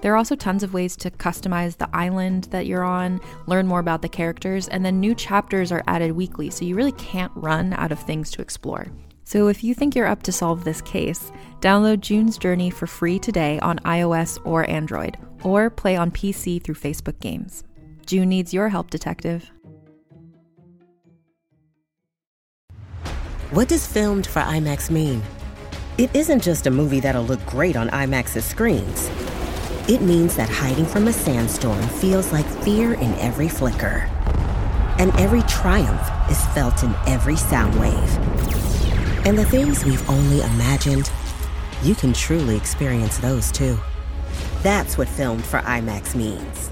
There are also tons of ways to customize the island that you're on, learn more about the characters, and then new chapters are added weekly, so you really can't run out of things to explore. So if you think you're up to solve this case, download June's Journey for free today on iOS or Android, or play on PC through Facebook Games. June needs your help, detective. What does filmed for IMAX mean? It isn't just a movie that'll look great on IMAX's screens. It means that hiding from a sandstorm feels like fear in every flicker. And every triumph is felt in every sound wave. And the things we've only imagined, you can truly experience those too. That's what filmed for IMAX means.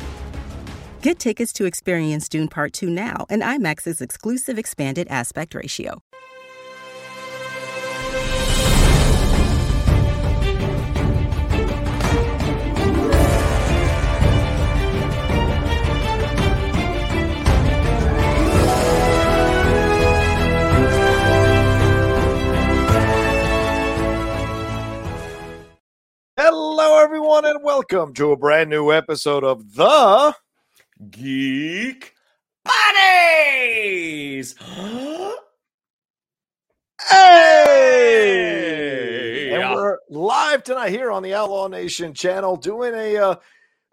Get tickets to experience Dune Part 2 now and IMAX's exclusive expanded aspect ratio. Hello, everyone, and welcome to a brand new episode of the Geek Buddies. hey! And we're live tonight here on the Outlaw Nation channel doing a uh,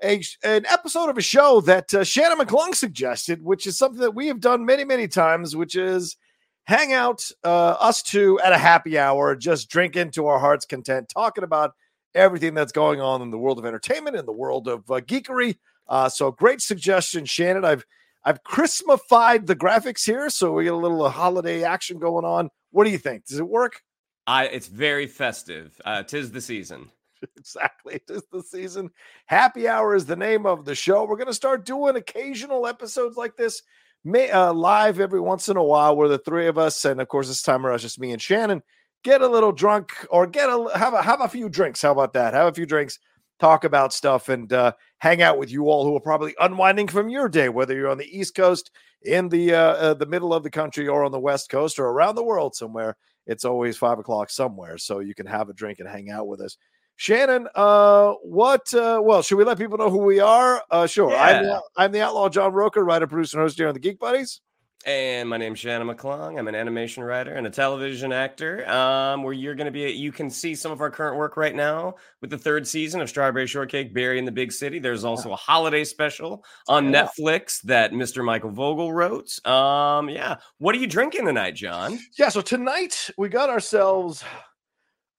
a an episode of a show that uh, Shannon McClung suggested, which is something that we have done many many times, which is hang out uh, us two at a happy hour, just drinking to our heart's content, talking about everything that's going on in the world of entertainment, in the world of uh, geekery. Uh, so great suggestion, Shannon. I've I've Christmified the graphics here, so we get a little uh, holiday action going on. What do you think? Does it work? I it's very festive. Uh, tis the season. exactly. It is the season. Happy Hour is the name of the show. We're going to start doing occasional episodes like this, may, uh, live every once in a while, where the three of us, and of course this time around, it's just me and Shannon, get a little drunk or get a have a have a few drinks. How about that? Have a few drinks, talk about stuff, and uh, hang out with you all who are probably unwinding from your day, whether you're on the East Coast, in the uh, uh, the middle of the country, or on the West Coast, or around the world somewhere. It's always five o'clock somewhere, so you can have a drink and hang out with us. Shannon, uh, what? Uh, well, should we let people know who we are? Uh, sure. I'm, the, I'm the outlaw John Rocha, writer, producer, and host here on the Geek Buddies. And my name's Shannon McClung. I'm an animation writer and a television actor. Um, where you're going to be, you can see some of our current work right now with the third season of Strawberry Shortcake, Berry in the Big City. There's also a holiday special on Yeah. Netflix that Mr. Michael Vogel wrote. Um, yeah. What are you drinking tonight, John? Yeah, so tonight we got ourselves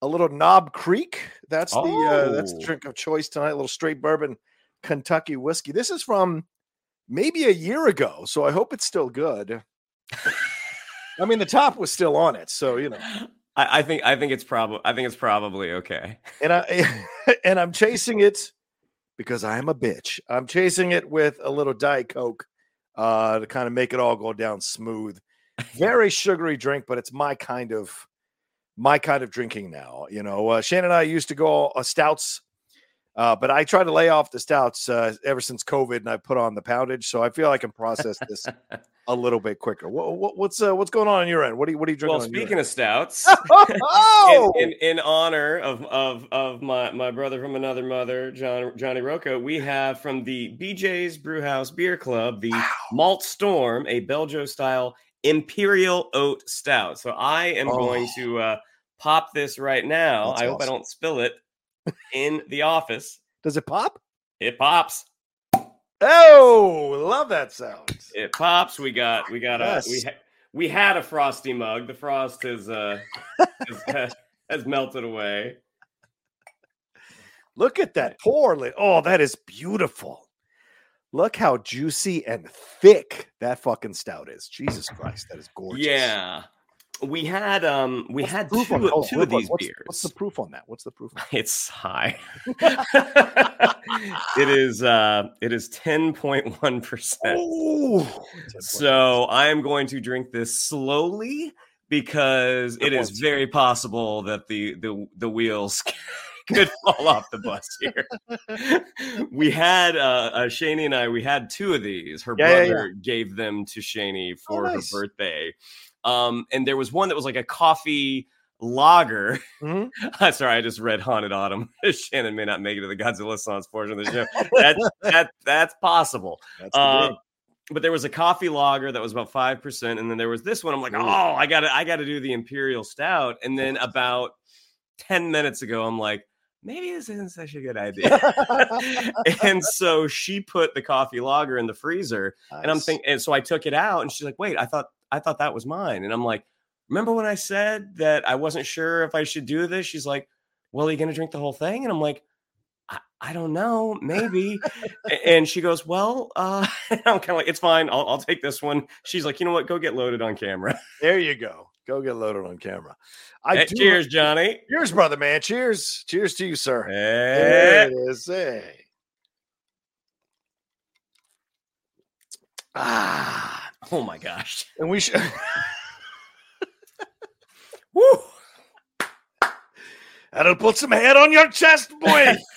a little Knob Creek. That's the uh, that's the Oh. drink of choice tonight. A little straight bourbon Kentucky whiskey. This is from maybe a year ago, so I hope it's still good. I mean, the top was still on it, so you know. I, I think I think it's probably I think it's probably okay. And I and I'm chasing it because I am a bitch. I'm chasing it with a little Diet Coke uh, to kind of make it all go down smooth. Very sugary drink, but it's my kind of my kind of drinking now. You know, uh, Shannon and I used to go uh, stouts, uh, but I try to lay off the stouts uh, ever since COVID, and I put on the poundage, so I feel I can process this a little bit quicker. What, what, what's uh, what's going on on your end? What are you what are you drinking? Well, speaking of stouts, oh, in, in, in honor of, of of my my brother from another mother, John Johnny Rocco, we have from the BJ's Brewhouse Beer Club the Malt Storm, a Belgio style Imperial Oat Stout. So I am going Oh. to uh, pop this right now. That's I hope I don't spill it in the office. does it pop? It pops. Oh, love that sound. It pops. We got we got a we ha- we had a frosty mug. The frost is uh is, has melted away. Look at that pour. Li- oh, that is beautiful. Look how juicy and thick that fucking stout is. Jesus Christ, that is gorgeous. Yeah. We had um we What's had two, on it? Hold on, two of these what's, beers. What's the proof on that? What's the proof? On It's high. it is uh it is 10.1%. Oh, So I am going to drink this slowly because it is very possible that the the the wheels could fall off the bus here. we had uh, uh Shani and I we had two of these. Her Yeah, yeah, brother gave them to Shani for nice. her birthday. Um and there was one that was like a coffee lager. Mhm. Sorry, I just read Haunted Autumn. Shannon may not make it to the Godzillasaince portion of the show. That that that's possible. That's Uh, but there was a coffee lager that was about five percent, and then there was this one. I'm like, Ooh. oh, I got to, I got to do the imperial stout. And then about ten minutes ago, I'm like, maybe this isn't such a good idea. and so she put the coffee lager in the freezer, and I'm thinking, and so I took it out, and she's like, wait, I thought, I thought that was mine, and I'm like, remember when I said that I wasn't sure if I should do this? She's like, well, are you gonna drink the whole thing? And I'm like. I, I don't know, maybe. And she goes, Well, uh, I'm kind of like, It's fine. I'll, I'll take this one. She's like, You know what? Go get loaded on camera. There you go. Go get loaded on camera. I Hey, cheers, Johnny. Cheers, brother, man. Cheers. Cheers to you, sir. Hey. There it is. Hey. Ah, Oh my gosh. and we should. Woo. That'll put some hair on your chest, boy.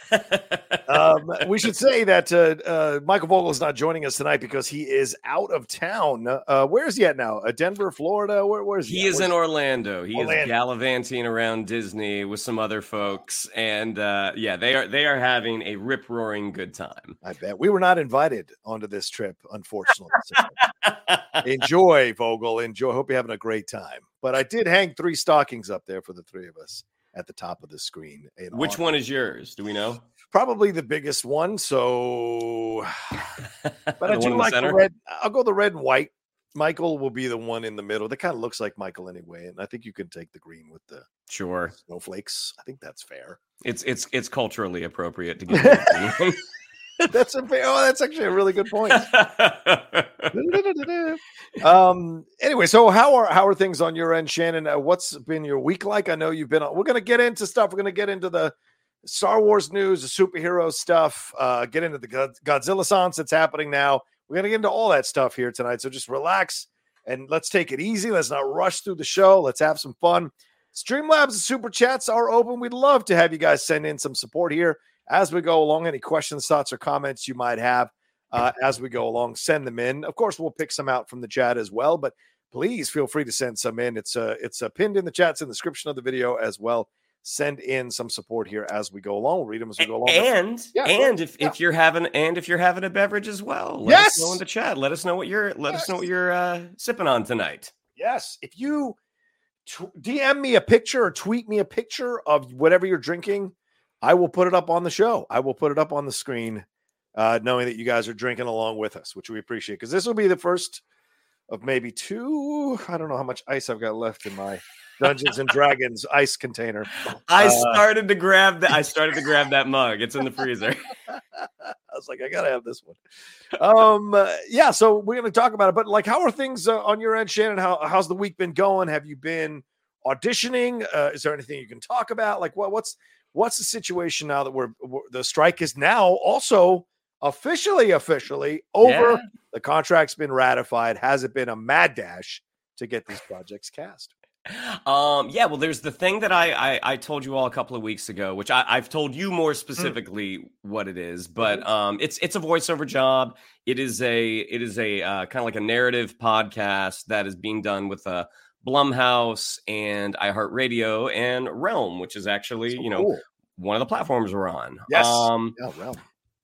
um, we should say that uh, uh, Michael Vogel is not joining us tonight because he is out of town. Uh, where is he at now? Uh, Denver, Florida. Where, where is he? he at? is Where's- in Orlando. He Orlando. is gallivanting around Disney with some other folks. And uh, yeah, they are they are having a rip roaring good time. I bet we were not invited onto this trip, unfortunately. So enjoy, Vogel. Enjoy. Hope you're having a great time. But I did hang three stockings up there for the three of us at the top of the screen. Which one is yours? Do we know? Probably the biggest one. So, but I do the like the red. I'll go the red and white. Michael will be the one in the middle. That kind of looks like Michael anyway, and I think you can take the green with the Sure. snowflakes. I think that's fair. It's it's it's culturally appropriate to get that's a. Oh, that's actually a really good point. um. Anyway, so how are how are things on your end, Shannon? Uh, what's been your week like? I know you've been. on We're gonna get into stuff. We're gonna get into the Star Wars news, the superhero stuff. Uh, get into the God- Godzillasaince that's happening now. We're gonna get into all that stuff here tonight. So just relax and let's take it easy. Let's not rush through the show. Let's have some fun. Streamlabs and super chats are open. We'd love to have you guys send in some support here as we go along. Any questions, thoughts, or comments you might have uh, as we go along, send them in. Of course, we'll pick some out from the chat as well, but please feel free to send some in. It's uh, it's uh, pinned in the chats in the description of the video as well. Send in some support here as we go along. We'll read them as we go along. and Yeah, and if, Yeah. if you're having and if you're having a beverage as well, let Yes! us know in the chat. Let us know what you're let us know what you're uh, sipping on tonight. Yes, if you t- DM me a picture or tweet me a picture of whatever you're drinking, I will put it up on the show. I will put it up on the screen, uh, knowing that you guys are drinking along with us, which we appreciate because this will be the first of maybe two. I don't know how much ice I've got left in my Dungeons and Dragons ice container. I Uh, started to grab that. I started to grab that mug. It's in the freezer. I was like, I gotta have this one. Um, uh, yeah. So we're gonna talk about it, but like, how are things uh, on your end, Shannon? How how's the week been going? Have you been auditioning? Uh, is there anything you can talk about? Like, what what's what's the situation now that we're, we're the strike is now also officially officially over? Yeah. The contract's been ratified. Has it been a mad dash to get these projects cast? Um, yeah, well, there's the thing that I, I I told you all a couple of weeks ago, which I, I've told you more specifically what it is, but um, it's it's a voiceover job. It is a it is a uh, kind of like a narrative podcast that is being done with uh, Blumhouse and iHeartRadio and Realm, which is actually So you know cool. one of the platforms we're on. Yes. Um, Yeah, well,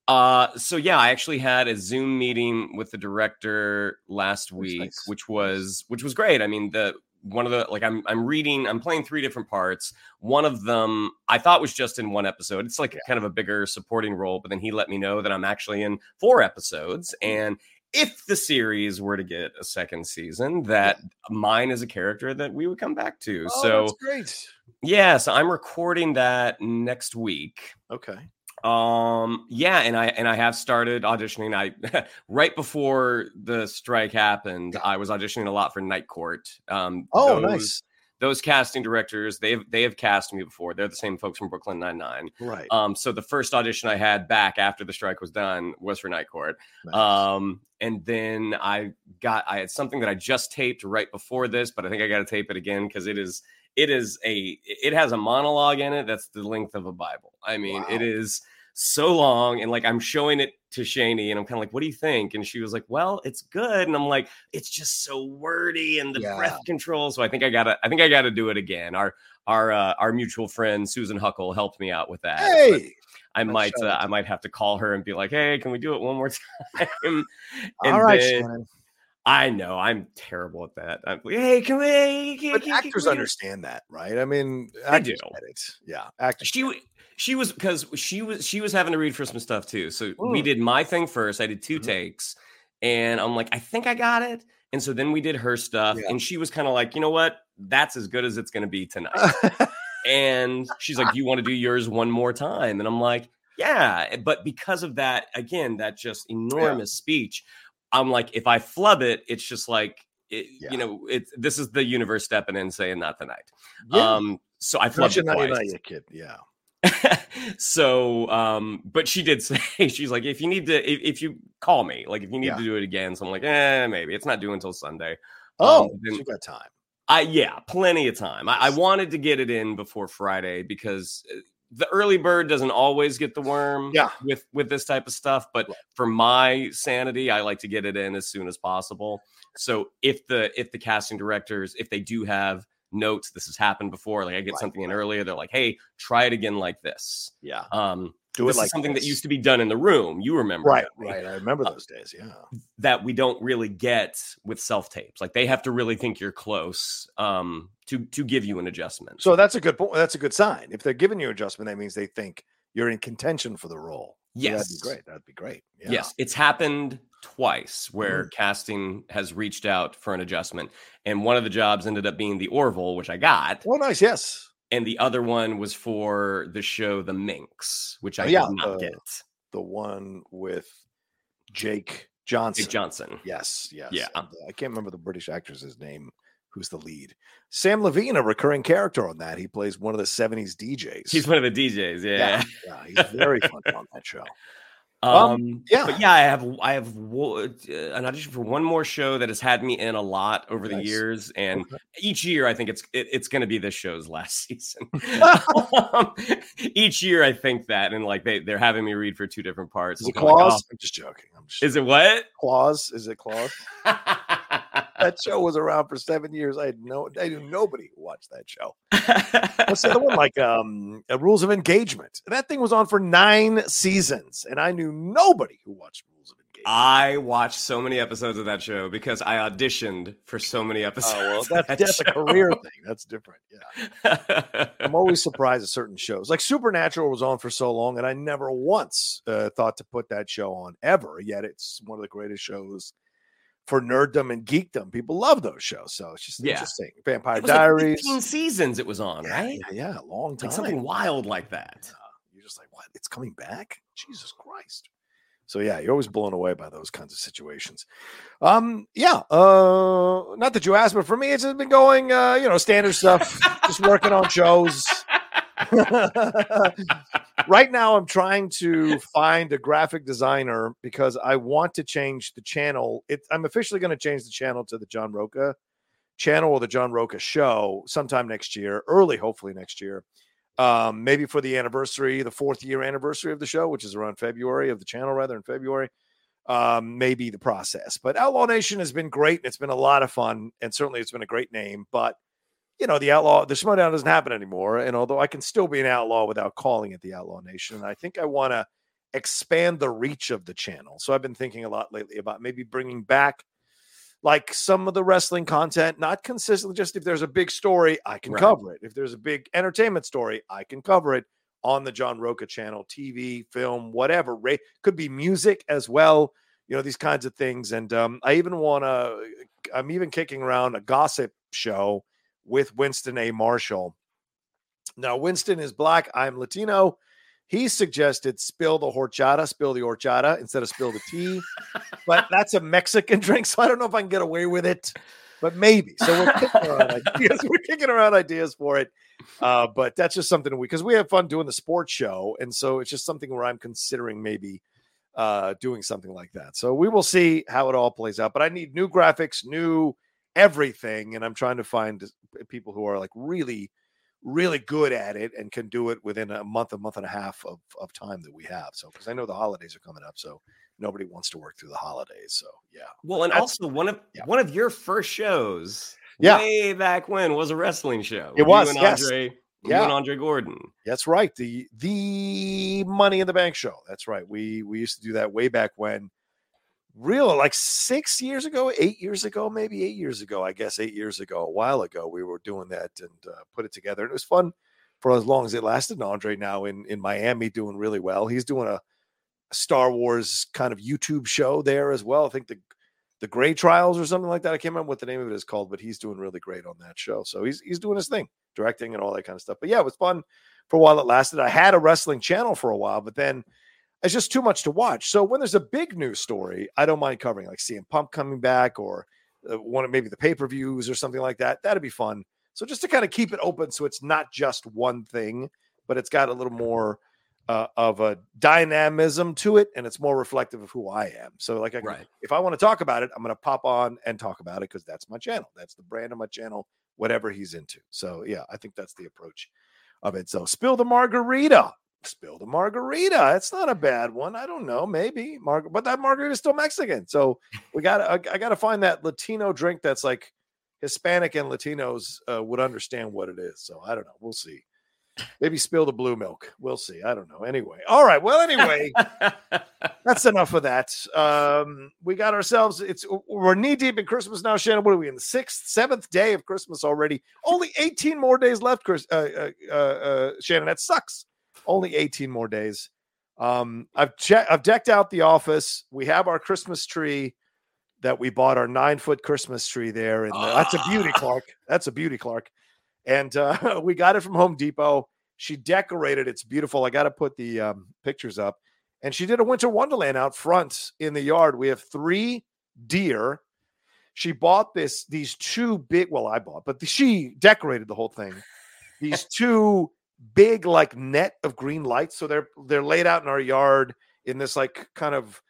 uh, so yeah, I actually had a Zoom meeting with the director last week, nice. which was which was great. I mean, the one of the like I'm I'm reading, I'm playing three different parts. One of them I thought was just in one episode. It's like kind of a bigger supporting role, but then he let me know that I'm actually in four episodes, and if the series were to get a second season, that mine is a character that we would come back to. Oh, so that's great. yeah, so I'm recording that next week. Okay. Um, yeah, and I and I have started auditioning. I right before the strike happened, I was auditioning a lot for Night Court. Um, Oh, those- nice. Those casting directors, they've they have cast me before. They're the same folks from Brooklyn Nine Nine. Right. Um, so the first audition I had back after the strike was done was for Night Court. Nice. Um, and then I got I had something that I just taped right before this, but I think I got to tape it again because it is it is a it has a monologue in it that's the length of a Bible. I mean, it Wow. is so long, and like I'm showing it to Shani, and I'm kind of like, "What do you think?" And she was like, "Well, it's good," and I'm like, "It's just so wordy and the Yeah. breath control." So I think I gotta I think I gotta do it again. Our our uh, our mutual friend Susan Huckle helped me out with that. but hey. I might uh. I might have to call her and be like, "Hey, can we do it one more time?" All right, then- Shannon. I know I'm terrible at that. I'm like, "Hey, can we?" Can, But can- can actors we-" understand that, right? I mean, actors do. get it. Yeah, actors. She she was because she was she was having to read for some stuff too. So we Mm. did my thing first. I did 2 Mhm. takes, and I'm like, I think I got it. And so then we did her stuff, Yeah. and she was kind of like, you know what? That's as good as it's going to be tonight. and she's like, you want to do yours one more time?" And I'm like, "Yeah." But because of that, again, that just enormous speech, I'm like, if I flub it, it's just like, it, Yeah. you know, it's this is the universe stepping in saying not tonight. yeah. Um, so I flubbed it not twice. you, kid. Yeah. so um but she did say she's like if you need to if, if you call me like if you need Yeah. to do it again so i'm like eh maybe it's not due until sunday Oh, Um, then- you got time. i yeah plenty of time I, I wanted to get it in before friday because uh, the early bird doesn't always get the worm Yeah. with with this type of stuff but for my sanity i like to get it in as soon as possible so if the if the casting directors if they do have notes this has happened before like i get Right, something in earlier they're like hey try it again like this Yeah. um Do this it like something that used to be done in the room. You remember, Right, Jeffrey, right. I remember Uh, those days. Yeah. That we don't really get with self tapes. Like they have to really think you're close um, to to give you an adjustment. So that's a good point. That's a good sign. If they're giving you adjustment, that means they think you're in contention for the role. So yes, that'd be great. That'd be great. Yeah. yes, it's happened twice where Mm. casting has reached out for an adjustment, and one of the jobs ended up being the Orville, which I got, Oh, nice. Yes. and the other one was for the show The Minx, which I Oh, yeah, did not the- get. The one with Jake Johnson. Jake Johnson. Yes. Yes. Yeah. and, uh, I can't remember the British actress's name. Who's the lead? Sam Levine, a recurring character on that. He plays one of the '70s DJs. He's one of the DJs. yeah, Yeah. yeah. He's very fun on that show. Um, Um, yeah. but yeah, I have I have uh, an audition for one more show that has had me in a lot over the years, and Okay. each year I think it's it, it's going to be this show's last season. Um, each year I think that, and like they they're having me read for two different parts. Is I'm it kinda like, Claus? I'm just joking. I'm just "Oh, is it what? Claus? Is it Claus? that show was around for seven years. I had no, I knew nobody who watched that show. What's the other one? Like um, uh, Rules of Engagement. That thing was on for nine seasons, and I knew nobody who watched Rules of Engagement. I watched so many episodes of that show because I auditioned for so many episodes. oh well, that's that that's a career thing. That's different. Yeah, I'm I'm always surprised at certain shows. Like Supernatural was on for so long, and I never once uh, thought to put that show on ever. Yet it's one of the greatest shows for nerddom and geekdom. People love those shows, so it's just Yeah. interesting. Vampire It like Diaries. 15 seasons it was on, yeah, right? yeah, yeah, a long time. Like something wild like that. You're just like, what? It's coming back? Jesus Christ. So yeah, you're always blown away by those kinds of situations. Um, yeah. Uh not that you asked, but for me, it's just been going uh, you know, standard stuff, just working on shows. right now, I'm trying to find a graphic designer because I want to change the channel. It, I'm officially going to change the channel to the John Rocha channel or the John Rocha show sometime next year, early, hopefully next year um, maybe for the anniversary, the fourth year anniversary of the show, which is around February of the channel, rather in February. Um, maybe the process, but Outlaw Nation has been great. and It's been a lot of fun, and certainly it's been a great name. But you know, the Outlaw, the Schmodown doesn't happen anymore. And although I can still be an outlaw without calling it the Outlaw Nation, I think I want to expand the reach of the channel. So I've been thinking a lot lately about maybe bringing back like some of the wrestling content, not consistently. Just if there's a big story, I can Right. cover it. If there's a big entertainment story, I can cover it on the John Rocha channel, TV, film, whatever. Ra- could be music as well. you know these kinds of things. And um, I even want to. I'm even kicking around a gossip show with Winston A. Marshall. Now Winston is black. I'm Latino. He suggested spill the horchata, spill the horchata instead of spill the tea. but that's a Mexican drink, so I don't know if I can get away with it. But maybe. So we're kicking around ideas. We're kicking around ideas for it. Uh, but that's just something we because we have fun doing the sports show, and so it's just something where I'm considering maybe uh, doing something like that. So we will see how it all plays out. But I need new graphics, new everything, and I'm trying to find people who are like really really good at it and can do it within a month, a month and a half of, of time that we have. So, because I know the holidays are coming up, so nobody wants to work through the holidays. So, yeah. Well, and That's, also one of yeah. one of your first shows, yeah, way back when was a wrestling show. It was, yes. Andre, yeah. and Andre Gordon. That's right. The the Money in the Bank show. That's right. We we used to do that way back when real like six years ago, eight years ago, maybe eight years ago, I guess eight years ago, a while ago, we were doing that and uh, put it together. And it was fun for as long as it lasted. And Andre now in, in Miami doing really well. He's doing a, a Star Wars kind of YouTube show there as well. I think the the Gray Trials or something like that. I can't remember what the name of it is called, but he's doing really great on that show. So he's he's doing his thing, directing and all that kind of stuff. But yeah, it was fun for a while it lasted. I had a wrestling channel for a while, but then it's just too much to watch. So when there's a big news story, I don't mind covering like CM Punk coming back or uh, one of maybe the pay per views or something like that. That'd be fun. So just to kind of keep it open, so it's not just one thing, but it's got a little more uh, of a dynamism to it, and it's more reflective of who I am. So like, I can, right. if I want to talk about it, I'm going to pop on and talk about it because that's my channel. That's the brand of my channel. Whatever he's into. So yeah, I think that's the approach of it. So spill the margarita spilled a margarita. That's not a bad one. I don't know, maybe Mar- but that margarita is still Mexican. So we got I, I got to find that Latino drink that's like Hispanic and Latinos uh, would understand what it is. So I don't know. We'll see. Maybe spill the blue milk. We'll see. I don't know. Anyway, all right. Well, anyway, that's enough of that. Um, we got ourselves. It's we're knee deep in Christmas now, Shannon. What are we in the sixth, seventh day of Christmas already? Only eighteen more days left, Chris. Uh, uh, uh, uh Shannon, that sucks. Only 18 more days. Um, I've checked. I've decked out the office. We have our Christmas tree that we bought our nine foot Christmas tree there, and uh, that's a beauty, ah. Clark. That's a beauty, Clark. And uh, we got it from Home Depot. She decorated. It's beautiful. I got to put the um, pictures up. And she did a winter wonderland out front in the yard. We have three deer. She bought this these two big. Well, I bought, but the, she decorated the whole thing. These two big like net of green lights. So they're they're laid out in our yard in this like kind of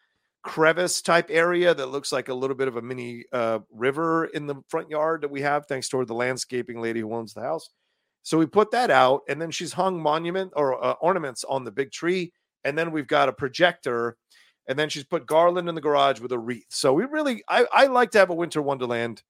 crevice type area that looks like a little bit of a mini uh, river in the front yard that we have, thanks to the landscaping lady who owns the house. So we put that out, and then she's hung monument or uh, ornaments on the big tree, and then we've got a projector, and then she's put garland in the garage with a wreath. So we really, I, I like to have a winter wonderland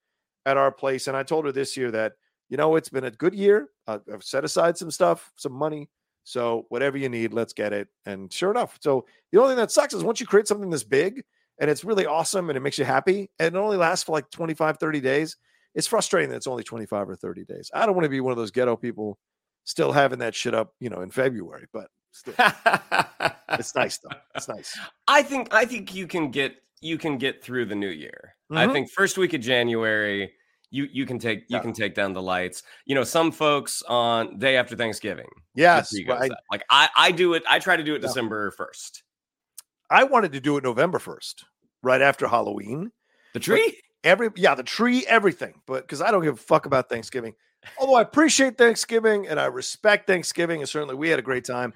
at our place, and I told her this year that you know, it's been a good year. Uh, I've set aside some stuff, some money. So whatever you need, let's get it. And sure enough, so the only thing that sucks is once you create something this big and it's really awesome and it makes you happy and it only lasts for like 25, 30 days, it's frustrating that it's only 25 or 30 days. I don't want to be one of those ghetto people still having that shit up, you know, in February, but still, it's nice though. It's nice. I think, I think you can get, you can get through the new year. Mm-hmm. I think first week of January, you you can take you yeah. can take down the lights. You know, some folks on day after Thanksgiving. Yes, right. like I I do it. I try to do it yeah. December first. I wanted to do it November first, right after Halloween. The tree, every yeah, the tree, everything. But because I don't give a fuck about Thanksgiving, although I appreciate Thanksgiving and I respect Thanksgiving, and certainly we had a great time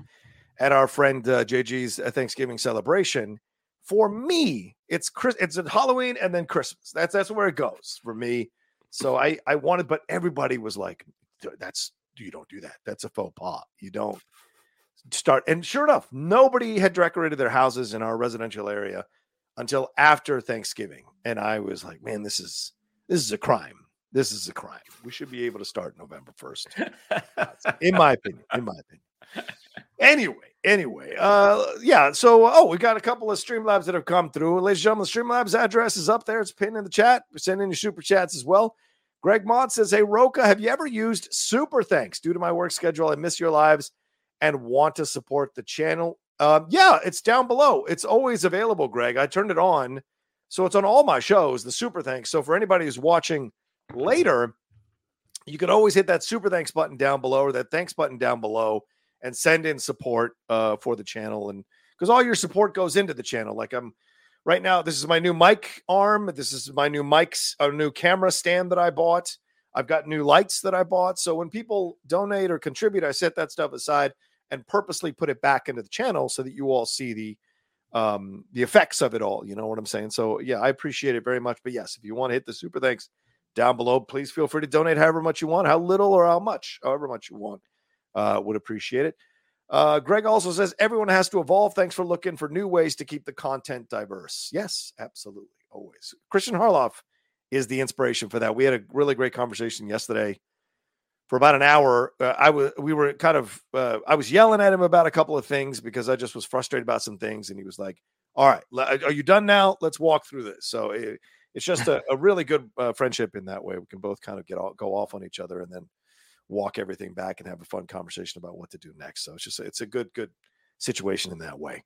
at our friend uh, JG's uh, Thanksgiving celebration. For me, it's Chris. It's Halloween and then Christmas. That's that's where it goes for me. So I I wanted, but everybody was like, "That's you don't do that. That's a faux pas. You don't start." And sure enough, nobody had decorated their houses in our residential area until after Thanksgiving, and I was like, "Man, this is this is a crime. This is a crime. We should be able to start November first, in my opinion. In my opinion." Anyway, anyway, uh, yeah. So, oh, we got a couple of Streamlabs that have come through. Ladies and gentlemen, the Streamlabs address is up there. It's pinned in the chat. We're sending your super chats as well. Greg Mott says, Hey, Rocha, have you ever used Super Thanks? Due to my work schedule, I miss your lives and want to support the channel. Um, yeah, it's down below. It's always available, Greg. I turned it on. So it's on all my shows, the super thanks. So for anybody who's watching later, you can always hit that super thanks button down below or that thanks button down below and send in support uh, for the channel. And because all your support goes into the channel. Like I'm right now, this is my new mic arm. This is my new mics, a new camera stand that I bought. I've got new lights that I bought. So when people donate or contribute, I set that stuff aside and purposely put it back into the channel so that you all see the um the effects of it all you know what i'm saying so yeah i appreciate it very much but yes if you want to hit the super thanks down below please feel free to donate however much you want how little or how much however much you want uh would appreciate it uh greg also says everyone has to evolve thanks for looking for new ways to keep the content diverse yes absolutely always christian harloff is the inspiration for that we had a really great conversation yesterday for about an hour. Uh, I was we were kind of uh, I was yelling at him about a couple of things because I just was frustrated about some things, and he was like, "All right, are you done now? Let's walk through this." So it, it's just a, a really good uh, friendship in that way. We can both kind of get all, go off on each other and then walk everything back and have a fun conversation about what to do next. So it's just it's a good good situation in that way.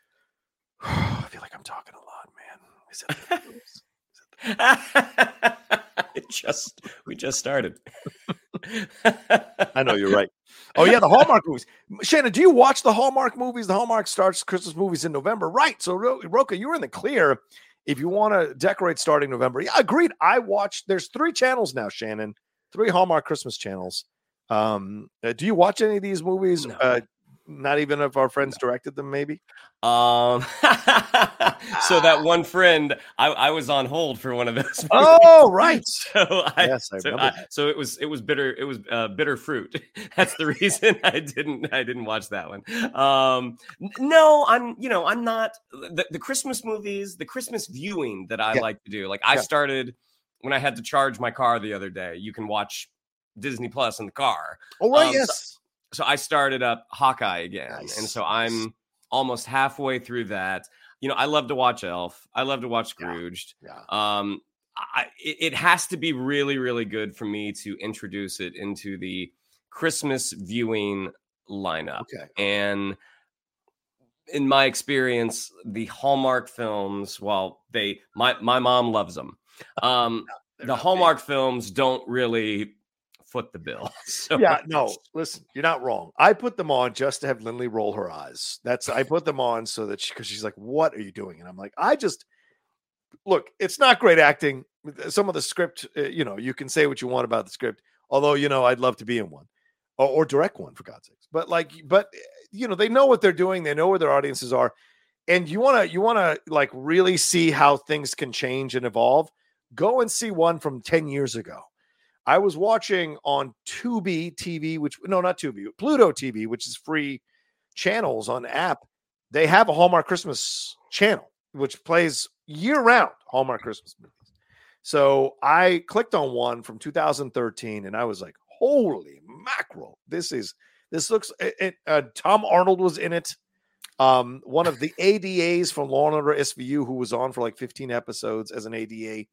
I feel like I'm talking a lot, man. Is that that just we just started. I know you're right. Oh yeah, the Hallmark movies. Shannon, do you watch the Hallmark movies? The Hallmark starts Christmas movies in November, right? So Rocha, you're in the clear if you want to decorate starting November. Yeah, agreed. I watched. There's three channels now, Shannon. Three Hallmark Christmas channels. Um, uh, do you watch any of these movies? No. Uh, not even if our friends directed them, maybe. Um, so that one friend, I, I, was on hold for one of those. Movies. Oh, right. So I, yes, I so, I, so, it was it was bitter. It was uh, bitter fruit. That's the reason I didn't I didn't watch that one. Um, no, I'm you know I'm not the, the Christmas movies, the Christmas viewing that I yeah. like to do. Like I yeah. started when I had to charge my car the other day. You can watch Disney Plus in the car. Oh right, um, yes. So, so I started up Hawkeye again, nice. and so I'm almost halfway through that. You know, I love to watch Elf. I love to watch Scrooged. Yeah. yeah. Um, I, it has to be really, really good for me to introduce it into the Christmas viewing lineup. Okay. And in my experience, the Hallmark films, while they my my mom loves them, um, the Hallmark films don't really foot the bill. So yeah, no, listen, you're not wrong. I put them on just to have Lindley roll her eyes. That's I put them on so that because she's like, "What are you doing?" And I'm like, "I just look. It's not great acting. Some of the script, uh, you know, you can say what you want about the script. Although, you know, I'd love to be in one or, or direct one for God's sakes. But like, but you know, they know what they're doing. They know where their audiences are, and you want to you want to like really see how things can change and evolve. Go and see one from ten years ago I was watching on Tubi TV, which no, not Tubi, Pluto TV, which is free channels on app. They have a Hallmark Christmas channel, which plays year round Hallmark Christmas movies. So I clicked on one from 2013 and I was like, holy mackerel. This is, this looks, it, it, uh, Tom Arnold was in it. Um, one of the ADAs from Law and Order SVU, who was on for like 15 episodes as an ADA,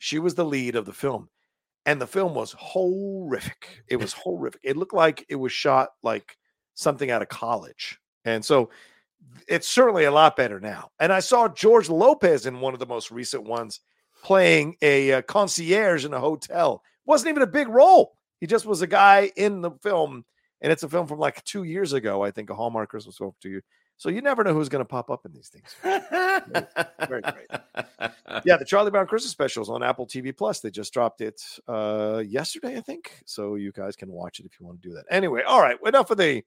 she was the lead of the film and the film was horrific. It was horrific. It looked like it was shot like something out of college. And so it's certainly a lot better now. And I saw George Lopez in one of the most recent ones playing a, uh, concierge in a hotel. Wasn't even a big role. He just was a guy in the film. And it's a film from like two years ago, I think, a Hallmark Christmas film two years. So you never know who's going to pop up in these things. Very great. Yeah, the Charlie Brown Christmas specials on Apple TV Plus. They just dropped it uh, yesterday, I think. So you guys can watch it if you want to do that. Anyway, all right. Enough of the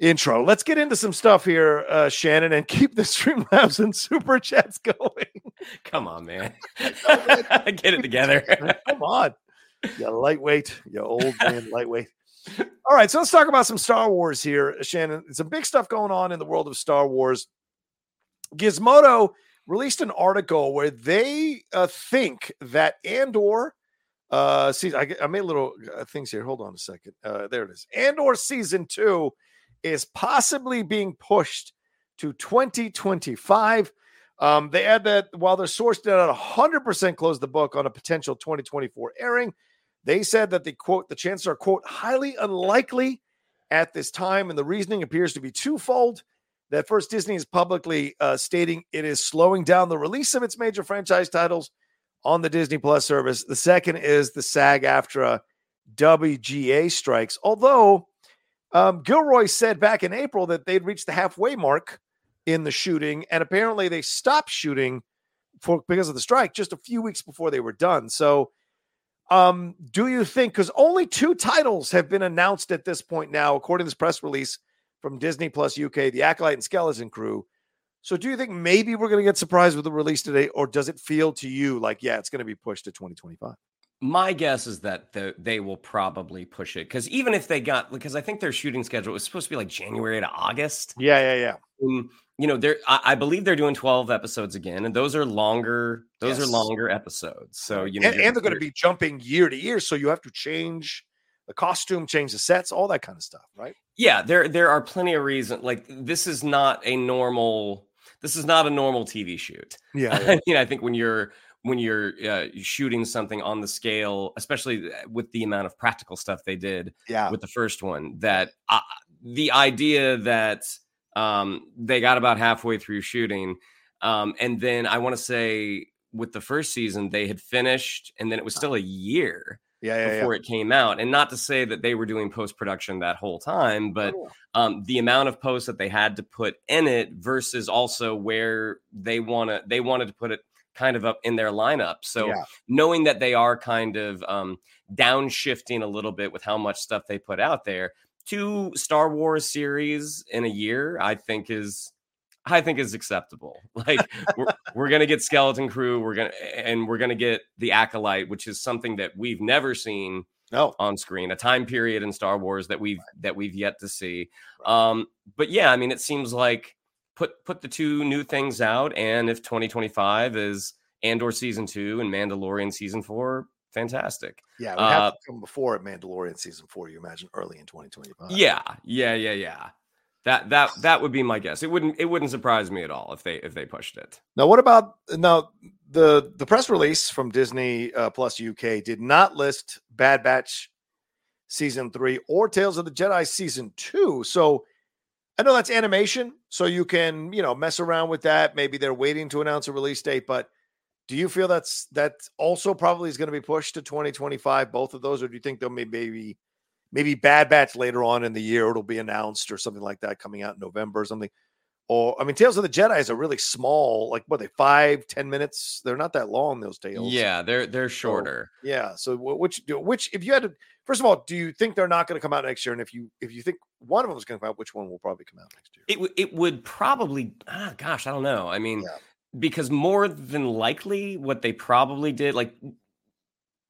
intro. Let's get into some stuff here, uh, Shannon, and keep the Streamlabs and super chats going. Come on, man. get it together. Come on. You lightweight, you old man lightweight. All right, so let's talk about some Star Wars here, Shannon. Some big stuff going on in the world of Star Wars. Gizmodo released an article where they uh, think that Andor, uh, see, I, I made little uh, things here. Hold on a second. Uh, there it is. Andor season two is possibly being pushed to 2025. Um, they add that while their source did not 100% close the book on a potential 2024 airing, they said that the quote, the chances are, quote, highly unlikely at this time, and the reasoning appears to be twofold. That first, Disney is publicly uh, stating it is slowing down the release of its major franchise titles on the Disney Plus service. The second is the SAG AFTRA WGA strikes. Although um, Gilroy said back in April that they'd reached the halfway mark in the shooting, and apparently they stopped shooting for because of the strike just a few weeks before they were done. So, um, do you think because only two titles have been announced at this point now, according to this press release from Disney Plus UK, The Acolyte and Skeleton Crew? So, do you think maybe we're going to get surprised with the release today, or does it feel to you like, yeah, it's going to be pushed to 2025? My guess is that the, they will probably push it because even if they got, because I think their shooting schedule was supposed to be like January to August. Yeah, yeah, yeah. And, you know, they're I, I, believe they're doing 12 episodes again, and those are longer, those yes. are longer episodes. So, you know, and, and they're going to be jumping year to year. So you have to change the costume, change the sets, all that kind of stuff, right? Yeah, there there are plenty of reasons. Like this is not a normal this is not a normal TV shoot. Yeah, yeah. you know, I think when you're when you're uh, shooting something on the scale, especially uh, with the amount of practical stuff they did yeah. with the first one, that uh, the idea that um, they got about halfway through shooting, um, and then I want to say with the first season they had finished, and then it was still a year yeah, yeah, before yeah. it came out. And not to say that they were doing post production that whole time, but oh. um, the amount of posts that they had to put in it versus also where they want to they wanted to put it kind of up in their lineup. So yeah. knowing that they are kind of um, downshifting a little bit with how much stuff they put out there, two Star Wars series in a year, I think is I think is acceptable. Like we're, we're gonna get Skeleton Crew, we're gonna and we're gonna get the Acolyte, which is something that we've never seen no. on screen, a time period in Star Wars that we've right. that we've yet to see. Um, but yeah, I mean, it seems like put put the two new things out, and if 2025 is Andor season two and Mandalorian season four, fantastic. Yeah, we have uh, to come before Mandalorian season four. You imagine early in 2025. Yeah, yeah, yeah, yeah. That that that would be my guess. It wouldn't it wouldn't surprise me at all if they if they pushed it. Now, what about now the the press release from Disney uh, Plus UK did not list Bad Batch season three or Tales of the Jedi season two. So I know that's animation, so you can you know mess around with that. Maybe they're waiting to announce a release date, but do you feel that's that also probably is going to be pushed to 2025? Both of those, or do you think they'll maybe maybe Bad Batch later on in the year it'll be announced or something like that coming out in November or something. Or I mean, Tales of the Jedi is a really small, like what they five ten minutes. They're not that long. Those tales. Yeah, they're they're shorter. So, yeah. So which do which if you had to, first of all, do you think they're not going to come out next year? And if you if you think one of them is going to come out, which one will probably come out next year? It w- it would probably. Ah, gosh, I don't know. I mean. Yeah. Because more than likely, what they probably did, like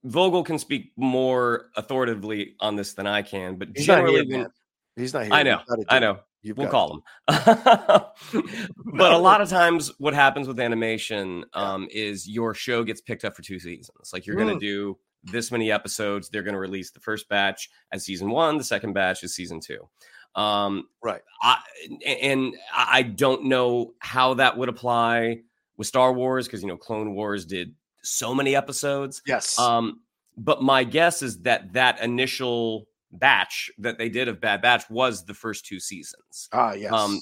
Vogel can speak more authoritatively on this than I can, but he's generally, not here, he's not here. I know, I know. You've we'll call him. but a lot of times, what happens with animation um, is your show gets picked up for two seasons. Like you're mm. going to do this many episodes. They're going to release the first batch as season one. The second batch is season two. Um, right. I, and I don't know how that would apply with Star Wars because you know Clone Wars did so many episodes. Yes. Um, but my guess is that that initial batch that they did of Bad Batch was the first two seasons. Ah, yes. Um,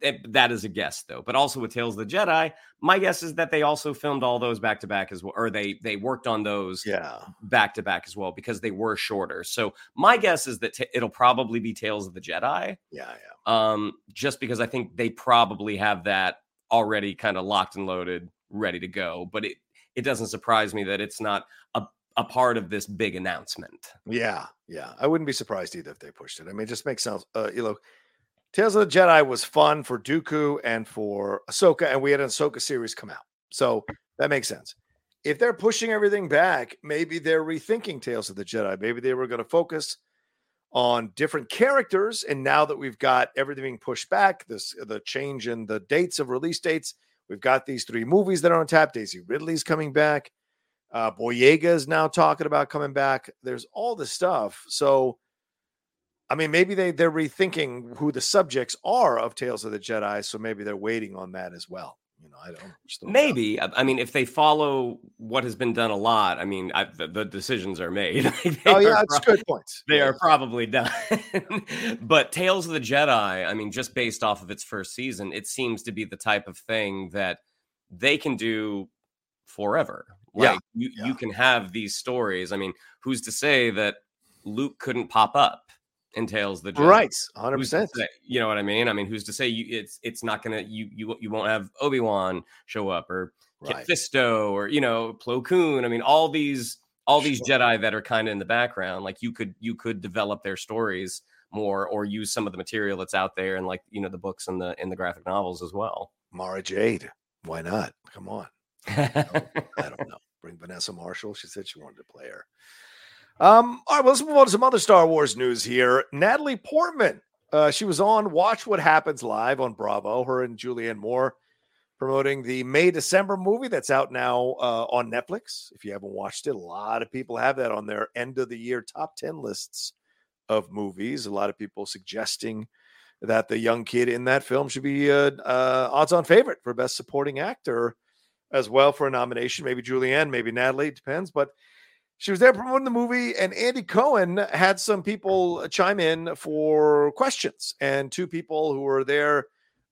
it, that is a guess though. But also with Tales of the Jedi, my guess is that they also filmed all those back to back as well, or they they worked on those yeah back to back as well because they were shorter. So my guess is that t- it'll probably be Tales of the Jedi. Yeah, yeah. Um, just because I think they probably have that already kind of locked and loaded, ready to go. But it it doesn't surprise me that it's not a, a part of this big announcement. Yeah, yeah. I wouldn't be surprised either if they pushed it. I mean, it just makes sense. Uh, you know, Tales of the Jedi was fun for Dooku and for Ahsoka, and we had an Ahsoka series come out. So that makes sense. If they're pushing everything back, maybe they're rethinking Tales of the Jedi. Maybe they were going to focus on different characters. And now that we've got everything being pushed back, this the change in the dates of release dates, We've got these three movies that are on tap. Daisy Ridley's coming back. Uh, Boyega is now talking about coming back. There's all this stuff. So, I mean, maybe they they're rethinking who the subjects are of Tales of the Jedi. So maybe they're waiting on that as well. You know, I don't. Maybe. I mean, if they follow what has been done a lot, I mean, I, the, the, decisions are made. oh yeah, that's pro- good points. They yeah. are probably done. but Tales of the Jedi, I mean, just based off of its first season, it seems to be the type of thing that they can do forever. Like yeah. you, yeah. you can have these stories. I mean, who's to say that Luke couldn't pop up entails the? Right, hundred percent. You know what I mean? I mean, who's to say you it's it's not gonna you you you won't have Obi Wan show up or Kit Right. Fisto or you know Plo Koon. I mean, all these all these Sure. Jedi that are kind of in the background. Like you could you could develop their stories more or use some of the material that's out there and like you know the books and the in the graphic novels as well. Mara Jade. Why not? Come on. I don't know. Bring Vanessa Marshall. She said she wanted to play her. Um, all right, well, let's move on to some other Star Wars news here. Natalie Portman. Uh, she was on Watch What Happens Live on Bravo, her and Julianne Moore promoting the May December movie that's out now uh, on Netflix. If you haven't watched it, a lot of people have that on their end of the year top 10 lists of movies. A lot of people suggesting that the young kid in that film should be uh, uh, odds on favorite for Best Supporting Actor as well for a nomination. Maybe Julianne, maybe Natalie, depends. But she was there promoting the movie, and Andy Cohen had some people chime in for questions, and two people who were there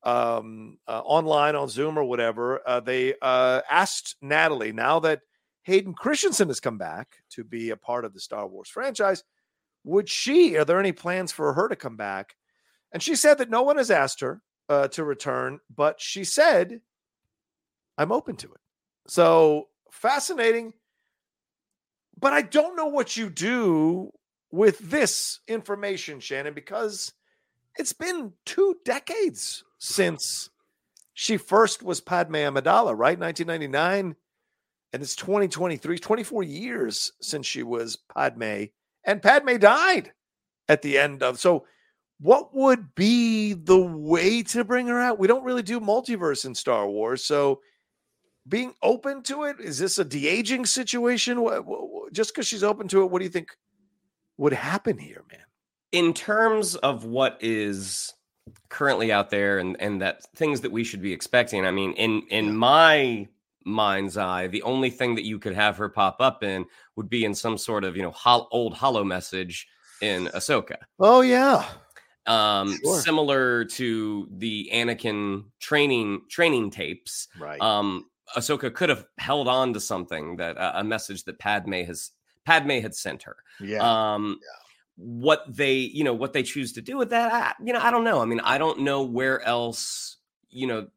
um, uh, online on Zoom or whatever. Uh, they uh, asked Natalie now that Hayden Christensen has come back to be a part of the Star Wars franchise. Would she? Are there any plans for her to come back? And she said that no one has asked her uh, to return, but she said, "I'm open to it." So fascinating but I don't know what you do with this information, Shannon, because it's been two decades since she first was Padme Amidala, right? 1999. And it's 2023, 24 years since she was Padme. And Padme died at the end of. So, what would be the way to bring her out? We don't really do multiverse in Star Wars. So, being open to it? Is this a de-aging situation? What- what- just because she's open to it what do you think would happen here man? In terms of what is currently out there and and that things that we should be expecting i mean in in my mind's eye the only thing that you could have her pop up in would be in some sort of you know hol- old hollow message in ahsoka. Oh yeah. Um Sure. similar to the anakin training training tapes. Right. Um ahsoka could have held on to something that uh, a message that padme has padme had sent her. Yeah. Um what they you know what they choose to do with that I, you know i don't know. I mean i don't know where else you know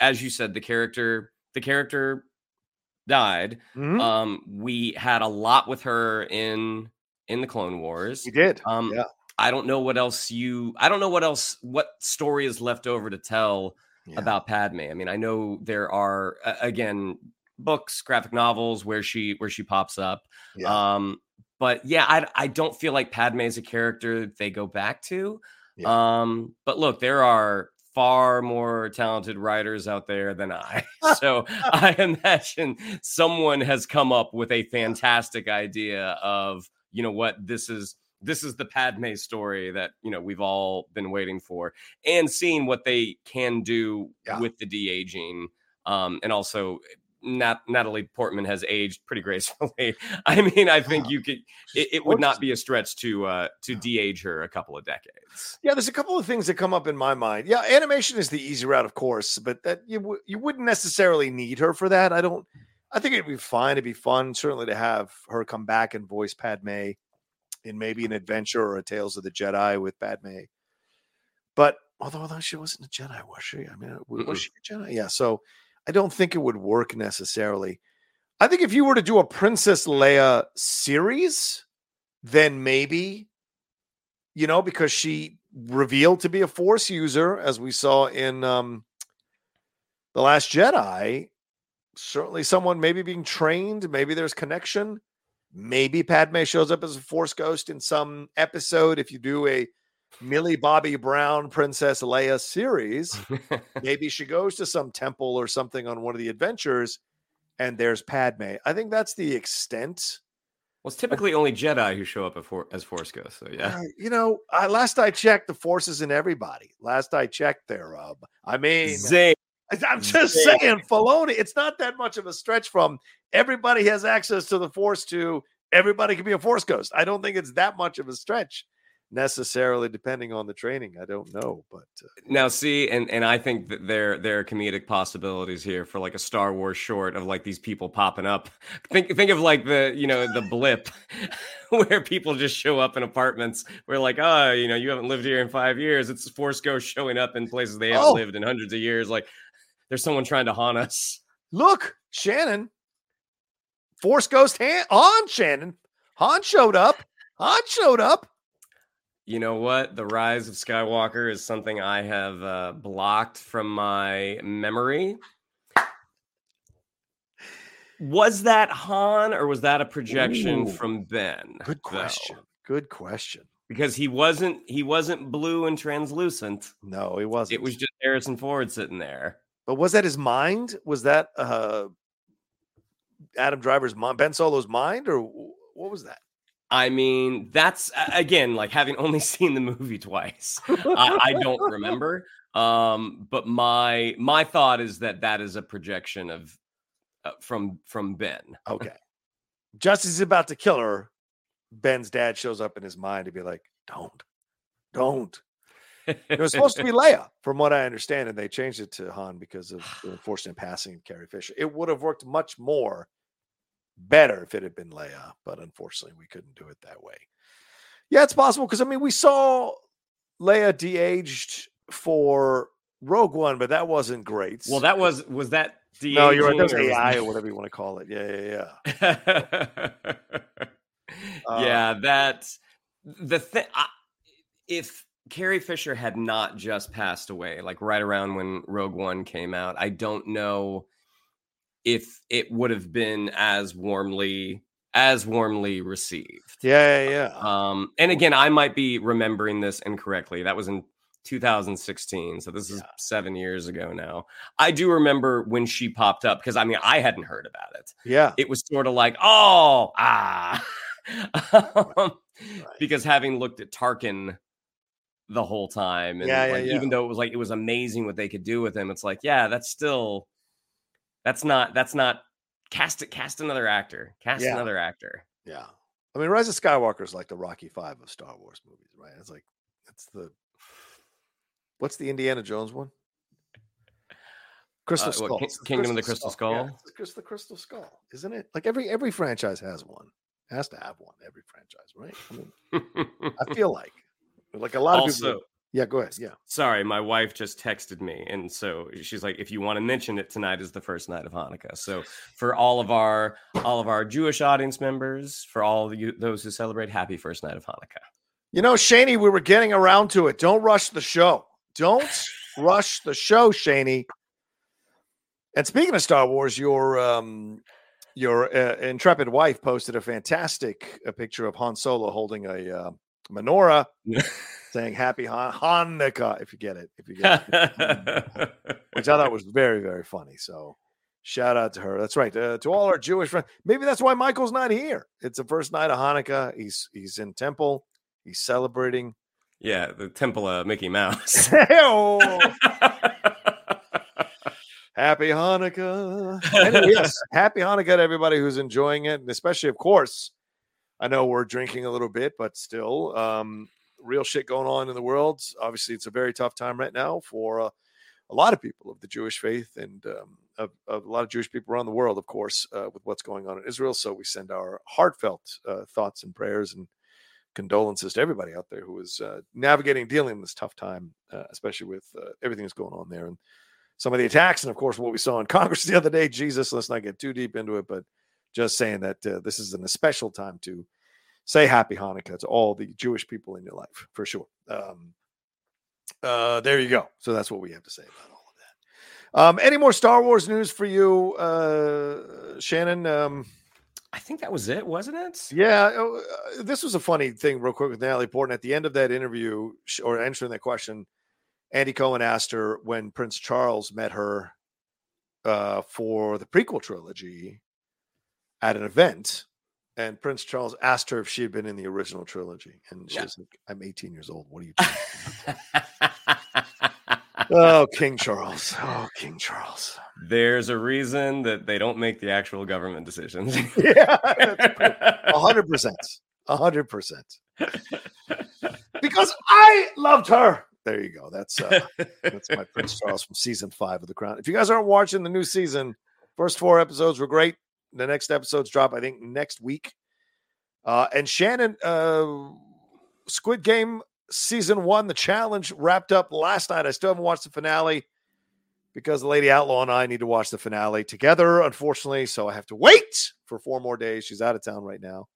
as you said the character the character died. Mhm. um we had a lot with her in in the clone wars. He did. Um yeah. i don't know what else you i don't know what else what story is left over to tell Yeah. about Padme. I mean, I know there are uh, again books, graphic novels where she where she pops up. Yeah. Um, but yeah, I I don't feel like Padme is a character they go back to. Yeah. Um, but look, there are far more talented writers out there than I. so I imagine someone has come up with a fantastic idea of, you know what, this is this is the Padme story that you know we've all been waiting for, and seeing what they can do Yeah. with the de aging, um, and also Nat- Natalie Portman has aged pretty gracefully. I mean, I think you could. It, it would not be a stretch to uh, to de-age her a couple of decades. yeah there's a couple of things that come up in my mind yeah animation is the easy route of course but that you, w- you wouldn't necessarily need her for that i don't i think it'd be fine it'd be fun certainly to have her come back and voice padme in maybe an adventure or a tales of the jedi with padme. But although, although she wasn't a jedi was she? I mean was Mm-mm. she a jedi? Yeah so i don't think it would work necessarily. I think if you were to do a princess leia series then maybe you know because she revealed to be a force user as we saw in um the last jedi certainly someone maybe being trained maybe there's connection maybe padme shows up as a force ghost in some episode if you do a millie bobby brown princess leia series maybe she goes to some temple or something on one of the adventures and there's padme i think that's the extent well, it's typically only Jedi who show up as, as Force Ghosts. So yeah, Uh, you know, I, last I checked, the force is in everybody. Last I checked, there, Rob. I mean, Zing. I'm just saying, Filoni. It's not that much of a stretch from everybody has access to the Force to everybody can be a Force ghost. I don't think it's that much of a stretch necessarily depending on the training i don't know but uh, now see and and i think that there there are comedic possibilities here for like a star wars short of like these people popping up think think of like the you know the blip where people just show up in apartments where like oh you know you haven't lived here in five years it's force ghost showing up in places they haven't oh. lived in hundreds of years like there's someone trying to haunt us look shannon force ghost Han- on shannon han showed up han showed up you know what? The Rise of Skywalker is something I have uh, blocked from my memory. Was that Han or was that a projection Ooh, from Ben? Good question. Though? Good question. Because he wasn't he wasn't blue and translucent. No, he wasn't. It was just Harrison Ford sitting there. But was that his mind? Was that uh Adam Driver's mind, Ben Solo's mind, or what was that? I mean, that's again like having only seen the movie twice. I, I, don't remember. Um, but my my thought is that that is a projection of uh, from from Ben. Okay, just as he's about to kill her, Ben's dad shows up in his mind to be like, "Don't, don't." it was supposed to be Leia, from what I understand, and they changed it to Han because of the unfortunate passing of Carrie Fisher. It would have worked much more better if it had been Leia, but unfortunately we couldn't do it that way. Yeah, it's possible because I mean we saw Leia de-aged for Rogue One, but that wasn't great. Well, that was was that de-aging no, you're right. That was AI or whatever you want to call it. Yeah, yeah, yeah. uh, yeah, that's the thing. If Carrie Fisher had not just passed away, like right around when Rogue One came out, I don't know if it would have been as warmly as warmly received. Yeah, yeah, yeah. Um, and again, I might be remembering this incorrectly. That was in 2016, so this is yeah. seven years ago now. I do remember when she popped up because I mean I hadn't heard about it. Yeah, it was sort of like oh ah, um, right. because having looked at Tarkin the whole time, and yeah, like, yeah, even though it was like it was amazing what they could do with him, it's like yeah, that's still that's not that's not cast it cast another actor. Cast yeah. another actor. Yeah. I mean, Rise of Skywalker is like the Rocky Five of Star Wars movies, right? It's like it's the what's the Indiana Jones one? Crystal uh, Skull. What, Kingdom of the Crystal Skull. Skull? Yeah, it's the Crystal Skull, isn't it? Like every every franchise has one. Has to have one. Every franchise, right? I mean, I feel like like a lot of also, people. Yeah, go ahead. Yeah. Sorry, my wife just texted me. And so she's like, if you want to mention it, tonight is the first night of Hanukkah. So for all of our all of our Jewish audience members, for all of you those who celebrate, happy first night of Hanukkah. You know, Shaney, we were getting around to it. Don't rush the show. Don't rush the show, Shaney. And speaking of Star Wars, your um your uh, intrepid wife posted a fantastic a picture of Han Solo holding a uh, menorah saying happy Han- Hanukkah, if you get it, if you get it, which I thought was very, very funny. So shout out to her. That's right. Uh, to all our Jewish friends. Maybe that's why Michael's not here. It's the first night of Hanukkah. He's he's in temple. He's celebrating. Yeah, the temple of Mickey Mouse. happy Hanukkah. Yes, happy Hanukkah to everybody who's enjoying it, and especially, of course, I know we're drinking a little bit, but still, um, real shit going on in the world. Obviously, it's a very tough time right now for uh, a lot of people of the Jewish faith and um, of, of, a lot of Jewish people around the world, of course, uh, with what's going on in Israel. So we send our heartfelt uh, thoughts and prayers and condolences to everybody out there who is uh, navigating, dealing in this tough time, uh, especially with uh, everything that's going on there and some of the attacks, and of course what we saw in Congress the other day. Jesus, let's not get too deep into it, but just saying that this is an especial time to say happy Hanukkah to all the Jewish people in your life for sure. Um, uh, there you go. So that's what we have to say about all of that. Um, any more Star Wars news for you, uh, Shannon? Um, I think that was it, wasn't it? Yeah. Oh, uh, this was a funny thing, real quick, with Natalie Portman. At the end of that interview, or answering that question, Andy Cohen asked her when Prince Charles met her uh, for the prequel trilogy at an event and Prince Charles asked her if she had been in the original trilogy, and she yeah. was like, "I'm 18 years old. What are you?" oh, King Charles. Oh, King Charles. There's a reason that they don't make the actual government decisions. yeah, hundred percent, hundred percent. Because I loved her. There you go. That's uh, that's my Prince Charles from season five of The Crown. If you guys aren't watching the new season, first four episodes were great. The next episodes drop, I think, next week. Uh, and Shannon, uh, Squid Game season one, the challenge wrapped up last night. I still haven't watched the finale because the Lady Outlaw and I need to watch the finale together, unfortunately. So I have to wait for four more days. She's out of town right now,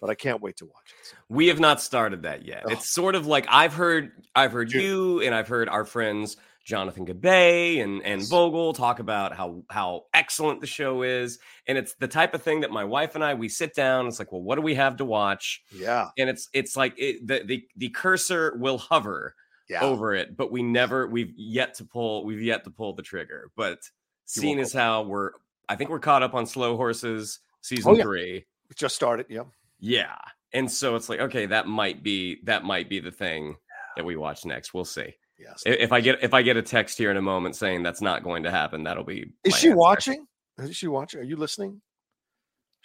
but I can't wait to watch it. We have not started that yet. Oh. It's sort of like I've heard, I've heard Dude. you, and I've heard our friends Jonathan Gabay and and Vogel talk about how how excellent the show is, and it's the type of thing that my wife and I we sit down. It's like, well, what do we have to watch? Yeah, And it's it's like it, the the the cursor will hover yeah. over it, but we never we've yet to pull we've yet to pull the trigger. But seeing as how we're I think we're caught up on Slow Horses season Oh, yeah. three. It just started. Yeah. Yeah. And so it's like, okay, that might be that might be the thing that we watch next. We'll see. Yes. If I get if I get a text here in a moment saying that's not going to happen, that'll be Is she answer. watching? Is she watching? Are you listening?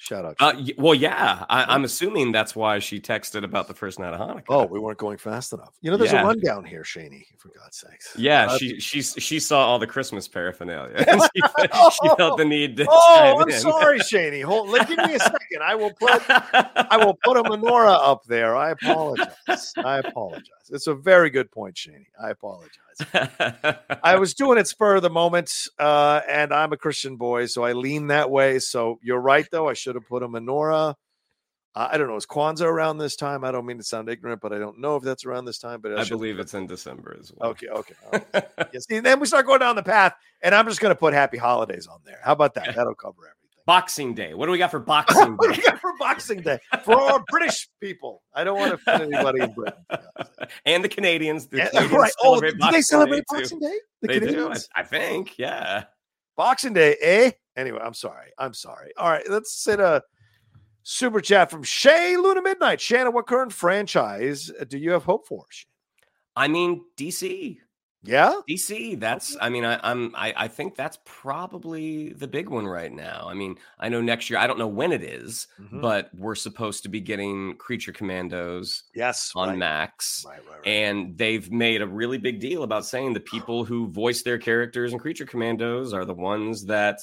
Shout out. Uh, well, yeah, I, I'm assuming that's why she texted about the first night of Hanukkah. oh, we weren't going fast enough. You know, there's Yeah. a rundown here, Shaney, for God's sakes. yeah, Uh, she she she saw all the Christmas paraphernalia. and she, she felt the need to. Oh, I'm in. sorry, Shaney. Hold, let, give me a second. I will put I will put a menorah up there. I apologize. I apologize. It's a very good point, Shaney. I apologize. I was doing it spur of the moment, uh, and I'm a Christian boy, so I lean that way. So you're right, though. I should have put a menorah. Uh, I don't know. Is Kwanzaa around this time? I don't mean to sound ignorant, but I don't know if that's around this time. But I should- believe it's in December as well. Okay, okay. right. yes. And then we start going down the path, and I'm just going to put Happy Holidays on there. How about that? That'll cover everything. Boxing Day. What do we got for Boxing What do Day? we got for Boxing Day for our British people? I don't want to offend anybody in Britain. and the Canadians. The Yeah, Canadians right. Oh, do they celebrate Day, too. Boxing Day? The They do, I, I think. Yeah. Boxing Day, eh? Anyway, I'm sorry. I'm sorry. All right, let's sit a super chat from Shay Luna Midnight. Shannon, what current franchise do you have hope for? I mean, DC. Yeah, DC. That's. I mean, I, I'm. I, I think that's probably the big one right now. I mean, I know next year. I don't know when it is, Mhm. but we're supposed to be getting Creature Commandos yes, on right. Max. Right, right, right. And they've made a really big deal about saying the people who voice their characters in Creature Commandos are the ones that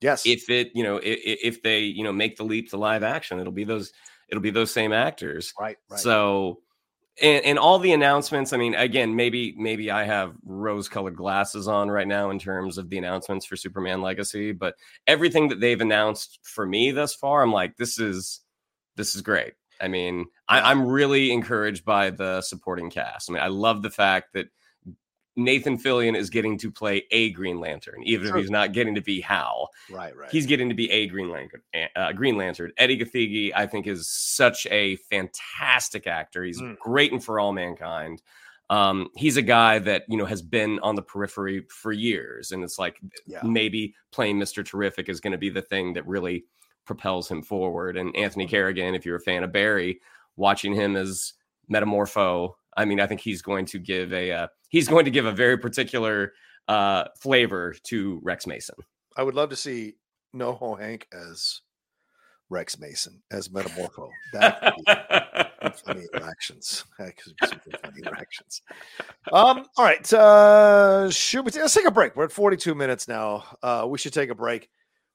yes, if it you know if, if they you know make the leap to live action it'll be those it'll be those same actors right, right. so and, and all the announcements i mean again maybe maybe i have rose colored glasses on right now in terms of the announcements for superman legacy but everything that they've announced for me thus far i'm like this is this is great. I mean I, i'm really encouraged by the supporting cast. I mean i love the fact that Nathan Fillion is getting to play a Green Lantern, even True. if he's not getting to be Hal right, right. he's getting to be a Green Lantern. Uh, Green Lantern. Edi Gathegi, I think, is such a fantastic actor. He's Mm. great in For All Mankind. Um, he's a guy that you know has been on the periphery for years, and it's like yeah, maybe playing Mister Terrific is going to be the thing that really propels him forward. And Anthony Carrigan, if you're a fan of Barry, watching him as Metamorpho, I mean, I think he's going to give a uh, he's going to give a very particular uh, flavor to Rex Mason. I would love to see NoHo Hank as Rex Mason as Metamorpho. That could be funny interactions. That could be some funny interactions. Um, all right. Uh should we let's take a break. We're at 42 minutes now. Uh we should take a break.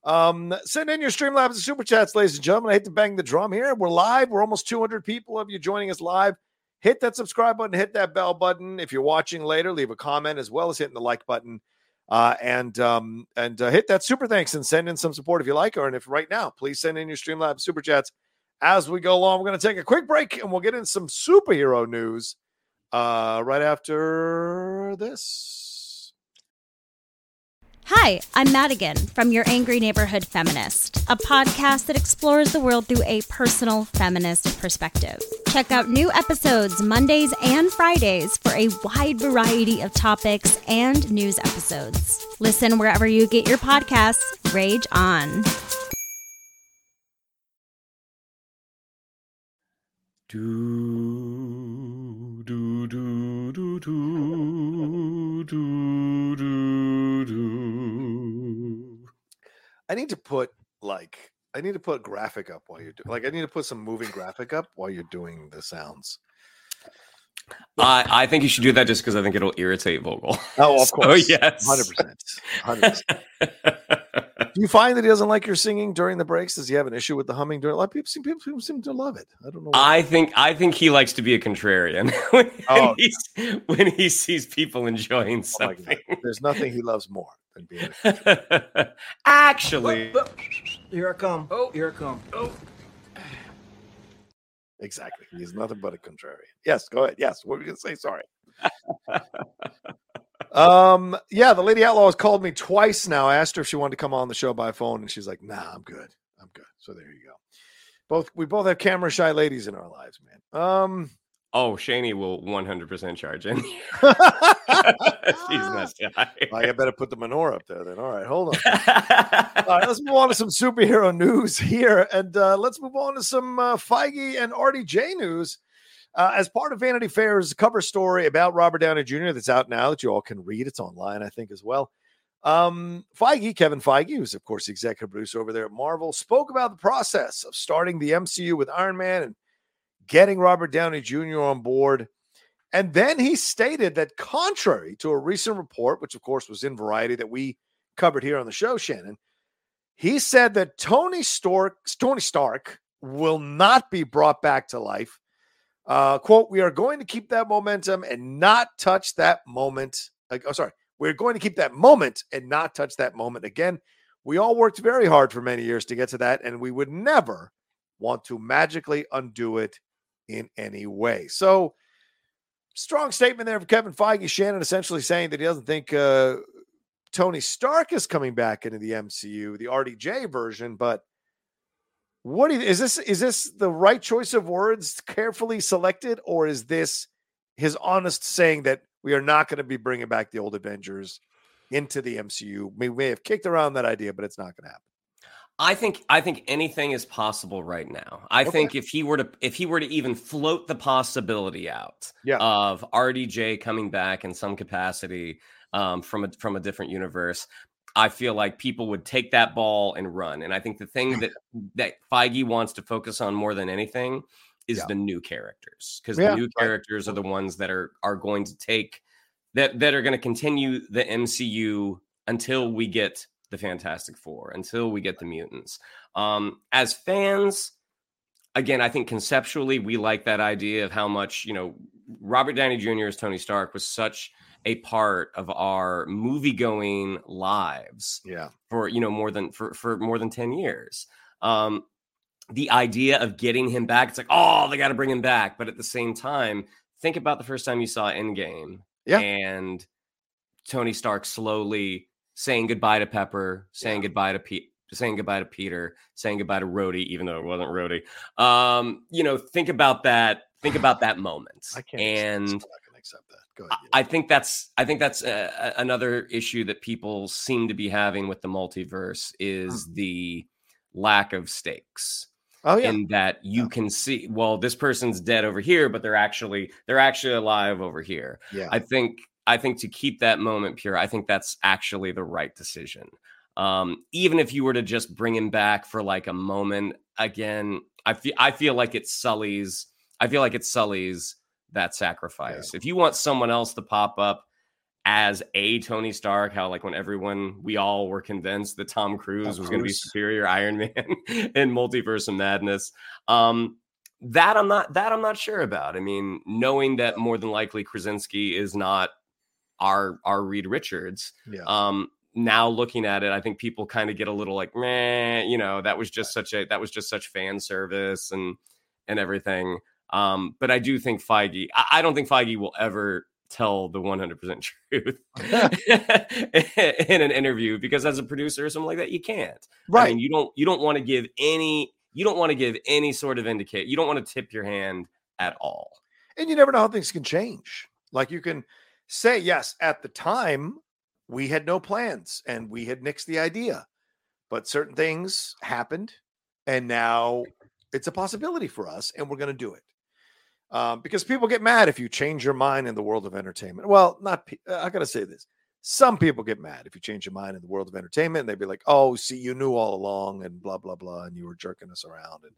Um, send in your Streamlabs and super chats, ladies and gentlemen. I hate to bang the drum here. We're live. We're almost 200 people of you joining us live. Hit that subscribe button, hit that bell button. If you're watching later, leave a comment as well as hitting the like button. Uh, and um, and uh, hit that super thanks and send in some support if you like, or and if right now, please send in your Streamlabs super chats as we go along. We're going to take a quick break and we'll get in some superhero news uh, right after this. Hi, I'm Madigan from Your Angry Neighborhood Feminist, a podcast that explores the world through a personal feminist perspective. Check out new episodes Mondays and Fridays for a wide variety of topics and news episodes. Listen wherever you get your podcasts. Rage on. Do do do do do do I need to put like I need to put graphic up while you're doing like I need to put some moving graphic up while you're doing the sounds. I I think you should do that just because I think it'll irritate Vogel. Oh, of So, course. yes. 100%. 100%. Do you find that he doesn't like your singing during the breaks? Does he have an issue with the humming during? A lot of people seem people, seem to love it. I don't know. I think I think he likes to be a contrarian when, Oh. he's, when he sees people enjoying Oh something. God. There's nothing he loves more than being. Actually, Here I come. Oh, here I come. Oh. Exactly. He's nothing but a contrarian. Yes, go ahead. Yes. What were you gonna say? Sorry. um, yeah, the lady outlaw has called me twice now. I asked her if she wanted to come on the show by phone, and she's like, nah, I'm good. I'm good. So there you go. Both we both have camera shy ladies in our lives, man. Um oh, Shaney will 100% charge in. She's not shy. I better put the menorah up there then. All right, hold on. All right, let's move on to some superhero news here, and uh, let's move on to some uh, Feige and RDJ news. Uh, as part of Vanity Fair's cover story about Robert Downey Jr. that's out now that you all can read. It's online, I think, as well. Um, Feige, Kevin Feige, who's of course the executive producer over there at Marvel, spoke about the process of starting the MCU with Iron Man and getting Robert Downey Jr. on board. And then he stated that, contrary to a recent report, which of course was in Variety that we covered here on the show, Shannon, he said that Tony Stark, Tony Stark will not be brought back to life. Uh, quote, we are going to keep that momentum and not touch that moment. Like, oh, sorry. We're going to keep that moment and not touch that moment again. We all worked very hard for many years to get to that, and we would never want to magically undo it in any way. So, strong statement there from Kevin Feige. Shannon essentially saying that he doesn't think uh, Tony Stark is coming back into the MCU, the RDJ version. But what you, is this? Is this the right choice of words, carefully selected, or is this his honest saying that we are not going to be bringing back the old Avengers into the MCU? We may have kicked around that idea, but it's not going to happen. I think I think anything is possible right now. I Okay. think if he were to if he were to even float the possibility out Yeah. of RDJ coming back in some capacity um, from a from a different universe, I feel like people would take that ball and run. And I think the thing that that Feige wants to focus on more than anything is Yeah. the new characters because Yeah, the new characters are the ones that are are going to take that that are going to continue the MCU until we get the Fantastic Four, until we get the mutants. Um, as fans, again, I think conceptually we like that idea of how much you know Robert Downey Jr. as Tony Stark was such a part of our movie going lives Yeah. for you know more than for for more than 10 years um the idea of getting him back it's like oh they got to bring him back but at the same time think about the first time you saw endgame Yeah. and tony stark slowly saying goodbye to pepper saying Yeah. goodbye to pete saying goodbye to peter saying goodbye to rhodey even though it wasn't rhodey um you know think about that think about that moment I can't. and going to accept that. Go ahead. I- I think that's I think that's uh, a- another issue that people seem to be having with the multiverse is the lack of stakes. oh yeah. In that you Yeah. can see, well, this person's dead over here, but they're actually they're actually alive over here. yeah. I think I think to keep that moment pure, I think that's actually the right decision. Um, even if you were to just bring him back for like a moment again, I feel I feel like it sullies. I feel like it sullies that sacrifice. If you want someone else to pop up as a Tony Stark, how like when everyone we all were convinced that Tom Cruise Tom was going to be superior Iron Man in Multiverse of Madness. Um, that I'm not that I'm not sure about. I mean, knowing that more than likely Krasinski is not our our Reed Richards. yeah. Um, now looking at it, I think people kind of get a little like, meh, you know, that was just such a that was just such fan service and and everything. Um, but I do think Feige, I, I don't think Feige will ever tell the 100% truth in an interview because as a producer or something like that, you can't. right. I mean, you don't you don't want to give any you don't want to give any sort of indicate. You don't want to tip your hand at all. and you never know how things can change. Like you can say, yes, at the time we had no plans and we had nixed the idea, but certain things happened, and now it's a possibility for us, and we're going to do it. Um, because people get mad if you change your mind in the world of entertainment. Well, not uh, I got to say this: Some people get mad if you change your mind in the world of entertainment and they'd be like, oh, see, you knew all along and blah, blah, blah, and you were jerking us around. And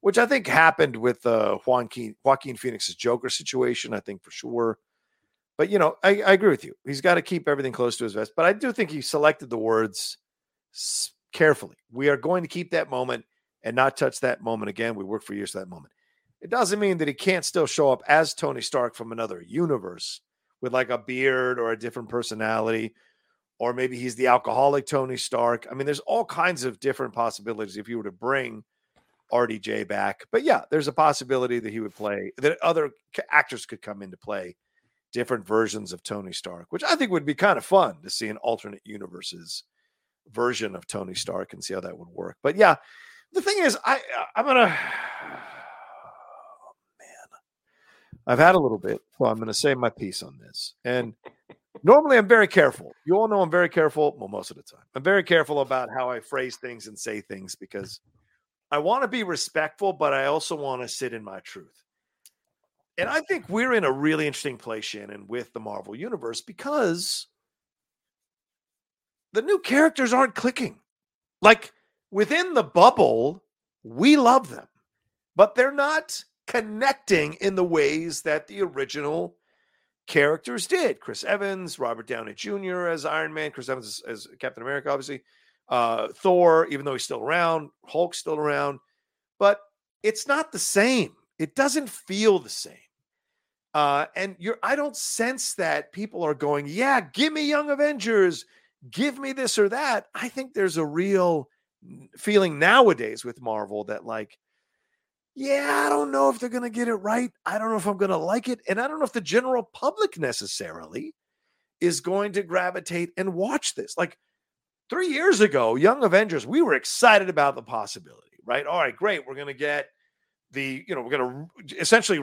which I think happened with uh, Joaquin, Joaquin Phoenix's Joker situation, I think for sure. But, you know, I, I agree with you. He's got to keep everything close to his vest. But I do think he selected the words carefully. We are going to keep that moment and not touch that moment again. We worked for years for that moment. It doesn't mean that he can't still show up as Tony Stark from another universe with like a beard or a different personality, or maybe he's the alcoholic Tony Stark. I mean, there's all kinds of different possibilities if you were to bring RDJ back. But yeah, there's a possibility that he would play, that other actors could come into play different versions of Tony Stark, which I think would be kind of fun to see an alternate universes version of Tony Stark and see how that would work. But yeah, the thing is, I uh, I'm gonna man, I've had a little bit, so I'm gonna say my piece on this. And normally I'm very careful. You all know I'm very careful. Well, most of the time, I'm very careful about how I phrase things and say things because I want to be respectful, but I also want to sit in my truth. And I think we're in a really interesting place, Shannon, with the Marvel Universe because the new characters aren't clicking. Like within the bubble, we love them, but they're not connecting in the ways that the original characters did. Chris Evans, Robert Downey Jr. as Iron Man, Chris Evans as, as Captain America, obviously, uh, Thor, even though he's still around, Hulk's still around, but it's not the same. It doesn't feel the same. Uh, and you're, I don't sense that people are going, yeah, give me Young Avengers, give me this or that. I think there's a real feeling nowadays with Marvel that like, yeah, I don't know if they're going to get it right. I don't know if I'm going to like it. And I don't know if the general public necessarily is going to gravitate and watch this. Like three years ago, Young Avengers, we were excited about the possibility, right? All right, great. We're going to get the, you know, we're going to essentially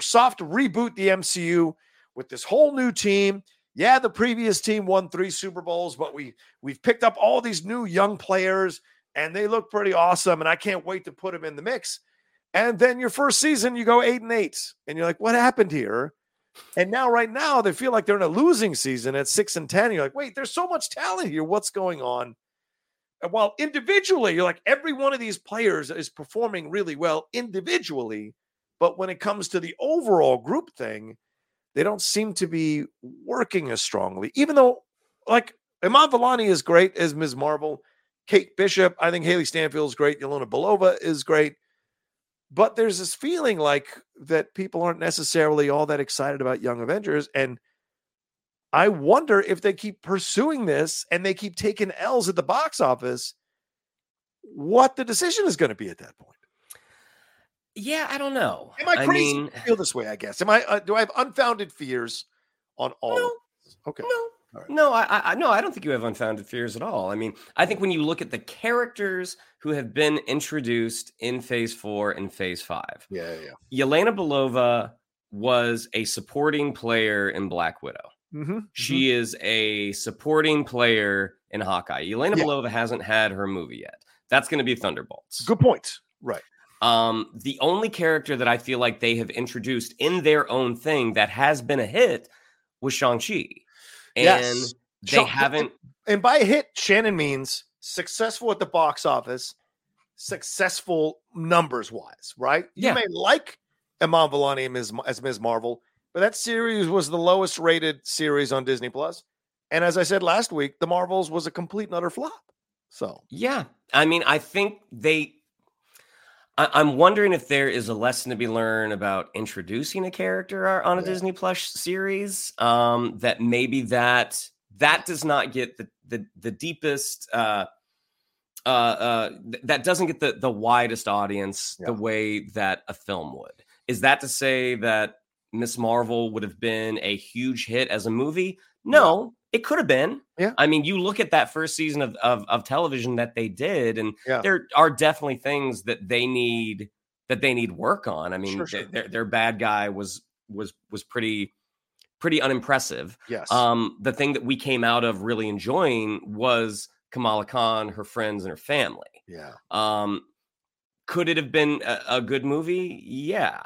soft reboot the MCU with this whole new team. Yeah, the previous team won three Super Bowls, but we we've picked up all these new young players and they look pretty awesome. And I can't wait to put them in the mix. And then your first season, you go eight and eight, and you're like, what happened here? And now, right now, they feel like they're in a losing season at six and 10. You're like, wait, there's so much talent here. What's going on? And while individually, you're like, every one of these players is performing really well individually. But when it comes to the overall group thing, they don't seem to be working as strongly, even though, like, Iman Vellani is great as Ms. Marvel. Kate Bishop, I think Hailee Steinfeld is great. Yelena Belova is great. But there's this feeling like that people aren't necessarily all that excited about Young Avengers. And I wonder if they keep pursuing this and they keep taking L's at the box office, what the decision is going to be at that point. Yeah, I don't know. Am I crazy I mean, feel this way? I guess. Am I? Uh, do I have unfounded fears on all? No, okay. No, Right. No, I, I no, I don't think you have unfounded fears at all. I mean, I think when you look at the characters who have been introduced in Phase Four and Phase Five, yeah, yeah, Yelena Belova was a supporting player in Black Widow. Mm-hmm, she mm-hmm. is a supporting player in Hawkeye. Elena yeah. Belova hasn't had her movie yet. That's going to be Thunderbolts. Good point. Right. Um, the only character that I feel like they have introduced in their own thing that has been a hit was Shang Chi and yes. they haven't. And by hit, Shannon means successful at the box office, successful numbers wise, right? Yeah. You may like Iman Vellani as, as Ms. Marvel, but that series was the lowest rated series on Disney Plus. And as I said last week, The Marvels was a complete and utter flop. So, yeah. I mean, I think they I, am wondering if there is a lesson to be learned about introducing a character on a yeah. Disney Plus series. Um, that maybe that that does not get the the, the deepest. Uh, uh, uh, that doesn't get the the widest audience yeah. the way that a film would. Is that to say that Miss Marvel would have been a huge hit as a movie? No, it could have been. Yeah. I mean, you look at that first season of, of, of television that they did, and yeah. there are definitely things that they need that they need work on. I mean, sure, sure. Their, their bad guy was was was pretty pretty unimpressive. Yes. Um, the thing that we came out of really enjoying was Kamala Khan, her friends, and her family. Yeah. Um, could it have been a, a good movie? Yeah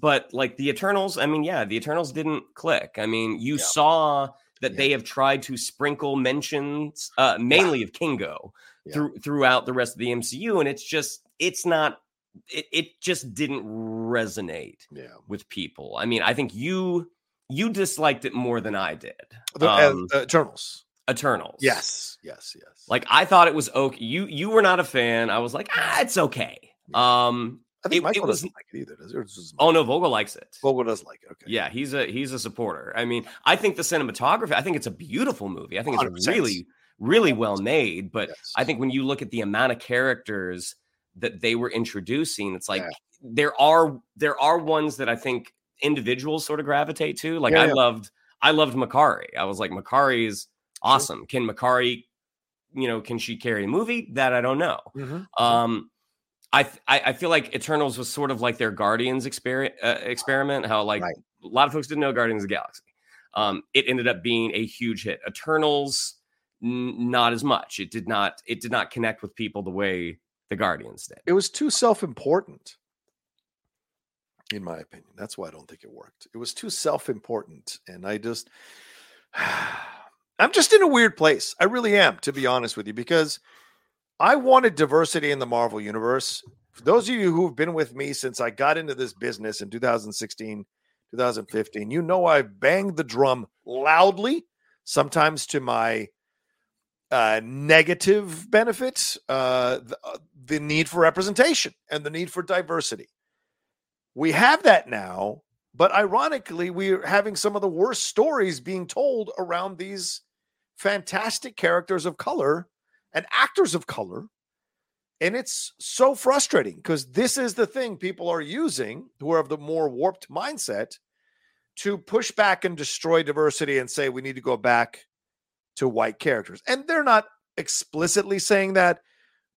but like the Eternals, I mean, yeah, the Eternals didn't click. I mean, you yeah. saw that Yeah. they have tried to sprinkle mentions, uh, mainly of Kingo, through throughout the rest of the MCU, and it's just it's not. It, it just didn't resonate Yeah. with people. I mean, I think you you disliked it more than I did. The, uh, Um, uh, Eternals. Eternals. Yes. Yes. Yes. Like I thought it was okay. You you were not a fan. I was like, ah, it's okay. Um I think it- Michael it was- doesn't like it either. Does he? Or does oh no, Vogel likes it. Vogel does like it. Okay. Yeah, he's a he's a supporter. I mean, I think the cinematography, I think it's a beautiful movie. I think it's 100%. really, really well made. But Yes. I think when you look at the amount of characters that they were introducing, it's like Yeah. there are there are ones that I think individuals sort of gravitate to. Like Yeah, I yeah. loved I loved Makkari. I was like, Makkari is awesome. Can Makkari, you know, can she carry a movie? That I don't know. Mhm. Um, I, I I feel like Eternals was sort of like their Guardians experiment. Uh, experiment. How like Right. a lot of folks didn't know Guardians of the Galaxy. Um, it ended up being a huge hit. Eternals, n- not as much. It did not. It did not connect with people the way the Guardians did. It was too self-important, in my opinion. That's why I don't think it worked. It was too self-important, and I just, I'm just in a weird place. I really am, to be honest with you, because I wanted diversity in the Marvel universe. For those of you who've been with me since I got into this business in 2016, 2015, you know I banged the drum loudly, sometimes to my uh, negative benefit, uh, the, uh, the need for representation and the need for diversity. We have that now, but ironically, we're having some of the worst stories being told around these fantastic characters of color and actors of color. And it's so frustrating because this is the thing people are using who are of the more warped mindset to push back and destroy diversity and say we need to go back to white characters. And they're not explicitly saying that,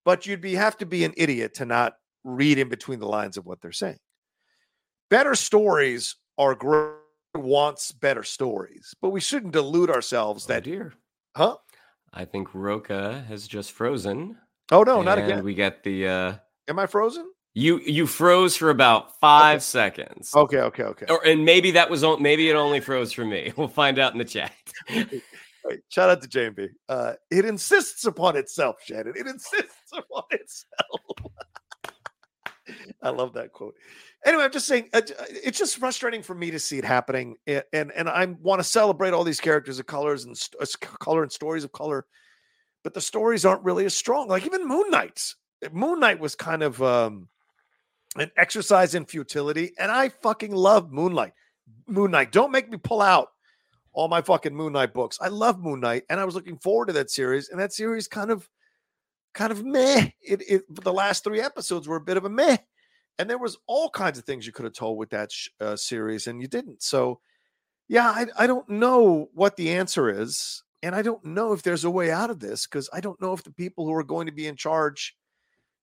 but you'd be have to be an idiot to not read in between the lines of what they're saying. Better stories are great wants better stories, but we shouldn't delude ourselves Oh that dear. huh? I think Rocha has just frozen. Oh no, not again. We get the uh Am I frozen? you you froze for about five seconds. Okay, okay, okay. Or and maybe that was on maybe it only froze for me. We'll find out in the chat. Shout out to JMB. Uh, it insists upon itself, Shannon. It insists upon itself. I love that quote. Anyway, I'm just saying uh, it's just frustrating for me to see it happening, and and I want to celebrate all these characters of colors and uh, color and stories of color, but the stories aren't really as strong. Like even Moon Knight. Moon Knight was kind of um, an exercise in futility, and I fucking love Moonlight. Moon Knight. Don't make me pull out all my fucking Moon Knight books. I love Moon Knight, and I was looking forward to that series. And that series kind of, kind of meh. It, it the last three episodes were a bit of a meh, and there was all kinds of things you could have told with that sh- uh, series, and you didn't. So, yeah, I I don't know what the answer is, and I don't know if there's a way out of this because I don't know if the people who are going to be in charge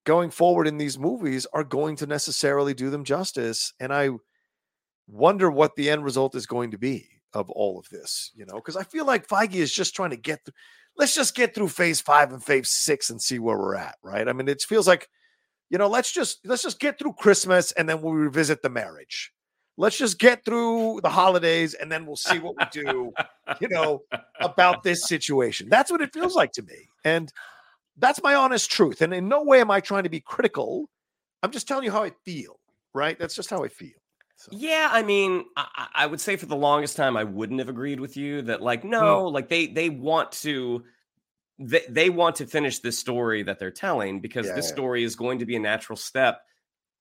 going forward in these movies are going to necessarily do them justice, and I wonder what the end result is going to be of all of this, you know, because I feel like Feige is just trying to get through. Let's just get through phase five and phase six and see where we're at, right? I mean, it feels like, you know, let's just let's just get through Christmas and then we'll revisit the marriage. Let's just get through the holidays and then we'll see what we do, you know, about this situation. That's what it feels like to me. And that's my honest truth. And in no way am I trying to be critical. I'm just telling you how I feel, right? That's just how I feel. So. Yeah, I mean, I, I would say for the longest time I wouldn't have agreed with you that like no, like they they want to they, they want to finish this story that they're telling because Yeah, this yeah. story is going to be a natural step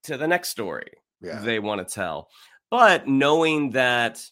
to the next story Yeah. they want to tell. But knowing that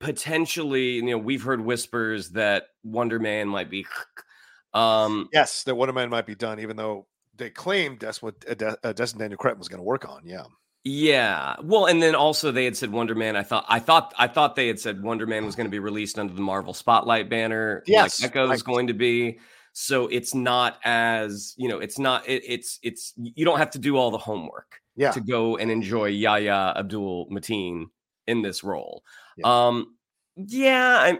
potentially, you know, we've heard whispers that Wonder Man might be um Yes, that Wonder Man might be done, even though they claimed that's what uh, Destin Daniel Cretton was going to work on. Yeah. Yeah. Well, and then also they had said Wonder Man. I thought I thought I thought they had said Wonder Man was going to be released under the Marvel Spotlight banner. Yes, Like Echo is going to be. So it's not as, you know, it's not it, it's it's you don't have to do all the homework Yeah. to go and enjoy Yahya Abdul Mateen in this role. Yeah. Um yeah, I'm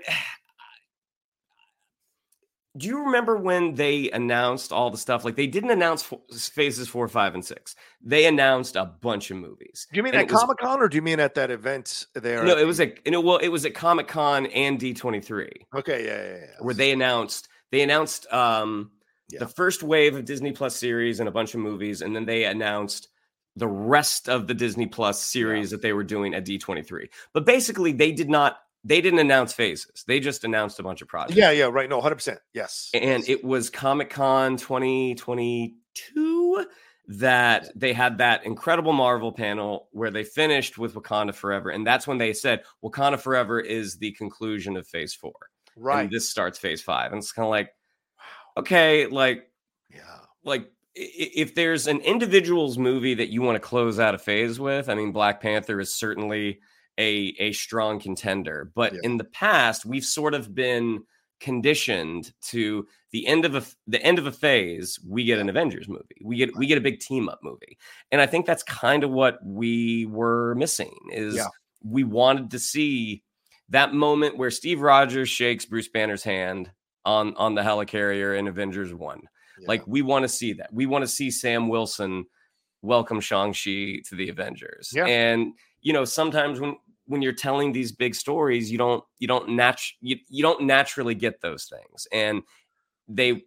do you remember when they announced all the stuff? Like they didn't announce phases four, five, and six. They announced a bunch of movies. Do you mean and at Comic Con or do you mean at that event there? No, it was at you know, well, it was at Comic Con and D twenty three. Okay, yeah, yeah, yeah. Where they announced they announced um yeah. the first wave of Disney Plus series and a bunch of movies, and then they announced the rest of the Disney Plus series yeah. that they were doing at D twenty three. But basically, they did not they didn't announce phases. They just announced a bunch of projects. Yeah, yeah, right. No, 100%. Yes. And yes. it was Comic Con 2022 that they had that incredible Marvel panel where they finished with Wakanda Forever. And that's when they said Wakanda Forever is the conclusion of phase four. Right. And this starts phase five. And it's kind of like, okay, like, yeah, like if there's an individual's movie that you want to close out a phase with, I mean, Black Panther is certainly a a strong contender. But yeah. in the past, we've sort of been conditioned to the end of a the end of a phase we get an avengers movie we get we get a big team up movie and i think that's kind of what we were missing is yeah. we wanted to see that moment where steve rogers shakes bruce banner's hand on on the helicarrier in avengers 1 yeah. like we want to see that we want to see sam wilson welcome shang-chi to the avengers yeah. and you know sometimes when when you're telling these big stories you don't you don't nat- you, you don't naturally get those things and they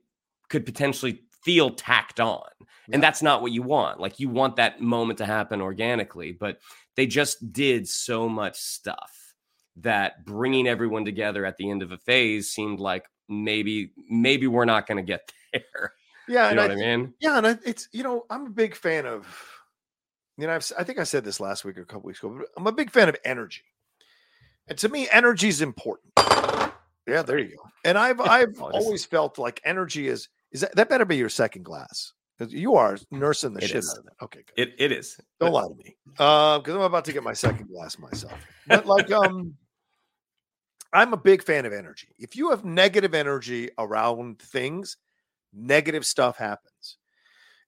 could potentially feel tacked on yeah. and that's not what you want like you want that moment to happen organically but they just did so much stuff that bringing everyone together at the end of a phase seemed like maybe maybe we're not going to get there yeah you know what I, I mean yeah and I, it's you know i'm a big fan of you know, I've, i think I said this last week or a couple weeks ago, but I'm a big fan of energy. And to me, energy is important. Yeah, there you go. And I've I've always felt like energy is is that, that better be your second glass because you are nursing the it shit is. out of that. Okay, good. It it is. Don't lie to me, because uh, I'm about to get my second glass myself. But like, um, I'm a big fan of energy. If you have negative energy around things, negative stuff happens,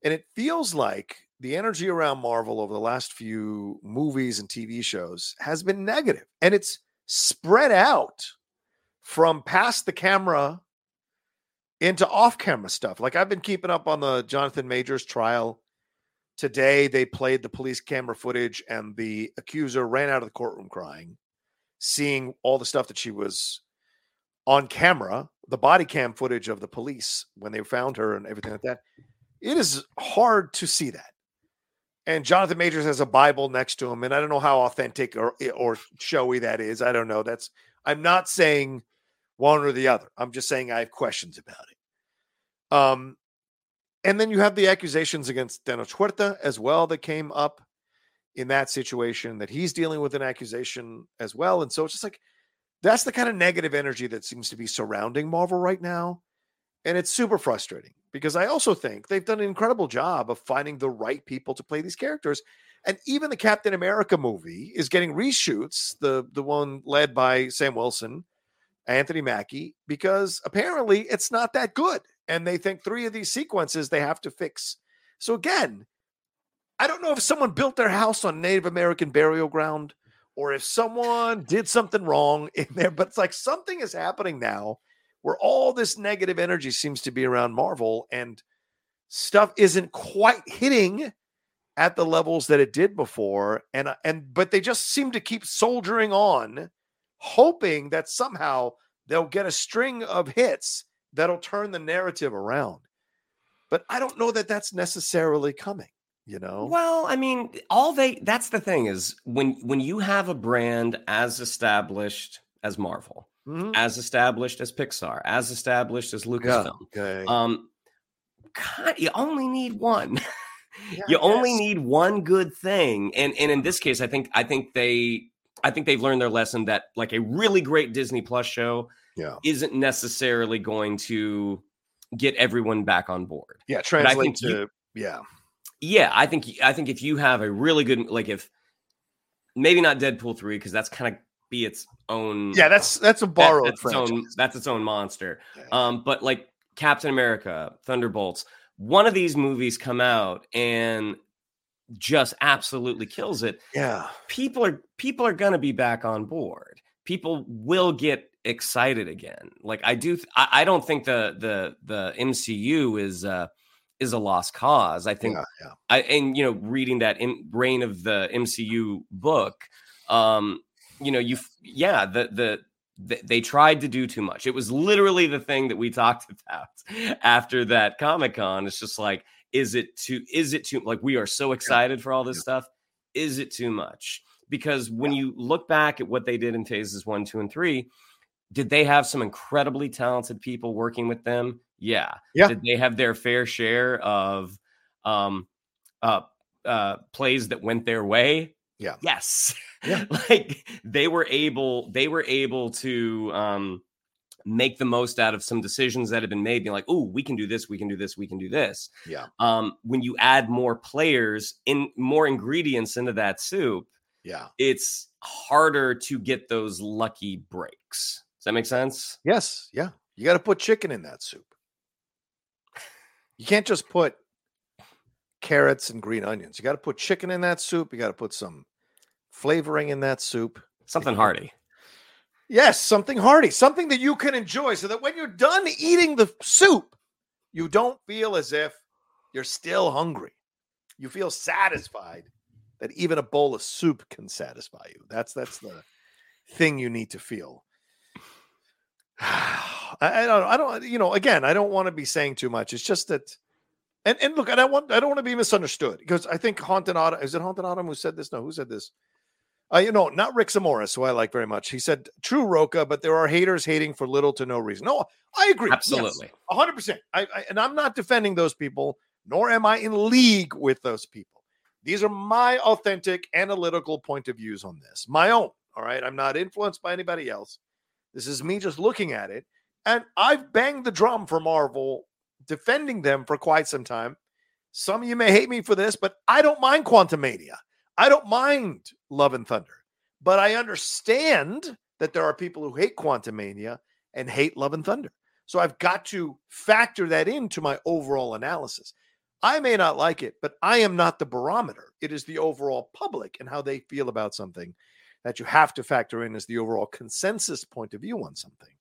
and it feels like the energy around Marvel over the last few movies and TV shows has been negative, and it's spread out from past the camera into off camera stuff. Like I've been keeping up on the Jonathan Majors trial. Today, they played the police camera footage, and the accuser ran out of the courtroom crying, seeing all the stuff that she was on camera, the body cam footage of the police when they found her and everything like that. It is hard to see that and Jonathan Majors has a Bible next to him, and I don't know how authentic or eh, or showy that is. I don't know. That's I'm not saying one or the other. I'm just saying I have questions about it. Um, and then you have the accusations against Tenoch Huerta as well that came up in that situation that he's dealing with an accusation as well, and so it's just like that's the kind of negative energy that seems to be surrounding Marvel right now, and it's super frustrating because I also think they've done an incredible job of finding the right people to play these characters. And even the Captain America movie is getting reshoots, the the one led by Sam Wilson, Anthony Mackie, because apparently it's not that good. And they think three of these sequences they have to fix. So again, I don't know if someone built their house on Native American burial ground or if someone did something wrong in there, but it's like something is happening now where all this negative energy seems to be around Marvel and stuff isn't quite hitting at the levels that it did before. And and but they just seem to keep soldiering on hoping that somehow they'll get a string of hits that'll turn the narrative around. But i don't know that that's necessarily coming you know? Well i mean all they that's the thing is when when you have a brand as established as marvel mm-hmm. as established as Pixar, as established as Lucasfilm. Yeah, okay. Um, God, you only need one. Yeah, you only need one good thing, and and in this case, I think I think they I think they've learned their lesson that like a really great Disney Plus show yeah. isn't necessarily going to get everyone back on board. Yeah, translate to you, yeah. Yeah, I think I think if you have a really good like if maybe not Deadpool 3 because that's kind of be its own. Yeah, that's that's a borrowed that, that's, its own, that's its own monster. Yeah. Um, but like Captain America, Thunderbolts, one of these movies come out and just absolutely kills it. Yeah, people are people are gonna be back on board. people will get excited again. Like I do, th- I, I, don't think the the the MCU is uh is a lost cause. I think, Yeah, yeah. I and you know, reading that in brain of the MCU book, um, you know, you yeah, the the they tried to do too much. It was literally the thing that we talked about after that Comic Con. It's just like, is it too? Is it too? Like we are so excited for all this stuff. Is it too much? Because when you look back at what they did in phases one, two, and three, did they have some incredibly talented people working with them? Yeah. Yeah. Did they have their fair share of um uh uh plays that went their way? Yeah. Yes. Yeah. like they were able they were able to um make the most out of some decisions that have been made being like oh we can do this we can do this we can do this Yeah. um when you add more players in more ingredients into that soup Yeah. it's harder to get those lucky breaks does that make sense Yes. Yeah. You got to put chicken in that soup. You can't just put carrots and green onions. You got to put chicken in that soup. You got to put some flavoring in that soup. something hearty Yes, something hearty, something that you can enjoy so that when you're done eating the soup, you don't feel as if you're still hungry. You feel satisfied that even a bowl of soup can satisfy you. That's that's the thing you need to feel. I, I don't I don't you know again, I don't want to be saying too much. It's just that and, and look, I don't want I don't want to be misunderstood because I think Haunted Autumn is it Haunted Autumn who said this? No, who said this? Uh, you know, not Rick Samoris, who I like very much. He said, "True Rocha, but there are haters hating for little to no reason." No, I agree. Absolutely. a hundred percent. I, I and I'm not defending those people, nor am I in league with those people. These are my authentic analytical point of views on this, my own. All right, I'm not influenced by anybody else. This is me just looking at it, and I've banged the drum for Marvel, defending them for quite some time. Some of you may hate me for this, but I don't mind Quantumania. I don't mind Love and Thunder, but I understand that there are people who hate Quantumania and hate Love and Thunder. So I've got to factor that into my overall analysis. I may not like it, but I am not the barometer. It is the overall public and how they feel about something that you have to factor in as the overall consensus point of view on something.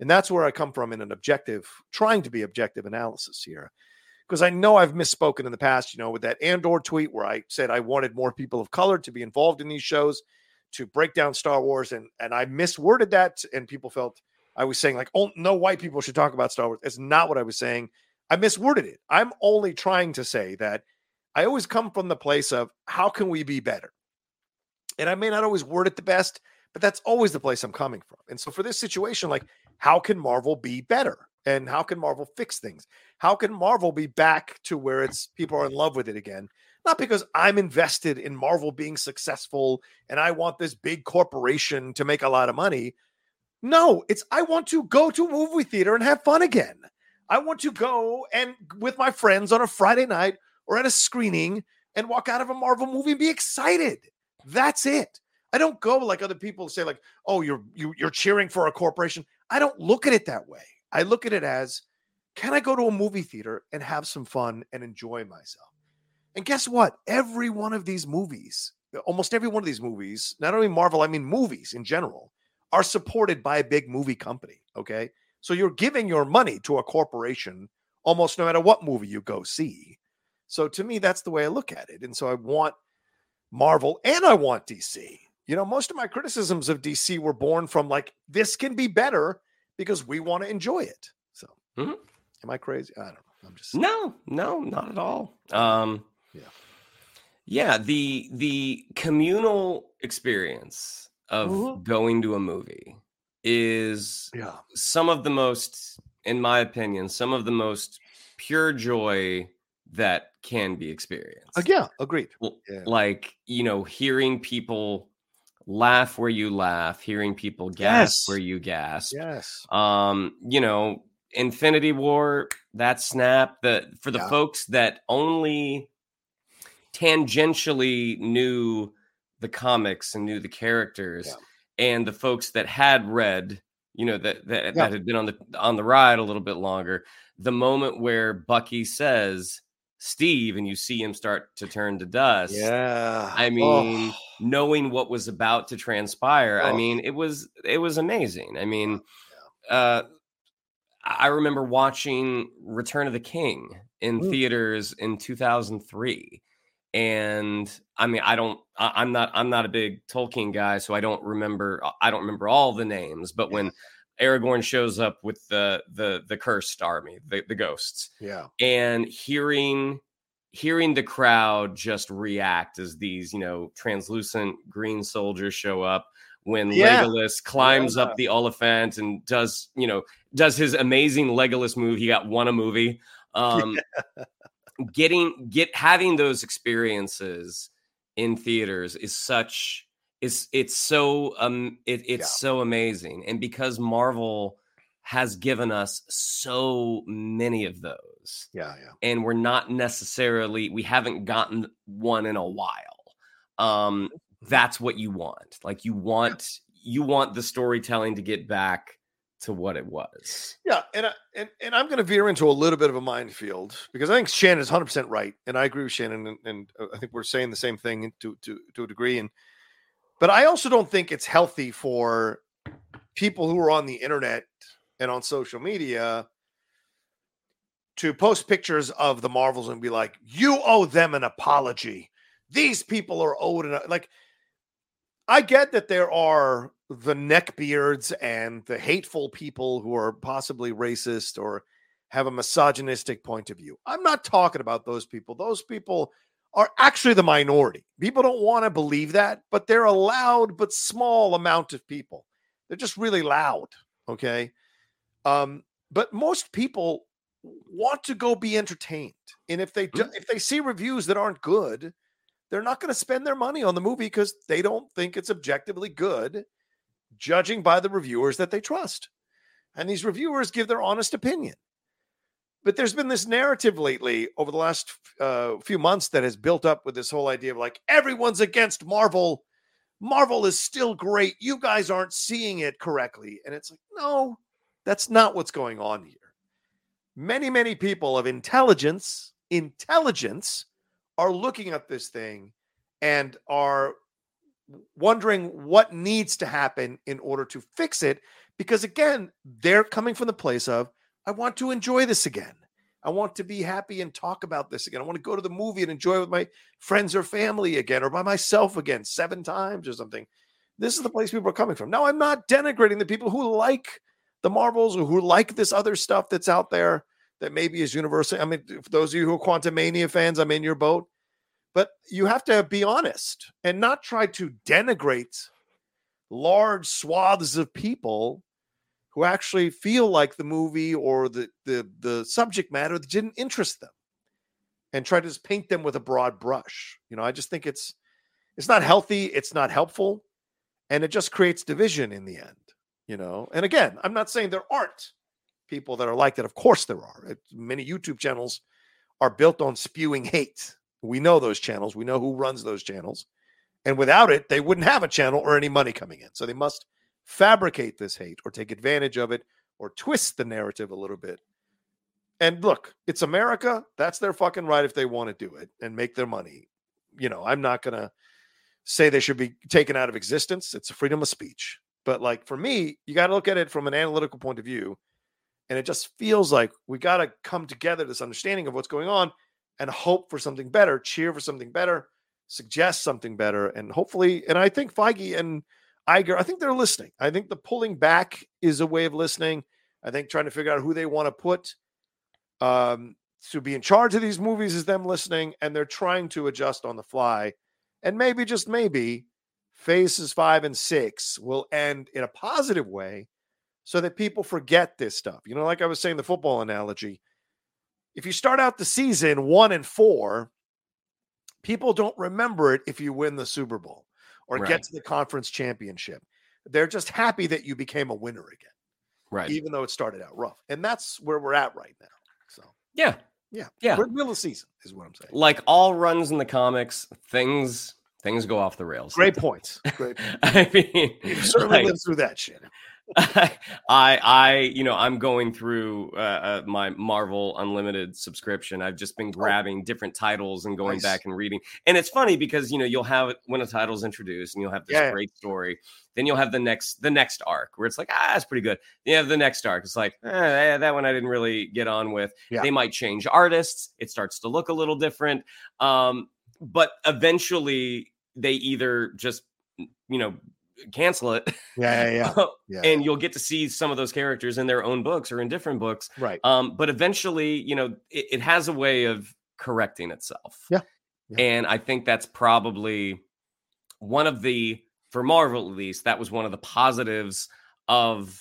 And that's where I come from in an objective, trying to be objective analysis here because I know I've misspoken in the past, you know, with that Andor tweet where I said I wanted more people of color to be involved in these shows to break down Star Wars, and and I misworded that, and people felt I was saying like, oh, no white people should talk about Star Wars. It's not what I was saying. I misworded it. I'm only trying to say that I always come from the place of how can we be better, and I may not always word it the best, but that's always the place I'm coming from. And so for this situation, like, how can Marvel be better? And how can Marvel fix things? How can Marvel be back to where it's people are in love with it again? Not because I'm invested in Marvel being successful and I want this big corporation to make a lot of money. No, it's I want to go to a movie theater and have fun again. I want to go and with my friends on a Friday night or at a screening and walk out of a Marvel movie and be excited. That's it. I don't go like other people say, like, "Oh, you're you, you're cheering for a corporation." I don't look at it that way. I look at it as, can I go to a movie theater and have some fun and enjoy myself? And guess what? Every one of these movies, uh, almost every one of these movies, not only Marvel, I mean movies in general, are supported by a big movie company. Okay. So you're giving your money to a corporation almost no matter what movie you go see. So to me, that's the way I look at it. And so I want Marvel and I want DC. You know, most of my criticisms of DC were born from like, this can be better because we want to enjoy it. So Mhm. am I crazy? I don't know. I'm just No, no, not at all. Um, Yeah. yeah. The the communal experience of Mhm. going to a movie is yeah. some of the most, in my opinion, some of the most pure joy that can be experienced. Uh, yeah, agreed. L- Yeah. Like you know, hearing people laugh where you laugh, hearing people gasp Yes. where you gasp Yes. um you know infinity war that snap the for the Yeah. folks that only tangentially knew the comics and knew the characters Yeah. and the folks that had read you know that that, Yeah. that had been on the on the ride a little bit longer the moment where bucky says Steve and you see him start to turn to dust. Yeah. I mean, oh. knowing what was about to transpire, oh. I mean, it was it was amazing. I mean, uh I remember watching Return of the King in Ooh. theaters in 2003 and i mean i don't I, am not i'm not a big tolkien guy so i don't remember i don't remember all the names but when aragorn shows up with the the the cursed army the, the ghosts yeah and hearing hearing the crowd just react as these you know translucent green soldiers show up when yeah. Legolas climbs yeah. up the Oliphaunt and does, you know, does his amazing Legolas move. He got one a movie. Um, yeah getting get having those experiences in theaters is such is it's so um it, it's yeah. so amazing and because marvel has given us so many of those yeah yeah and we're not necessarily we haven't gotten one in a while um mm-hmm. that's what you want like you want you want the storytelling to get back to what it was. Yeah, and I, and and I'm going to veer into a little bit of a minefield because I think Shannon is 100 percent right, and I agree with Shannon, and, and, uh, I think we're saying the same thing to to to a degree. And but I also don't think it's healthy for people who are on the internet and on social media to post pictures of the Marvels and be like, "You owe them an apology." These people are owed an like. I get that there are the neckbeards and the hateful people who are possibly racist or have a misogynistic point of view. I'm not talking about those people. Those people are actually the minority. People don't want to believe that, but they're a loud but small amount of people. They're just really loud. Okay. Um, but most people want to go be entertained. And if they do, mm-hmm. if they see reviews that aren't good, they're not going to spend their money on the movie because they don't think it's objectively good judging by the reviewers that they trust. And these reviewers give their honest opinion. But there's been this narrative lately over the last uh, few months that has built up with this whole idea of like, everyone's against Marvel. Marvel is still great. You guys aren't seeing it correctly. And it's like, no, that's not what's going on here. Many, many people of intelligence, intelligence, are looking at this thing and are wondering what needs to happen in order to fix it. Because again, they're coming from the place of, I want to enjoy this again. I want to be happy and talk about this again. I want to go to the movie and enjoy with my friends or family again, or by myself again, seven times or something. This is the place people are coming from. Now, I'm not denigrating the people who like the Marvels or who like this other stuff that's out there that maybe is universal. I mean, for those of you who are Quantumania fans, I'm in your boat. But you have to be honest and not try to denigrate large swaths of people who actually feel like the movie or the the the subject matter that didn't interest them and try to just paint them with a broad brush. You know, I just think it's it's not healthy, it's not helpful, and it just creates division in the end, you know. And again, I'm not saying there aren't people that are like that. Of course there are. Many YouTube channels are built on spewing hate we know those channels. We know who runs those channels. And without it, they wouldn't have a channel or any money coming in. So they must fabricate this hate or take advantage of it or twist the narrative a little bit. And look, it's America. That's their fucking right if they want to do it and make their money. You know, I'm not going to say they should be taken out of existence. It's a freedom of speech. But like for me, you got to look at it from an analytical point of view. And it just feels like we got to come together this understanding of what's going on and hope for something better, cheer for something better, suggest something better, and hopefully, and I think Feige and Iger, I think they're listening. I think the pulling back is a way of listening. I think trying to figure out who they want to put um, to be in charge of these movies is them listening, and they're trying to adjust on the fly. And maybe, just maybe, phases five and six will end in a positive way so that people forget this stuff. You know, like I was saying, the football analogy if you start out the season one and four, people don't remember it if you win the Super Bowl or right. get to the conference championship. They're just happy that you became a winner again. Right. Even though it started out rough. And that's where we're at right now. So, yeah. Yeah. Yeah. We're middle of season is what I'm saying. Like all runs in the comics, things things go off the rails. Great points. Great. I mean, you certainly like, lived through that shit. I, I, you know, I'm going through uh, uh, my Marvel Unlimited subscription. I've just been oh. grabbing different titles and going nice. back and reading. And it's funny because you know you'll have when a title's introduced and you'll have this yeah. great story. Then you'll have the next the next arc where it's like ah, that's pretty good. Then you have the next arc. It's like eh, that one I didn't really get on with. Yeah. They might change artists. It starts to look a little different. Um, but eventually they either just you know cancel it. Yeah, yeah, yeah. yeah. and you'll get to see some of those characters in their own books or in different books. Right. Um, but eventually, you know, it, it has a way of correcting itself. Yeah. yeah. And I think that's probably one of the for Marvel at least, that was one of the positives of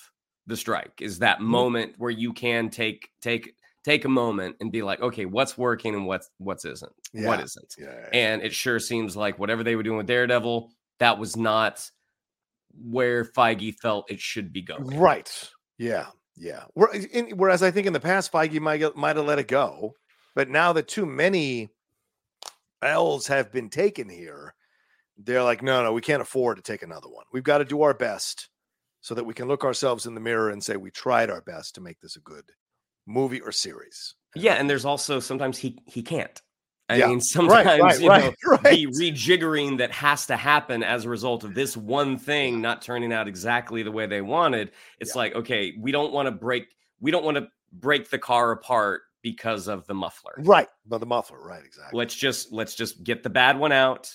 the strike is that mm-hmm. moment where you can take take take a moment and be like, okay, what's working and what's what's isn't, yeah. what isn't. Yeah, yeah, and it sure seems like whatever they were doing with Daredevil, that was not where Feige felt it should be going. Right. Yeah. Yeah. Eh, whereas I think in the past, Feige might might have let it go, but now that too many L's have been taken here, they're like, no, no, we can't afford to take another one. We've got to do our best so that we can look ourselves in the mirror and say we tried our best to make this a good movie or series. Yeah, and there's also sometimes he he can't. I yeah. mean, sometimes right, right, you know right, the rejiggering that has to happen as a result of this one thing not turning out exactly the way they wanted. It's yeah. like, okay, we don't want to break, we don't want to break the car apart because of the muffler. Right, but the muffler, right, exactly. Let's just let's just get the bad one out.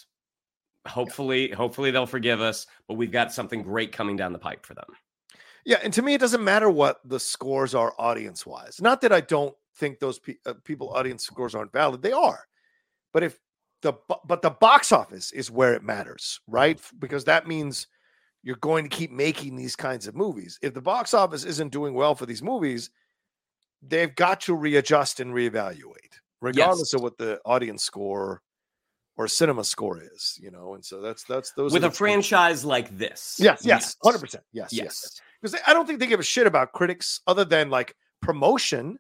Hopefully, yeah. hopefully they'll forgive us, but we've got something great coming down the pipe for them. Yeah, and to me, it doesn't matter what the scores are audience wise. Not that I don't think those pe- uh, people audience scores aren't valid; they are. But if the but the box office is where it matters, right? Because that means you're going to keep making these kinds of movies. If the box office isn't doing well for these movies, they've got to readjust and reevaluate, regardless yes. of what the audience score or cinema score is, you know. And so that's that's those with a franchise like this. Yes, yes, hundred percent. Yes, yes. yes because I don't think they give a shit about critics other than like promotion.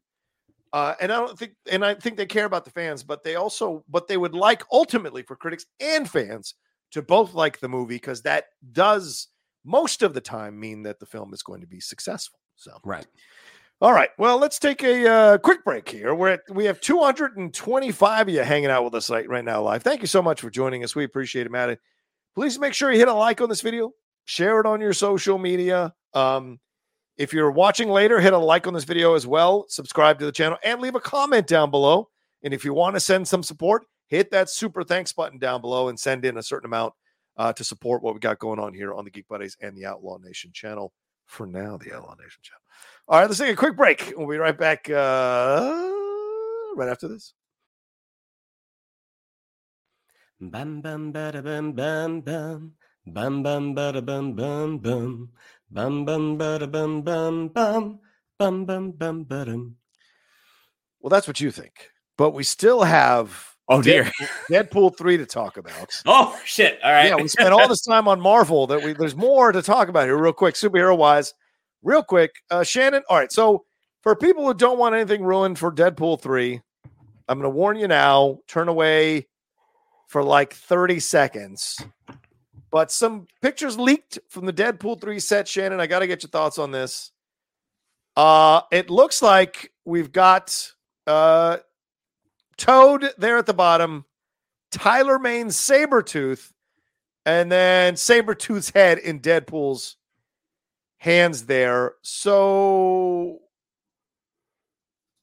Uh, and I don't think, and I think they care about the fans, but they also, but they would like ultimately for critics and fans to both like the movie because that does most of the time mean that the film is going to be successful. So, right. All right. Well, let's take a uh, quick break here. We're at, we have 225 of you hanging out with us right now live. Thank you so much for joining us. We appreciate it, Matt. Please make sure you hit a like on this video, share it on your social media. Um, if you're watching later, hit a like on this video as well, subscribe to the channel, and leave a comment down below. And if you want to send some support, hit that super thanks button down below and send in a certain amount uh, to support what we got going on here on the Geek Buddies and the Outlaw Nation channel. For now, the Outlaw Nation channel. All right, let's take a quick break. We'll be right back uh, right after this. Bam bam bada bam bam bam bam bam bada bam bam bam Bum bum bada bum bum bum bum bum bum bum. Well, that's what you think, but we still have oh dear Deadpool three to talk about. Oh shit! All right, yeah, we spent all this time on Marvel. That we there's more to talk about here, real quick, superhero wise, real quick. Uh, Shannon, all right. So for people who don't want anything ruined for Deadpool three, I'm going to warn you now. Turn away for like 30 seconds but some pictures leaked from the Deadpool 3 set, Shannon. I got to get your thoughts on this. Uh, it looks like we've got uh, Toad there at the bottom, Tyler Mane's Sabretooth, and then Sabretooth's head in Deadpool's hands there. So,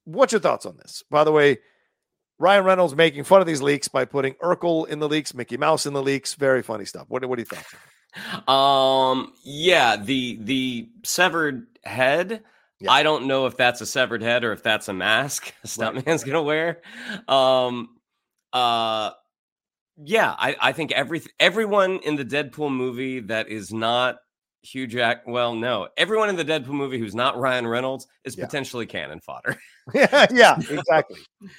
what's your thoughts on this? By the way, Ryan Reynolds making fun of these leaks by putting Urkel in the leaks, Mickey Mouse in the leaks. Very funny stuff. What, what do you think? Um, yeah, the the severed head. Yeah. I don't know if that's a severed head or if that's a mask Stuntman's right. gonna wear. Um, uh, yeah, I, I think every everyone in the Deadpool movie that is not Hugh Jack. Well, no, everyone in the Deadpool movie who's not Ryan Reynolds is yeah. potentially cannon fodder. yeah, yeah, exactly. exactly.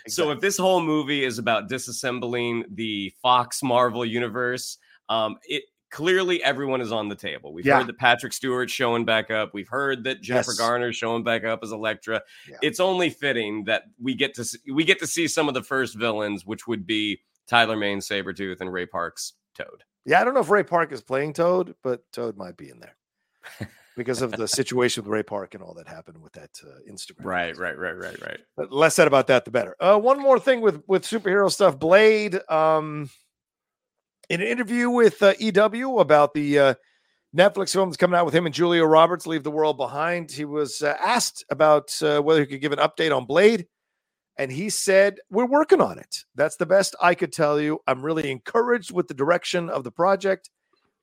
So if this whole movie is about disassembling the Fox Marvel universe, um, it clearly everyone is on the table. We've yeah. heard that Patrick Stewart showing back up. We've heard that Jennifer yes. Garner showing back up as Elektra. Yeah. It's only fitting that we get to see, we get to see some of the first villains, which would be Tyler Mane, Sabretooth, and Ray Park's Toad. Yeah, I don't know if Ray Park is playing Toad, but Toad might be in there. Because of the situation with Ray Park and all that happened with that uh, Instagram. Right, right, right, right, right. But less said about that, the better. Uh, one more thing with with superhero stuff. Blade, um, in an interview with uh, EW about the uh, Netflix film that's coming out with him and Julia Roberts, Leave the World Behind, he was uh, asked about uh, whether he could give an update on Blade. And he said, We're working on it. That's the best I could tell you. I'm really encouraged with the direction of the project.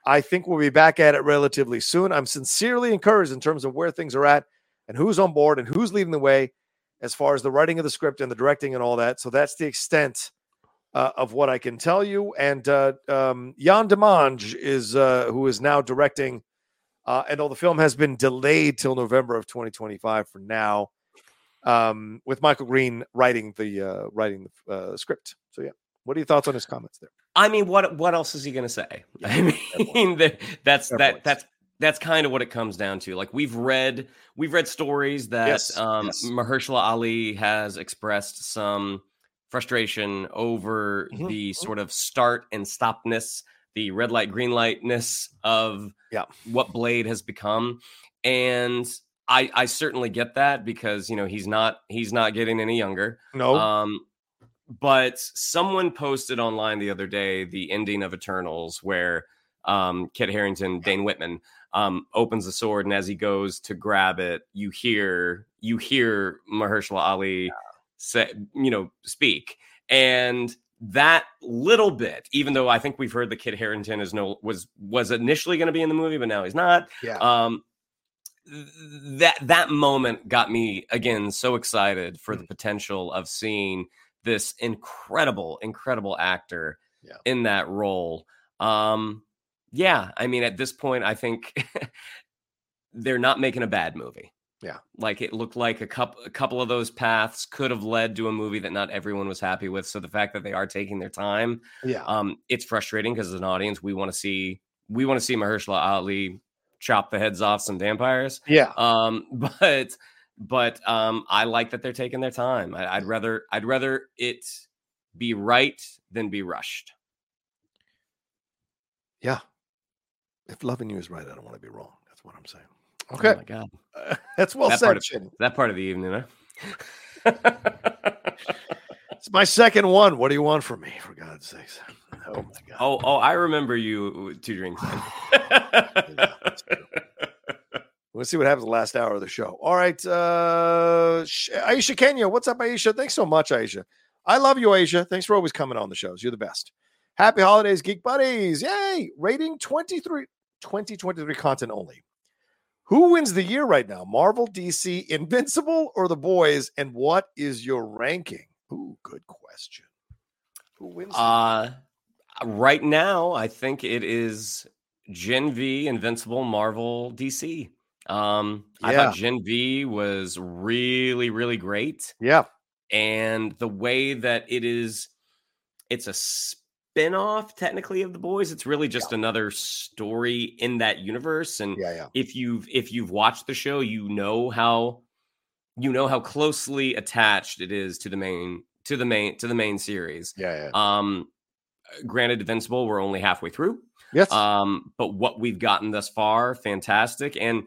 I think we'll be back at it relatively soon. I'm sincerely encouraged in terms of where things are at and who's on board and who's leading the way as far as the writing of the script and the directing and all that. So that's the extent uh, of what I can tell you. And uh, um, Yann Demange is uh, who is now directing. Uh, and all the film has been delayed till November of 2025 for now, um, with Michael Green writing the uh, writing the uh, script. So yeah, what are your thoughts on his comments there? I mean, what what else is he going to say? I mean, that, that's Fair that points. that's that's kind of what it comes down to. Like we've read we've read stories that Yes, um, yes. Mahershala Ali has expressed some frustration over Mhm, the mhm. sort of start and stopness, the red light green lightness of Yeah. what Blade has become, and I I certainly get that because you know he's not he's not getting any younger. No, Um, but someone posted online the other day the ending of Eternals where um, Kit Harington, Dane Whitman, um, opens the sword, and as he goes to grab it, you hear you hear Mahershala Ali say, you know, speak, and that little bit, even though I think we've heard that Kit Harington is no was was initially going to be in the movie, but now he's not. yeah, Um, that that moment got me again so excited for Mm. the potential of seeing this incredible, incredible actor Yeah. in that role. Um, yeah, I mean, at this point, I think they're not making a bad movie. Yeah. like it looked like a couple a couple of those paths could have led to a movie that not everyone was happy with. So the fact that they are taking their time, yeah, um, it's frustrating because as an audience, we want to see we want to see Mahershala Ali chop the heads off some vampires. yeah. Um, but but um, I like that they're taking their time. I, I'd rather I'd rather it be right than be rushed. Yeah. If loving you is right, I don't want to be wrong. That's what I'm saying. Oh Okay. my god, That's well That said, part of- that part of the evening, huh? It's my second one. What do you want from me, for God's sakes? Oh my God. oh oh, I remember you two drinks. in. Let's see what happens the last hour of the show. All right. Uh Aisha Kenya. What's up, Aisha? Thanks so much, Aisha. I love you, Aisha. Thanks for always coming on the shows. You're the best. Happy holidays, Geek Buddies. Yay. Rating 23, 2023 content only. Who wins the year right now? Marvel, DC, Invincible, or the boys? And what is your ranking? Ooh, good question. Who wins? Uh right now, I think it is Gen V, Invincible, Marvel, DC. Um, I thought Gen V was really, really great. yeah. and the way that it is it's a spin-off technically of the boys it's really just another story in that universe and Yeah. Yeah. if you've if you've watched the show you know how you know how closely attached it is to the main to the main to the main series Yeah. Yeah. um granted invincible we're only halfway through Yes. um but what we've gotten thus far fantastic and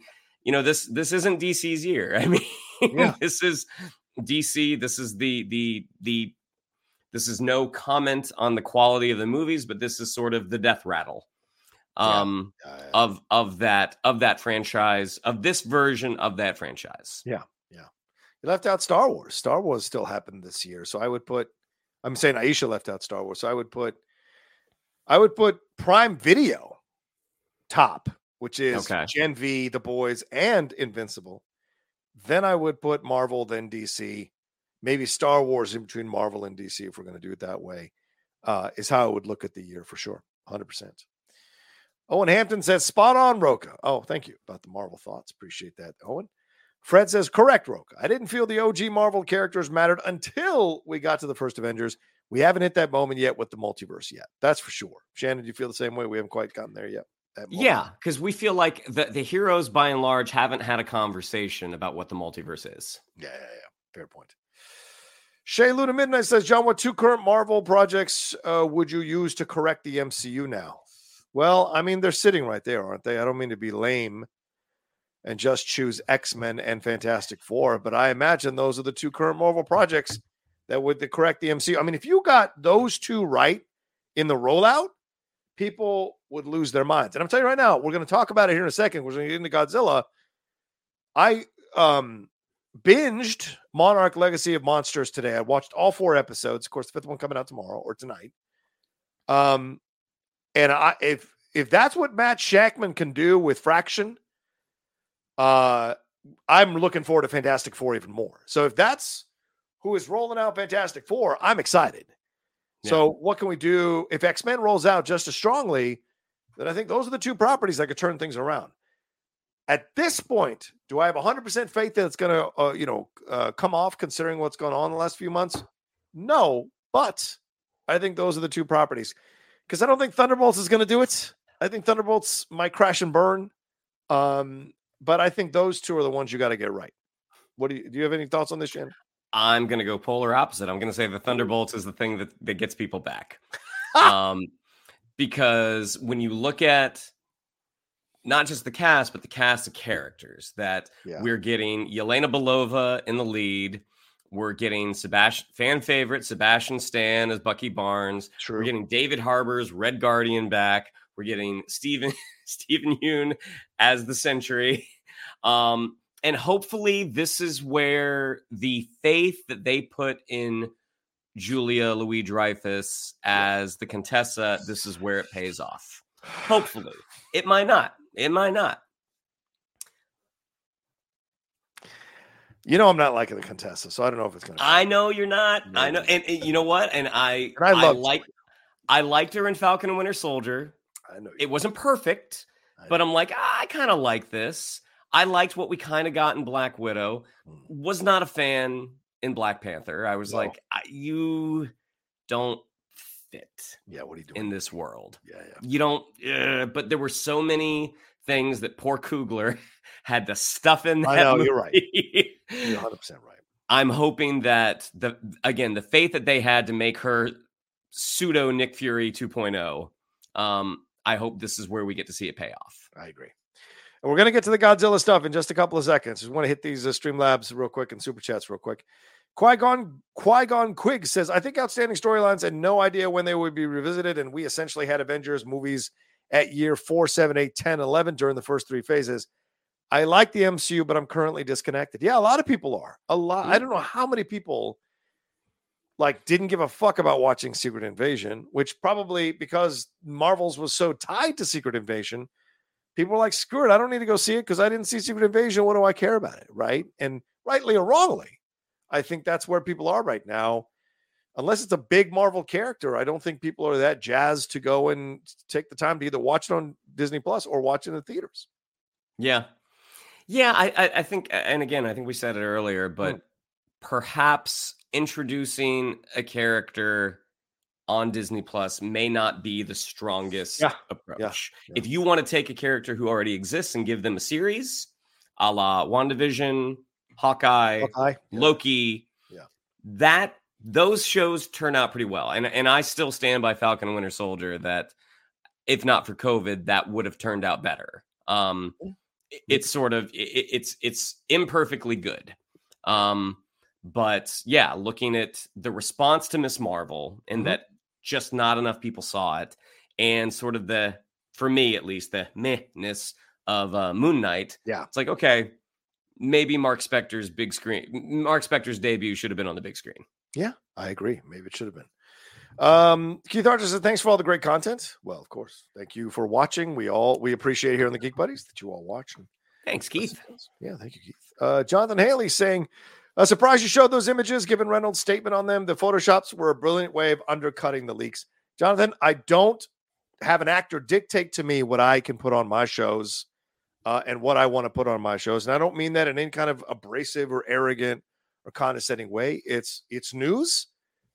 you know this this isn't dc's year i mean Yeah. this is dc this is the the the this is no comment on the quality of the movies but this is sort of the death rattle Yeah. um Uh, of of that of that franchise of this version of that franchise Yeah, yeah. You left out Star Wars. Star Wars still happened this year, so I would put. I'm saying Aisha left out Star Wars, so I would put. I would put Prime Video top, which is Okay. Gen V, The Boys, and Invincible. Then I would put Marvel, then DC, maybe Star Wars in between Marvel and DC if we're going to do it that way. Uh, is how I would look at the year for sure, hundred percent. Owen Hampton says, "Spot on, Rocha." Oh, thank you about the Marvel thoughts. Appreciate that, Owen. Fred says, correct, Rocha. I didn't feel the OG Marvel characters mattered until we got to the first Avengers. We haven't hit that moment yet with the multiverse yet. That's for sure. Shannon, do you feel the same way? We haven't quite gotten there yet. Yeah because we feel like the, the heroes by and large haven't had a conversation about what the multiverse is Yeah, yeah, yeah. Fair point. Shay Luna Midnight says, John, what two current Marvel projects uh, would you use to correct the MCU now? Well, I mean, they're sitting right there, aren't they? I don't mean to be lame. and just choose X Men and Fantastic Four. But I imagine those are the two current Marvel projects that would correct the MCU. I mean, if you got those two right in the rollout, people would lose their minds. And I'm telling you right now, we're going to talk about it here in a second. We're going to get into Godzilla. I um binged Monarch Legacy of Monsters today. I watched all four episodes. Of course, the fifth one coming out tomorrow or tonight. Um, and I if if that's what Matt Shakman can do with Fraction, uh, I'm looking forward to Fantastic Four even more. So if that's who is rolling out Fantastic Four, I'm excited. So what can we do if X Men rolls out just as strongly? Then I think those are the two properties that could turn things around. At this point, do I have 100% faith that it's going to, uh, you know, uh, come off considering what's going on in the last few months? No, but I think those are the two properties because I don't think Thunderbolts is going to do it. I think Thunderbolts might crash and burn. Um, but I think those two are the ones you got to get right. What do you do? You have any thoughts on this, Jen? I'm going to go polar opposite. I'm going to say the Thunderbolts is the thing that, that gets people back. um, because when you look at not just the cast, but the cast of characters that yeah. we're getting Yelena Belova in the lead. We're getting Sebastian fan favorite Sebastian Stan as Bucky Barnes. True. We're getting David Harbour's Red Guardian back. We're getting Steven Steven Yeun as the Sentry. Um, and hopefully this is where the faith that they put in Julia Louis Dreyfus as the Contessa, this is where it pays off. Hopefully. It might not. It might not. You know, I'm not liking the Contessa, so I don't know if it's going to. I know you're not. No. I know, and, and, you know what? And I, and I, I like, I liked her in Falcon and Winter Soldier. I know it wasn't perfect, but I'm like, ah, I kind of like this. I liked what we kind of got in Black Widow. Hmm. Was not a fan in Black Panther. I was no. like, you don't fit. Yeah, what are you doing in this world? Yeah, yeah. You don't. Uh, but there were so many things that poor Coogler had to stuff in. That I know movie. you're right. You're 100 percent right. I'm hoping that the again the faith that they had to make her pseudo Nick Fury 2.0. Um, I hope this is where we get to see it pay off. I agree. And we're going to get to the Godzilla stuff in just a couple of seconds. Just want to hit these uh, Streamlabs real quick and super chats real quick. Qui Gon Qui Gon Quig says, "I think outstanding storylines and no idea when they would be revisited, and we essentially had Avengers movies at year four, seven, eight, 10, 11 during the first three phases. I like the MCU, but I'm currently disconnected. Yeah, a lot of people are. A lot. I don't know how many people like didn't give a fuck about watching Secret Invasion, which probably because Marvel's was so tied to Secret Invasion, people are like, screw it, I don't need to go see it because I didn't see Secret Invasion. What do I care about it? Right. And rightly or wrongly, I think that's where people are right now. Unless it's a big Marvel character, I don't think people are that jazzed to go and take the time to either watch it on Disney Plus or watch it in the theaters. Yeah. Yeah, I, I, I think, and again, I think we said it earlier, but mm. perhaps introducing a character on Disney Plus may not be the strongest yeah. approach. Yeah. Yeah. If you want to take a character who already exists and give them a series, a la WandaVision, Hawkeye, Hawkeye. Loki, yeah. that those shows turn out pretty well. And and I still stand by Falcon and Winter Soldier that if not for COVID, that would have turned out better. Um, it's sort of it, it's it's imperfectly good. Um, but yeah, looking at the response to Miss Marvel and mm-hmm. that just not enough people saw it, and sort of the, for me at least, the mehness of uh, Moon Knight. Yeah, it's like okay, maybe Marc Spector's big screen, Marc Spector's debut should have been on the big screen. Yeah, I agree. Maybe it should have been. Um, Keith Archer said, "Thanks for all the great content." Well, of course, thank you for watching. We all we appreciate here on the Geek Buddies that you all watch. Thanks, Keith. Yeah, thank you, Keith. Uh, Jonathan Haley saying, a surprise you showed those images, given Reynolds' statement on them. The photoshops were a brilliant way of undercutting the leaks. Jonathan, I don't have an actor dictate to me what I can put on my shows uh, and what I want to put on my shows. And I don't mean that in any kind of abrasive or arrogant or condescending way. It's it's news,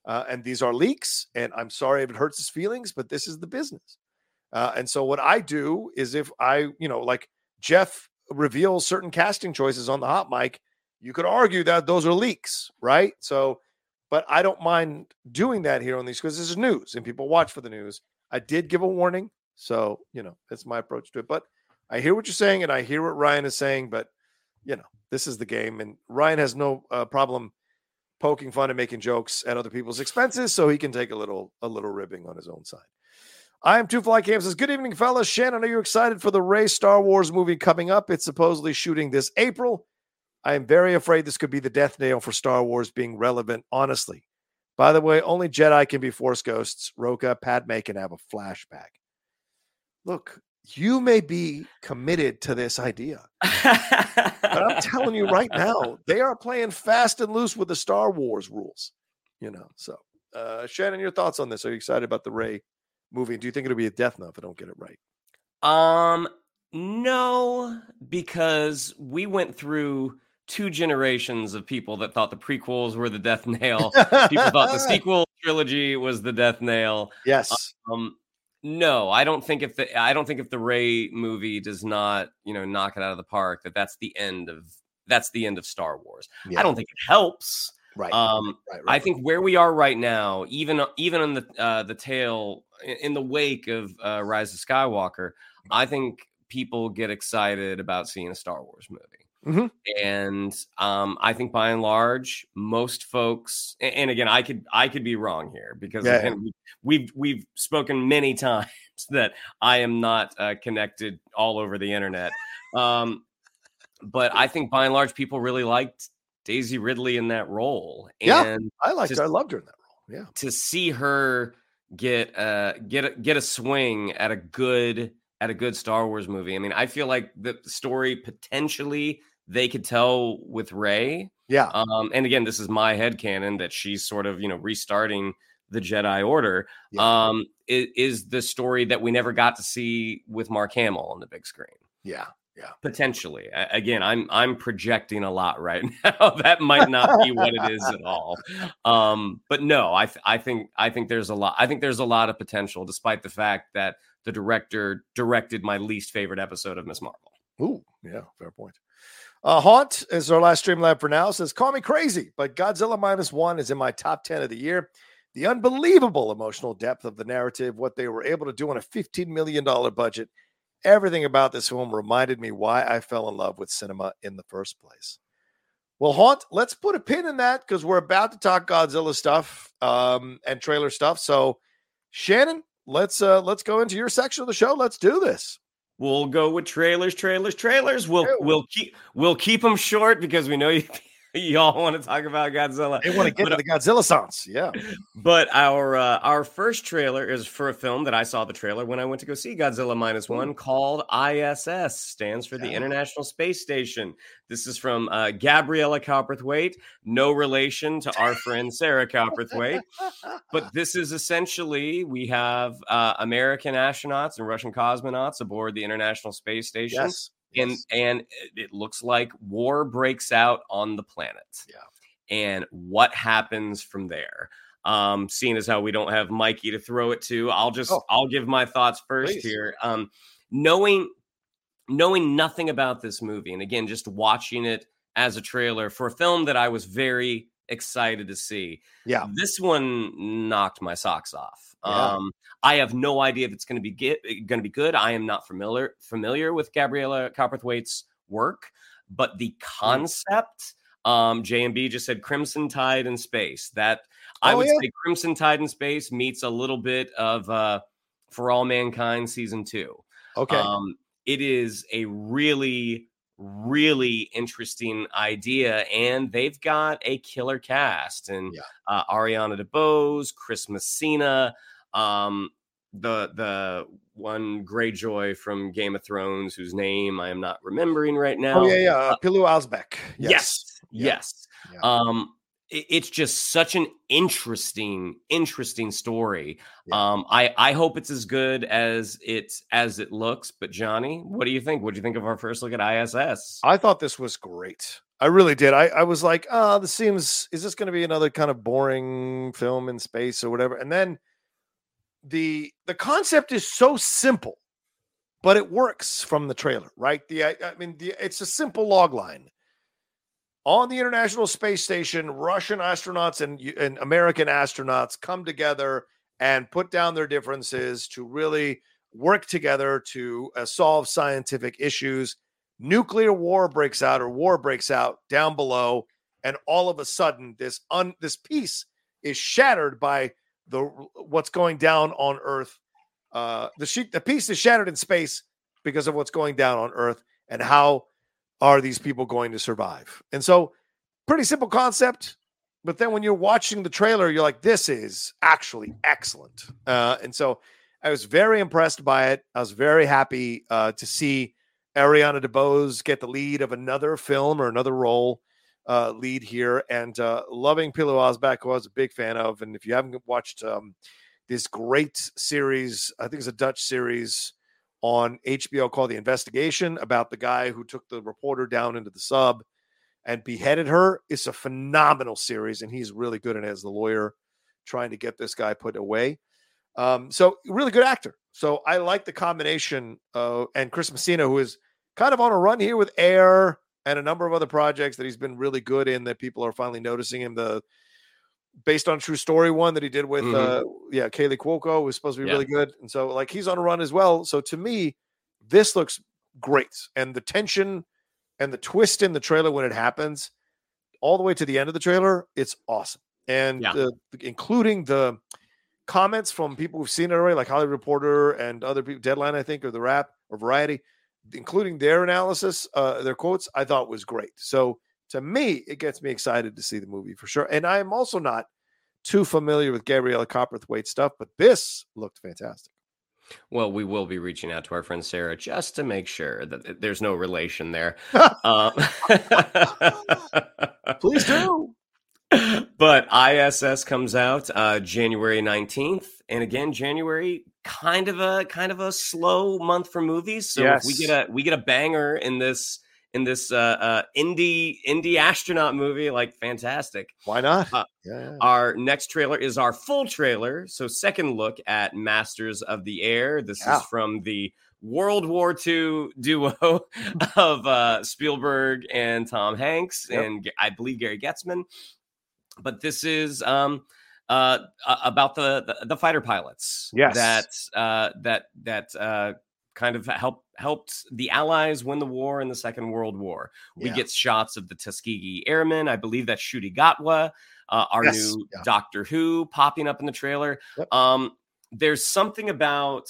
uh, and these are leaks. And I'm sorry if it hurts his feelings, but this is the business. Uh, and so what I do is if I, you know, like Jeff reveals certain casting choices on the hot mic you could argue that those are leaks, right? So, but I don't mind doing that here on these because this is news and people watch for the news. I did give a warning, so you know that's my approach to it. But I hear what you're saying, and I hear what Ryan is saying, but you know, this is the game, and Ryan has no uh, problem poking fun and making jokes at other people's expenses, so he can take a little a little ribbing on his own side. I am Two Fly Cam says, Good evening, fellas. Shannon, are you excited for the Rey Star Wars movie coming up? It's supposedly shooting this April. I am very afraid this could be the death nail for Star Wars being relevant, honestly. By the way, only Jedi can be Force ghosts. Rocha, Padme can have a flashback. Look, you may be committed to this idea. but I'm telling you right now, they are playing fast and loose with the Star Wars rules. You know, so uh Shannon, your thoughts on this? Are you excited about the Rey movie? Do you think it'll be a death knell if I don't get it right? Um, no, because we went through two generations of people that thought the prequels were the death nail. people thought the sequel trilogy was the death nail. Yes. Um, no, I don't think if the I don't think if the Rey movie does not, you know, knock it out of the park, that that's the end of that's the end of Star Wars. Yeah. I don't think it helps. Right. Um, right, right, I think where we are right now, even even on the uh, the tail in the wake of uh, Rise of Skywalker, I think people get excited about seeing a Star Wars movie. Mhm. And um, I think by and large, most folks, and again, I could I could be wrong here because Yeah, again, we- we've we've spoken many times that I am not uh, connected all over the internet. Um, but I think by and large, people really liked Daisy Ridley in that role, Yeah. and I liked just- her. I loved her in that role. Yeah. to see her get uh get a, get a swing at a good at a good Star Wars movie. I mean, I feel like the story potentially they could tell with Rey. Yeah. Um, and again, this is my head canon that she's sort of you know restarting the Jedi Order. Yeah. Um, is, is the story that we never got to see with Mark Hamill on the big screen yeah. Yeah. Potentially A- again i'm i'm projecting a lot right now that might not be what it is at all um but no i th- i think i think there's a lot i think there's a lot of potential despite the fact that the director directed my least favorite episode of miss marvel Ooh, yeah, fair point. Uh, Haunt is our last stream lab for now. Says, call me crazy, but Godzilla minus one is in my top 10 of the year. The unbelievable emotional depth of the narrative, what they were able to do on a $15 million budget, everything about this film reminded me why I fell in love with cinema in the first place. Well, Haunt, let's put a pin in that because we're about to talk Godzilla stuff um, and trailer stuff. So, Shannon, let's uh, let's go into your section of the show. Let's do this. We'll go with trailers trailers trailers. We'll we'll keep we'll keep them short because we know you y'all want to talk about godzilla They want to get But, to the Godzilla songs. Yeah. But our uh, our first trailer is for a film that I saw the trailer when I went to go see Godzilla minus one called ISS stands for the International Space Station. This is from uh, Gabriela Cowperthwaite, no relation to our friend Sarah Copperthwaite. But this is essentially we have uh, American astronauts and Russian cosmonauts aboard the International Space Station yes. And yes. and it- it looks like war breaks out on the planet. Yeah. And what happens from there? Um, seeing as how we don't have Mikey to throw it to, I'll just Oh. I'll give my thoughts first Please. here. Um, knowing knowing nothing about this movie, and again, just watching it as a trailer for a film that I was very excited to see. Yeah. This one knocked my socks off. Yeah. Um, I have no idea if it's going to be get, going to be good. I am not familiar familiar with Gabriela Cowperthwaite's work, but the Mm. concept. Um, J and B just said Crimson Tide in space. That I Oh, would yeah. say Crimson Tide in space meets a little bit of uh, For All Mankind season two. Okay. Um, it is a really, really interesting idea, and they've got a killer cast and Yeah. uh, Ariana DeBose, Chris Messina, um, the the one Greyjoy from Game of Thrones, whose name I am not remembering right now. oh yeah, yeah. Uh, Pilou Asbæk. Yes, Yeah. yes. Yeah. Um, it's just such an interesting, interesting story. Yeah. Um, I I hope it's as good as it's as it looks. But Johnny, what do you think? What do you think of our first look at ISS? I thought this was great. I really did. I, I was like, oh, this seems is this going to be another kind of boring film in space or whatever? And then the the concept is so simple, but it works from the trailer, right? The I, I mean, the, it's a simple log line. On the International Space Station, Russian astronauts and, and American astronauts come together and put down their differences to really work together to uh, solve scientific issues. Nuclear war breaks out, or war breaks out down below, and all of a sudden, this un this peace is shattered by the what's going down on Earth. Uh, the sheet, the piece is shattered in space because of what's going down on Earth, and how are these people going to survive? And so, pretty simple concept. But then when you're watching the trailer, you're like, this is actually excellent. Uh, and so I was very impressed by it. I was very happy uh, to see Ariana DeBose get the lead of another film or another role uh, lead here, and uh, loving Pilou Asbæk, who I was a big fan of. And if you haven't watched um, this great series, I think it's a Dutch series on HBO called The Investigation about the guy who took the reporter down into the sub and beheaded her. It's a phenomenal series, and he's really good in it as the lawyer trying to get this guy put away. Um, so really good actor. So I like the combination. Uh, and Chris Messina, who is kind of on a run here with Air and a number of other projects that he's been really good in. That people are finally noticing him. The based on true story one that he did with, mm-hmm. uh, yeah, Kaley Cuoco was supposed to be yeah. really good, and so like he's on a run as well. So to me, this looks great, and the tension and the twist in the trailer when it happens, all the way to the end of the trailer, it's awesome, and yeah. uh, including the comments from people who've seen it already, like Hollywood Reporter and other people, Deadline, I think, or The Wrap or Variety, including their analysis, uh, their quotes, I thought was great. So to me, it gets me excited to see the movie for sure. And I'm also not too familiar with Gabriela Cowperthwaite stuff, but this looked fantastic. Well, we will be reaching out to our friend Sarah just to make sure that there's no relation there. uh, Please do but ISS comes out uh, January 19th. And again, January kind of a kind of a slow month for movies. So yes. if we get a we get a banger in this in this uh, uh, indie indie astronaut movie, like fantastic. Why not? Uh, yeah, yeah. Our next trailer is our full trailer. So second look at Masters of the Air. This yeah. is from the World War II duo of uh, Spielberg and Tom Hanks, yep. and I believe Gary Goetzman. but this is um, uh, about the, the, the fighter pilots. Yes, that uh, that that uh, kind of help helped the Allies win the war in the Second World War. We yeah. get shots of the Tuskegee Airmen. I believe that's Ncuti Gatwa, uh, our yes. new yeah. Doctor Who, popping up in the trailer. Yep. Um, there's something about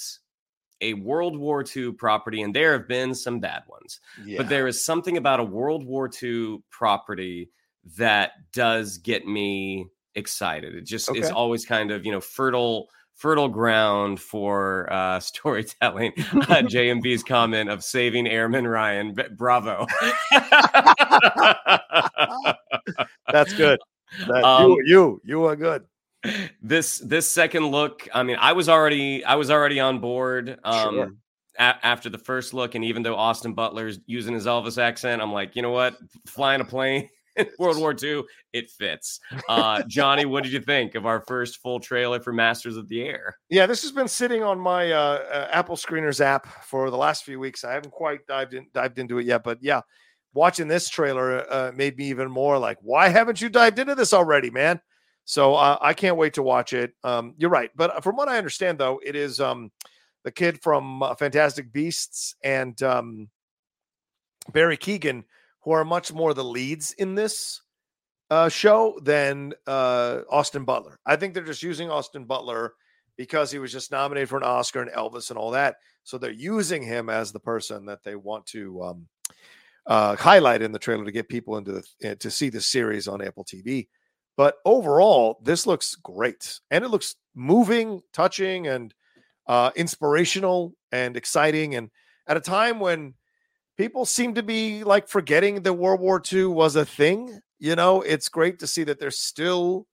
a World War II property, and there have been some bad ones, yeah. but there is something about a World War II property that does get me excited. It just okay. is always kind of, you know, fertile fertile ground for uh, storytelling. Uh, JMB's comment of saving Airman Ryan. Bravo. That's good. That, um, you, you, you are good. This this second look, I mean, I was already I was already on board. Um, sure. after the first look, and even though Austin Butler's using his Elvis accent, I'm like, you know what, flying a plane World War II, it fits. Uh, Johnny, what did you think of our first full trailer for Masters of the Air? Yeah, this has been sitting on my uh, uh, Apple Screeners app for the last few weeks. I haven't quite dived in, dived into it yet, but yeah, watching this trailer uh, made me even more like, why haven't you dived into this already, man? So uh, I can't wait to watch it. Um, you're right, but from what I understand, though, it is um, the kid from uh, Fantastic Beasts and um, Barry Keoghan who are much more the leads in this uh, show than uh, Austin Butler. I think they're just using Austin Butler because he was just nominated for an Oscar and Elvis and all that. So they're using him as the person that they want to um, uh, highlight in the trailer to get people into the eh, to see the series on Apple TV. But overall, this looks great, and it looks moving, touching, and uh, inspirational and exciting. And at a time when people seem to be like forgetting that World War II was a thing. You know, it's great to see that there's still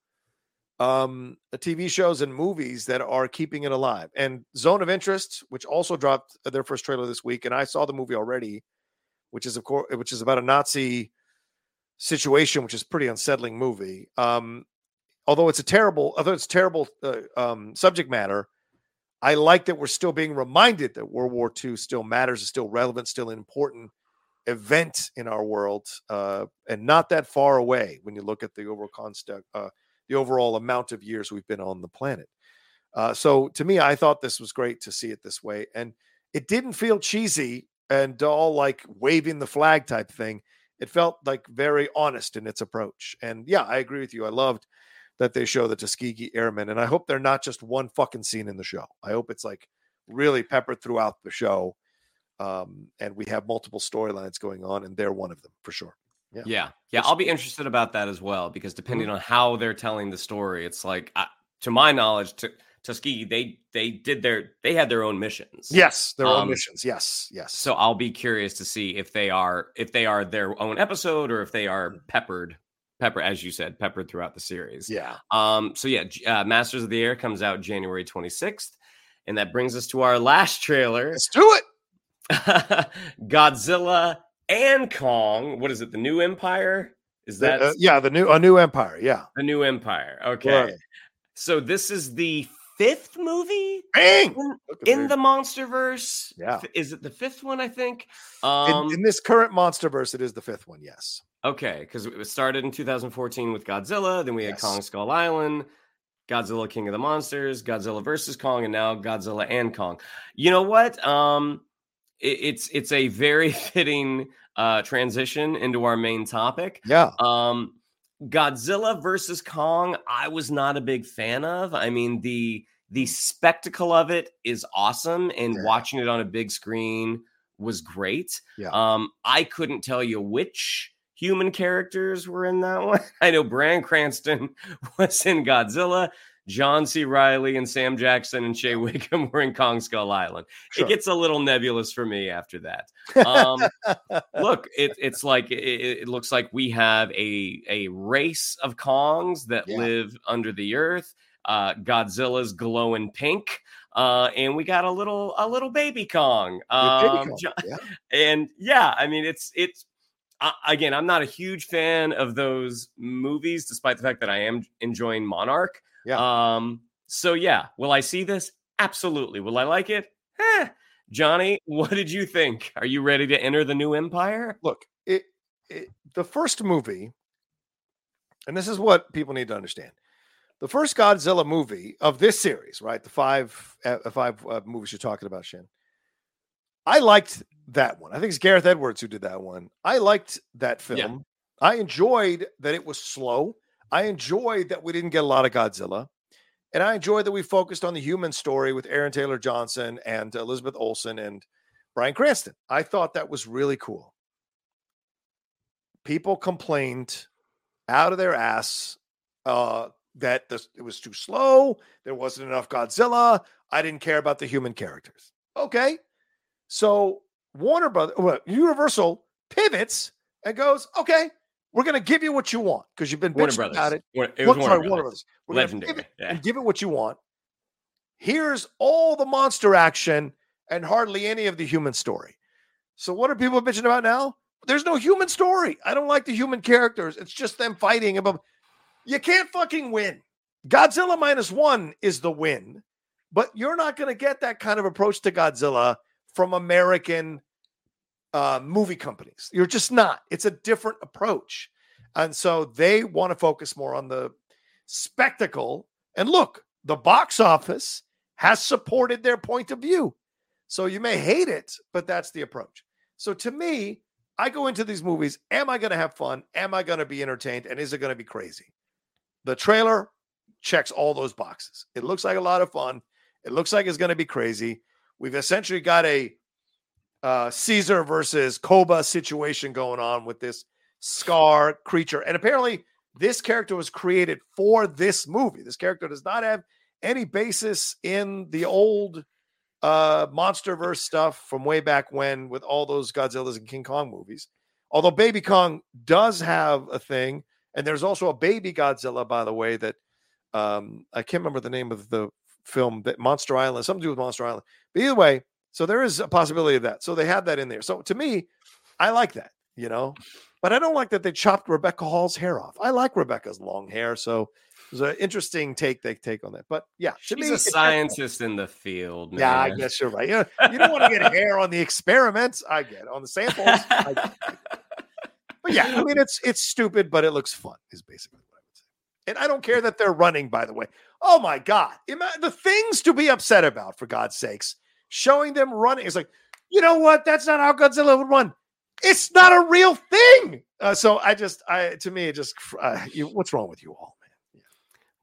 um TV shows and movies that are keeping it alive. And Zone of Interest, which also dropped their first trailer this week, and I saw the movie already, which is of course which is about a Nazi situation, which is pretty unsettling movie. Um, although it's a terrible, although it's terrible uh, um, subject matter, I like that we're still being reminded that World War II still matters, is still relevant, still an important event in our world, uh, and not that far away when you look at the overall construct, uh, the overall amount of years we've been on the planet. Uh, so to me, I thought this was great to see it this way, and it didn't feel cheesy and all like waving the flag type thing. It felt like very honest in its approach. And yeah, I agree with you. I loved that they show the Tuskegee Airmen, and I hope they're not just one fucking scene in the show. I hope it's like really peppered throughout the show, um, and we have multiple storylines going on, and they're one of them for sure. Yeah, yeah, yeah. I'll be interested about that as well because depending mm-hmm. on how they're telling the story, it's like, uh, to my knowledge, to Tuskegee, they they did their they had their own missions. Yes, their um, own missions. Yes, yes. So I'll be curious to see if they are if they are their own episode or if they are mm. peppered pepper as you said peppered throughout the series. Yeah. Um. So yeah, uh, Masters of the Air comes out January twenty sixth, and that brings us to our last trailer. Let's do it. Godzilla and Kong. What is it? The New Empire. Is that uh, yeah? The new a new empire. Yeah, the new empire. Okay. Right. So this is the fifth movie Bang! in, in the MonsterVerse. Yeah, is it the fifth one? I think. Um, in, in this current MonsterVerse, it is the fifth one. Yes. Okay, because it started in 2014 with Godzilla. Then we had yes. Kong Skull Island, Godzilla King of the Monsters, Godzilla versus Kong, and now Godzilla and Kong. You know what? Um, it, it's it's a very fitting uh transition into our main topic. Yeah. Um, Godzilla versus Kong, I was not a big fan of. I mean, the the spectacle of it is awesome, and yeah. watching it on a big screen was great. Yeah. Um, I couldn't tell you which human characters were in that one. I know Bryan Cranston was in Godzilla. John C. Reilly and Sam Jackson and Shea Whigham were in Kong Skull Island. Sure. It gets a little nebulous for me after that. Um, look, it, it's like it, it, looks like we have a a race of Kongs that yeah. live under the earth. Uh, Godzilla's glowing pink. Uh, and we got a little a little baby Kong. Um, baby Kong. Yeah. And yeah, I mean it's it's again, I'm not a huge fan of those movies, despite the fact that I am enjoying Monarch. Yeah. Um, so yeah, will I see this? Absolutely. Will I like it? Eh. Johnny, what did you think? Are you ready to enter the new empire? Look, it, it the first movie, and this is what people need to understand. The first Godzilla movie of this series, right? The five uh, five uh, movies you're talking about, Shin. I liked that one. I think it's Gareth Edwards who did that one. I liked that film. Yeah. I enjoyed that it was slow. I enjoyed that we didn't get a lot of Godzilla. And I enjoyed that we focused on the human story with Aaron Taylor Johnson and Elizabeth Olsen and Bryan Cranston. I thought that was really cool. People complained out of their ass uh, that this, it was too slow. There wasn't enough Godzilla. I didn't care about the human characters. Okay. So Warner Brothers, well, Universal pivots and goes, okay, we're going to give you what you want because you've been Warner Brothers. about it. Warner, it was Warner, sorry, Warner Brothers. We're Legendary. Give it, yeah. and give it what you want. Here's all the monster action and hardly any of the human story. So what are people bitching about now? There's no human story. I don't like the human characters. It's just them fighting about. You can't fucking win. Godzilla minus one is the win, but you're not going to get that kind of approach to Godzilla from American uh, movie companies. You're just not. It's a different approach. And so they want to focus more on the spectacle. And look, the box office has supported their point of view. So you may hate it, but that's the approach. So to me, I go into these movies. Am I going to have fun? Am I going to be entertained? And is it going to be crazy? The trailer checks all those boxes. It looks like a lot of fun. It looks like it's going to be crazy. We've essentially got a uh, Caesar versus Koba situation going on with this Scar creature. And apparently, this character was created for this movie. This character does not have any basis in the old uh, MonsterVerse stuff from way back when with all those Godzillas and King Kong movies. Although Baby Kong does have a thing, and there's also a baby Godzilla, by the way, that um, I can't remember the name of the film that Monster Island, something to do with Monster Island. But either way, so there is a possibility of that. So they have that in there. So to me, I like that, you know, but I don't like that they chopped Rebecca Hall's hair off. I like Rebecca's long hair. So it was an interesting take they take on that. But yeah, she's me, a scientist in the field. Man. Yeah, I guess you're right. You, know, you don't want to get hair on the experiments. I get it. on the samples. but yeah, I mean it's it's stupid, but it looks fun. Is basically what I would say. And I don't care that they're running, by the way. Oh my God. The things to be upset about, for God's sakes. Showing them running. It's like, you know what? That's not how Godzilla would run. It's not a real thing. Uh, so I just, I to me, it just, uh, you, what's wrong with you all, man?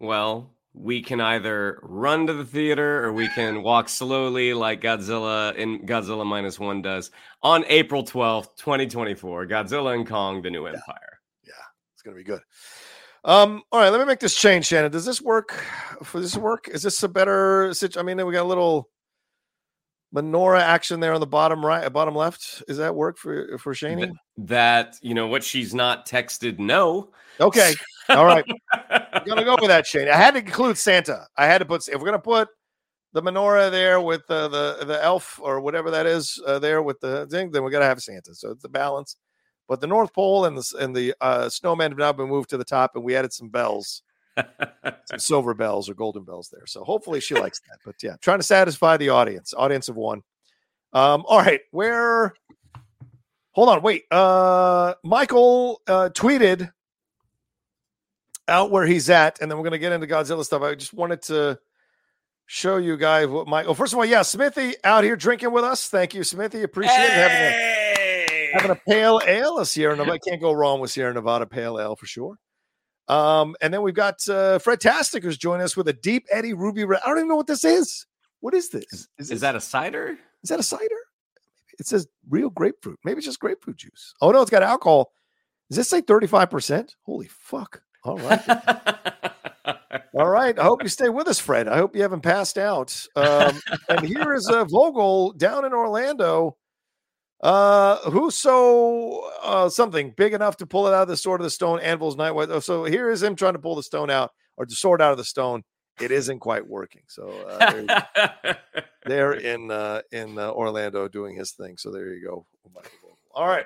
Yeah. Well, we can either run to the theater or we can walk slowly like Godzilla in Godzilla minus one does on April 12th, 2024. Godzilla and Kong, the new yeah. empire. Yeah, it's gonna be good. Um, all right, let me make this change, Shannon. Does this work for this work? Is this a better situation? I mean, we got a little menorah action there on the bottom right, bottom left. Is that work for for Shani? That, that you know what she's not texted. No. Okay. All right. I'm gonna go with that, Shane. I had to include Santa. I had to put if we're gonna put the menorah there with the the, the elf or whatever that is uh, there with the thing, then we gotta have Santa. So it's a balance. But the North Pole and the and the uh, snowman have now been moved to the top, and we added some bells, some silver bells or golden bells there. So hopefully she likes that. But yeah, trying to satisfy the audience, audience of one. Um, all right, where? Hold on, wait. Uh, Michael uh, tweeted out where he's at, and then we're going to get into Godzilla stuff. I just wanted to show you guys what my. Oh, first of all, yeah, Smithy out here drinking with us. Thank you, Smithy. Appreciate hey! having a having a pale ale. A Sierra Nevada can't go wrong with Sierra Nevada pale ale for sure. Um, and then we've got uh, Fred Tastic who's joining us with a Deep Eddy Ruby. Red. I don't even know what this is. What is this? Is, is, is that a cider? Is that a cider? It says real grapefruit. Maybe it's just grapefruit juice. Oh no, it's got alcohol. Does this say 35%? Holy fuck. All right. All right. I hope you stay with us, Fred. I hope you haven't passed out. Um, and here is a Vogel down in Orlando. Uh, who's so uh, something big enough to pull it out of the sword of the stone, anvil's night. Oh, so here is him trying to pull the stone out or the sword out of the stone. It isn't quite working. So uh, they're in uh, in uh, Orlando doing his thing. So there you go. All right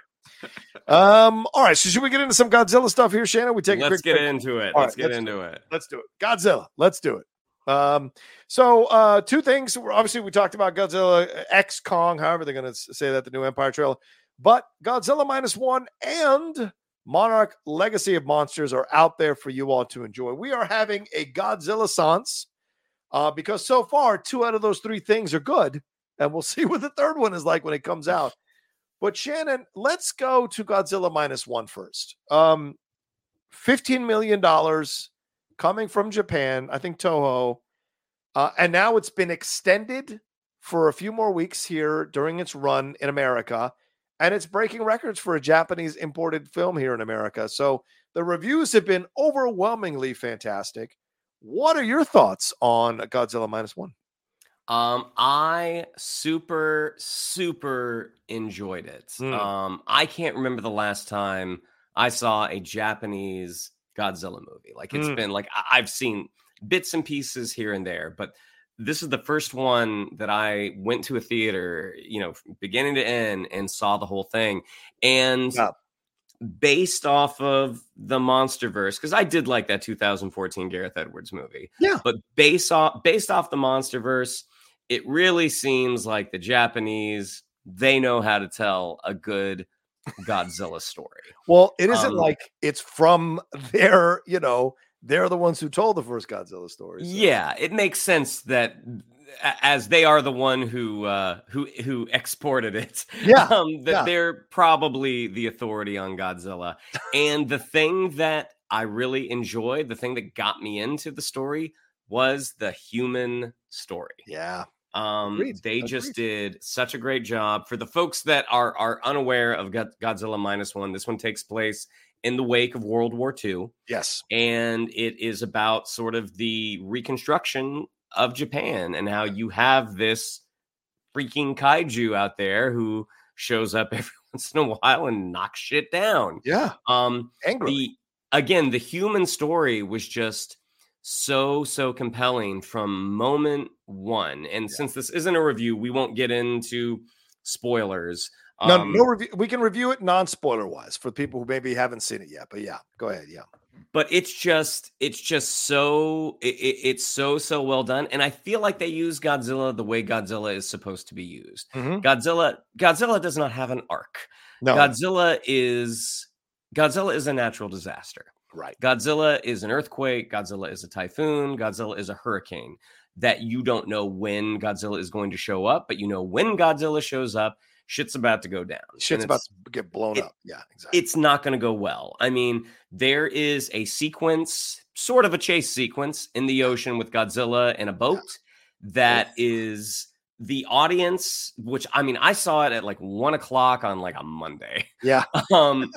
um, all right. So should we get into some Godzilla stuff here, Shannon? We take let's get break. into it. let's get let's into it. Let's do it. Godzilla. Let's do it. Um, so uh, two things. Obviously, we talked about Godzilla X Kong, however they're going to say that the new Empire trailer, but Godzilla minus one and Monarch Legacy of Monsters are out there for you all to enjoy. We are having a Godzillasaince uh, because so far two out of those three things are good, and we'll see what the third one is like when it comes out. But Shannon, let's go to Godzilla minus one first. Um, $15 million coming from Japan, I think Toho. Uh, and now it's been extended for a few more weeks here during its run in America. And it's breaking records for a Japanese imported film here in America. So the reviews have been overwhelmingly fantastic. What are your thoughts on Godzilla minus one? Um, I super, super enjoyed it. Mm. Um, I can't remember the last time I saw a Japanese Godzilla movie. Like it's mm. been like I- I've seen bits and pieces here and there, but this is the first one that I went to a theater, you know, beginning to end and saw the whole thing. And yeah. based off of the Monsterverse, because I did like that 2014 Gareth Edwards movie. Yeah. But based off based off the Monsterverse, it really seems like the Japanese they know how to tell a good Godzilla story. Well, it isn't um, like it's from their, you know, they're the ones who told the first Godzilla story. So. Yeah, it makes sense that as they are the one who uh who who exported it yeah um that yeah. they're probably the authority on godzilla and the thing that i really enjoyed the thing that got me into the story was the human story. Yeah. Um, Agreed. they Agreed. just did such a great job. For the folks that are are unaware of Godzilla minus one, this one takes place in the wake of World War II. Yes, and it is about sort of the reconstruction of Japan and how you have this freaking kaiju out there who shows up every once in a while and knocks shit down. Yeah, um, angry. The, again, the human story was just so so compelling from moment one and yeah. since this isn't a review we won't get into spoilers no um, no review we can review it non-spoiler wise for people who maybe haven't seen it yet but yeah go ahead yeah. But it's just it's just so it, it, it's so so well done and i feel like they use godzilla the way godzilla is supposed to be used. Mm-hmm. godzilla godzilla does not have an arc. No. Godzilla is godzilla is a natural disaster Right. Godzilla is an earthquake. Godzilla is a typhoon. Godzilla is a hurricane. That you don't know when Godzilla is going to show up, but you know when Godzilla shows up, shit's about to go down. Shit's about to get blown it- up. Yeah, exactly. it's not going to go well. I mean, there is a sequence, sort of a chase sequence in the ocean with Godzilla in a boat that is the audience, which I mean, I saw it at like one o'clock on like a Monday. yeah. Um,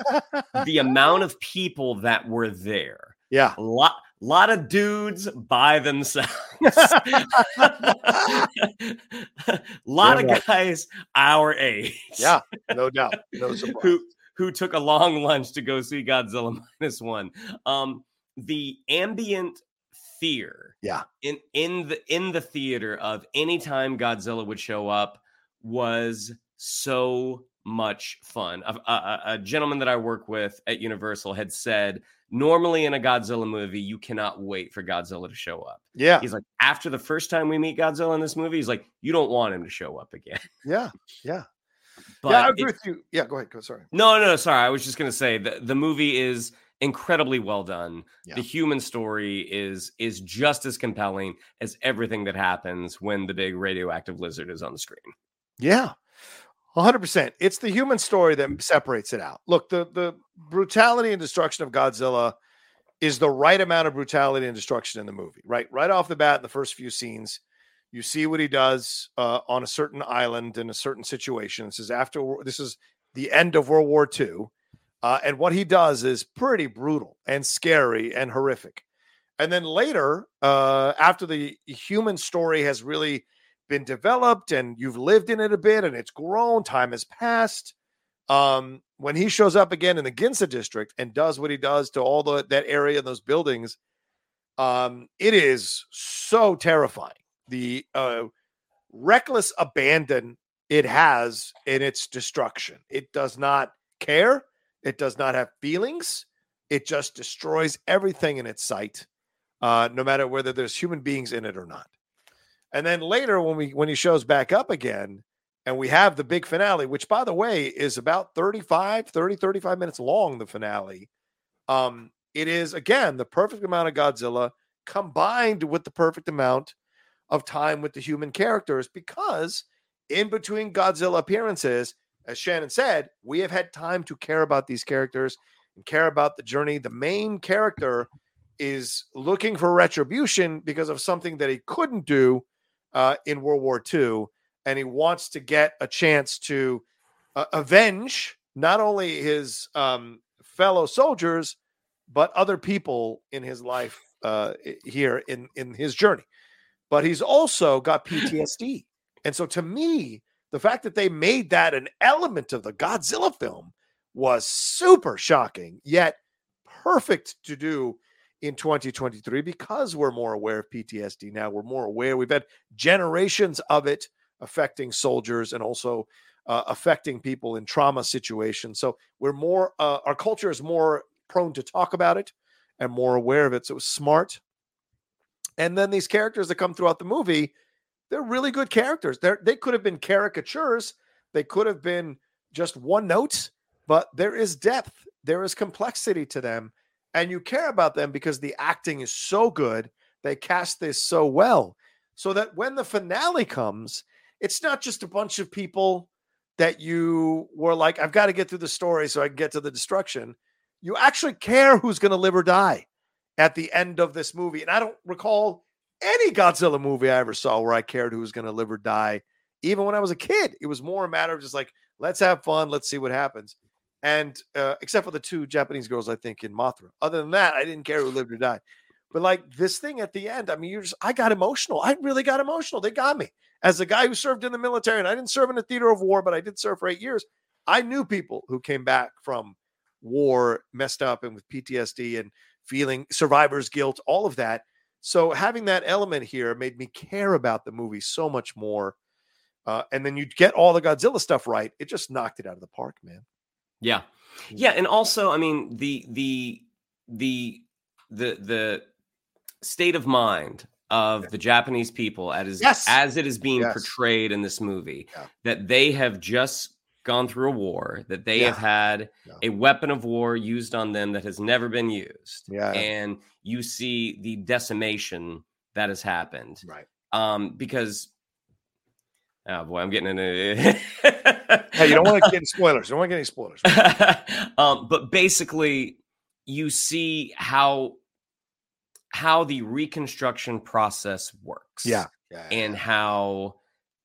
the amount of people that were there, yeah. a lot, lot of dudes by themselves, a lot Yeah, of guys our age, Yeah. No doubt. No surprise. who who took a long lunch to go see Godzilla minus one. Um, the ambient fear, Yeah. in in the in the theater of any time Godzilla would show up was so much fun. A, a- a- gentleman that I work with at Universal had said, normally in a Godzilla movie, you cannot wait for Godzilla to show up. Yeah. He's like, after the first time we meet Godzilla in this movie, he's like, you don't want him to show up again. Yeah. Yeah. But yeah. I it- agree with you. Yeah. Go ahead. Go. Sorry. no, no, no, sorry. I was just gonna say the, the movie is incredibly well done. Yeah. The human story is is just as compelling as everything that happens when the big radioactive lizard is on the screen. Yeah. 100%. It's the human story that separates it out. Look, the the brutality and destruction of Godzilla is the right amount of brutality and destruction in the movie. Right? Right off the bat in the first few scenes, you see what he does uh, on a certain island in a certain situation. This is after this is the end of World War II. Uh, and what he does is pretty brutal and scary and horrific. And then later, uh, after the human story has really been developed and you've lived in it a bit and it's grown, time has passed. Um, when he shows up again in the Ginza district and does what he does to all the that area and those buildings, um, it is so terrifying. The uh, reckless abandon it has in its destruction. It does not care. It does not have feelings. It just destroys everything in its sight, uh, no matter whether there's human beings in it or not. And then later, when we when he shows back up again, and we have the big finale, which by the way is about 35, 30, 35 minutes long, the finale. Um, it is again the perfect amount of Godzilla combined with the perfect amount of time with the human characters because in between Godzilla appearances, as Shannon said, we have had time to care about these characters and care about the journey. The main character is looking for retribution because of something that he couldn't do uh, in World War II, and he wants to get a chance to uh, avenge not only his um, fellow soldiers but other people in his life uh, here in in his journey. But he's also got PTSD, and so to me, the fact that they made that an element of the Godzilla film was super shocking, yet perfect to do in 2023 because we're more aware of PTSD now. We're more aware. We've had generations of it affecting soldiers and also uh, affecting people in trauma situations. So we're more, uh, our culture is more prone to talk about it and more aware of it. So it was smart. And then these characters that come throughout the movie, they're really good characters. They're, they could have been caricatures, they could have been just one note, but there is depth, there is complexity to them and you care about them because the acting is so good. They cast this so well, so that when the finale comes, it's not just a bunch of people that you were like, I've got to get through the story so I can get to the destruction. You actually care who's going to live or die at the end of this movie. And I don't recall any Godzilla movie I ever saw where I cared who was going to live or die. Even when I was a kid, it was more a matter of just like, let's have fun, let's see what happens and uh, except for the two Japanese girls, I think in Mothra. Other than that, I didn't care who lived or died. But like this thing at the end, I mean, you just I got emotional. I really got emotional. They got me as a guy who served in the military, and I didn't serve in a theater of war, but I did serve for eight years. I knew people who came back from war, messed up, and with PTSD and feeling survivor's guilt, all of that. So having that element here made me care about the movie so much more. Uh, and then you get all the Godzilla stuff right. It just knocked it out of the park, man. Yeah. Yeah, and also, I mean, the the the the the state of mind of the Japanese people as Yes. as it is being Yes. portrayed in this movie Yeah. that they have just gone through a war, that they Yeah. have had Yeah. a weapon of war used on them that has never been used. Yeah. And you see the decimation that has happened. Right. Um, because oh boy, I'm getting into Hey, you don't want to get any spoilers. You don't want to get any spoilers. um, but basically, you see how how the reconstruction process works. Yeah. Yeah. And how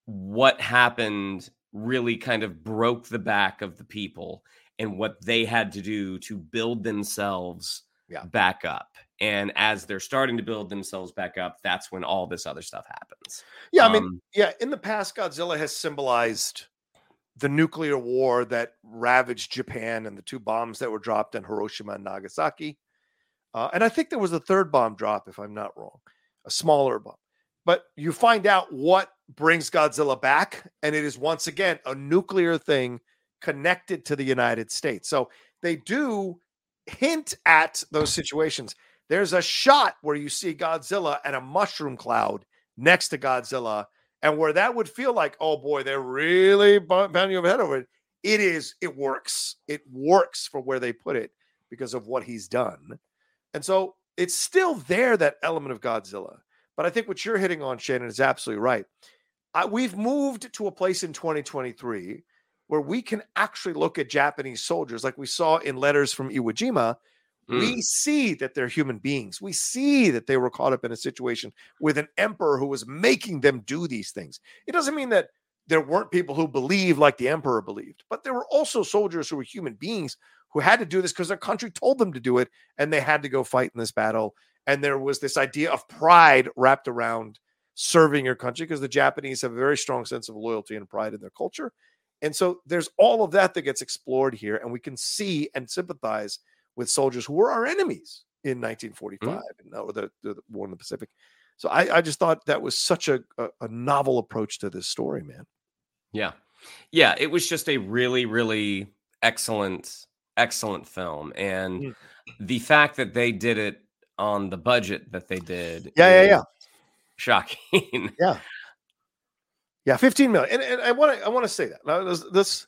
what happened really kind of broke the back of the people and what they had to do to build themselves Yeah. back up. And as they're starting to build themselves back up, that's when all this other stuff happens. yeah. I mean, Um, yeah. In the past, Godzilla has symbolized the nuclear war that ravaged Japan and the two bombs that were dropped in Hiroshima and Nagasaki. Uh, and I think there was a third bomb drop, if I'm not wrong, a smaller bomb. But you find out what brings Godzilla back, and it is once again a nuclear thing connected to the United States. So they do hint at those situations. There's a shot where you see Godzilla and a mushroom cloud next to Godzilla, and where that would feel like, oh boy, they're really pounding your head over it. It is, it works. It works for where they put it because of what he's done. And so it's still there, that element of Godzilla. But I think what you're hitting on, Shannon, is absolutely right. I, we've moved to a place in 2023 where we can actually look at Japanese soldiers like we saw in letters from Iwo Jima. mm, We see that they're human beings. We see that they were caught up in a situation with an emperor who was making them do these things. It doesn't mean that there weren't people who believed like the emperor believed, but there were also soldiers who were human beings who had to do this because their country told them to do it and they had to go fight in this battle. And there was this idea of pride wrapped around serving your country because the Japanese have a very strong sense of loyalty and pride in their culture. And so there's all of that that gets explored here, and we can see and sympathize with soldiers who were our enemies in mm. 1945 and or the, the, the war in the Pacific. So I, I just thought that was such a, a, a novel approach to this story, man. Yeah. Yeah. It was just a really, really excellent, excellent film. And Mm. the fact that they did it on the budget that they did. Yeah, yeah, yeah. Shocking. Yeah, yeah, 15 million. And, and I want to I want to say that. Now, this, this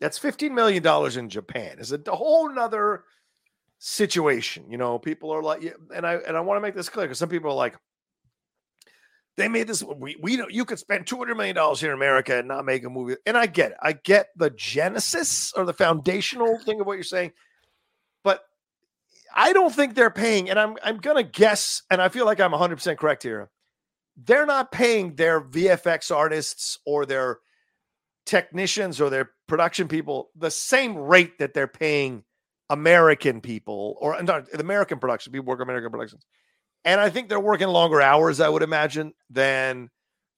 that's 15 million dollars in Japan is a whole nother situation. You know, people are like, yeah, and I and I want to make this clear because some people are like, they made this. We we don't. You could spend 200 million dollars here in America and not make a movie. And I get it. I get the genesis or the foundational thing of what you're saying, but I don't think they're paying. And I'm I'm gonna guess, and I feel like I'm 100 percent correct here they're not paying their VFX artists or their technicians or their production people the same rate that they're paying American people or not American production people work American productions. And I think they're working longer hours, I would imagine, than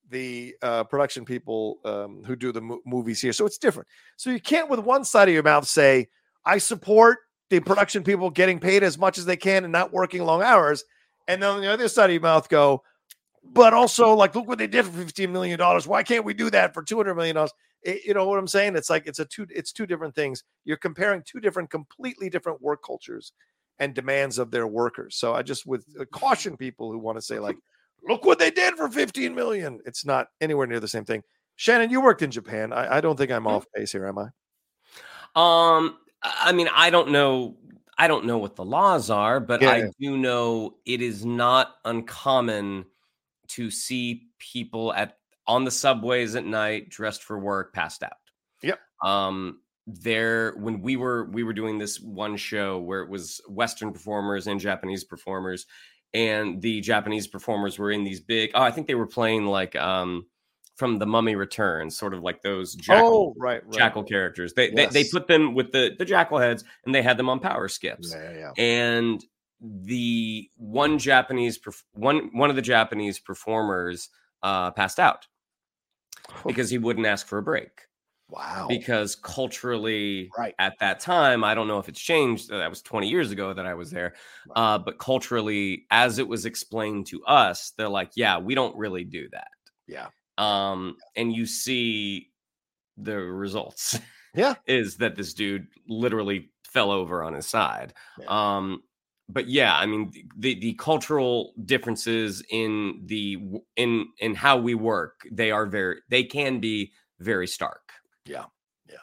the uh, production people um, who do the mo- movies here. So it's different. So you can't, with one side of your mouth, say, I support the production people getting paid as much as they can and not working long hours. And then on the other side of your mouth, go, but also like look what they did for 15 million dollars why can't we do that for 200 million dollars you know what i'm saying it's like it's a two it's two different things you're comparing two different completely different work cultures and demands of their workers so i just would uh, caution people who want to say like look what they did for 15 million it's not anywhere near the same thing shannon you worked in japan i, I don't think i'm Mm-hmm. off base here am i Um, I mean, I don't know. I don't know what the laws are, but Yeah, I do know it is not uncommon to see people at on the subways at night dressed for work, passed out. Yep. Um, there when we were we were doing this one show where it was Western performers and Japanese performers, and the Japanese performers were in these big. Oh, I think they were playing like um from the Mummy Returns, sort of like those jackal oh right, right jackal characters. They, they they put them with the the jackal heads, and they had them on power skips. yeah, yeah, yeah. And the one Japanese one one of the Japanese performers uh, passed out because he wouldn't ask for a break wow because culturally Right. at that time i don't know if it's changed that was 20 years ago that i was there Right. uh, but culturally as it was explained to us they're like yeah we don't really do that yeah um and you see the results Yeah. is that this dude literally fell over on his side Yeah. um but yeah i mean the the cultural differences in the in in how we work they are very they can be very stark Yeah, yeah.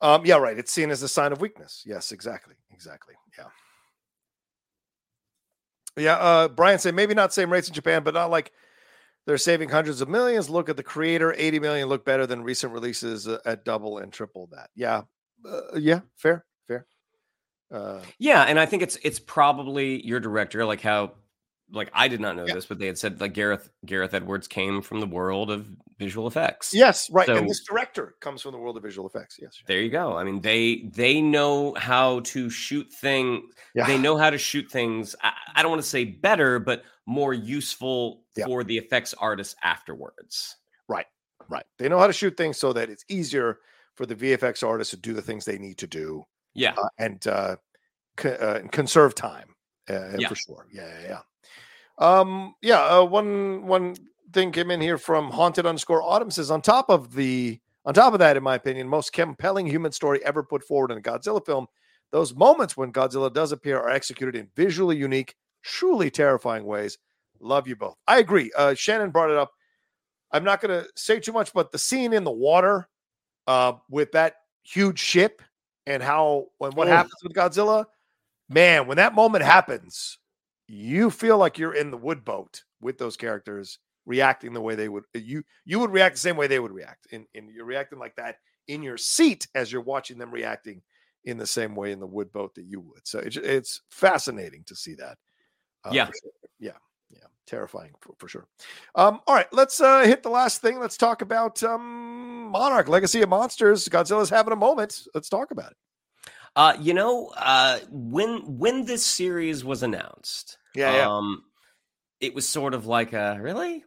Um, yeah, right. It's seen as a sign of weakness. Yes, exactly. Exactly. Yeah. Yeah. Uh, Brian said maybe not same rates in Japan, but not like they're saving hundreds of millions. Look at the creator, 80 million look better than recent releases uh, at double and triple that. Yeah. Uh, yeah. Fair. Fair. Uh, yeah. And I think it's, it's probably your director, like how like I did not know yeah. this, but they had said like Gareth Gareth Edwards came from the world of visual effects. Yes, right. So, and this director comes from the world of visual effects. Yes. There you go. I mean, they they know how to shoot things. Yeah. They know how to shoot things. I, I don't want to say better, but more useful yeah. for the effects artists afterwards. Right. Right. They know how to shoot things so that it's easier for the VFX artists to do the things they need to do. Yeah. Uh, and uh, uh, conserve time. Uh, yeah. for sure. Yeah, yeah, yeah. Um, yeah, uh, one one thing came in here from haunted underscore autumn says on top of the on top of that, in my opinion, most compelling human story ever put forward in a Godzilla film. Those moments when Godzilla does appear are executed in visually unique, truly terrifying ways. Love you both. I agree. Uh, Shannon brought it up. I'm not going to say too much, but the scene in the water uh, with that huge ship and how and what oh. happens with Godzilla, man, when that moment happens, you feel like you're in the wood boat with those characters reacting the way they would you you would react the same way they would react and, and you're reacting like that in your seat as you're watching them reacting in the same way in the wood boat that you would. So it's, it's fascinating to see that uh, yeah. sure. yeah yeah terrifying for, for sure. Um all right let's uh hit the last thing. Let's talk about um monarch legacy of monsters. Godzilla's having a moment. Let's talk about it uh, you know, uh, when when this series was announced, yeah, yeah. Um, it was sort of like a really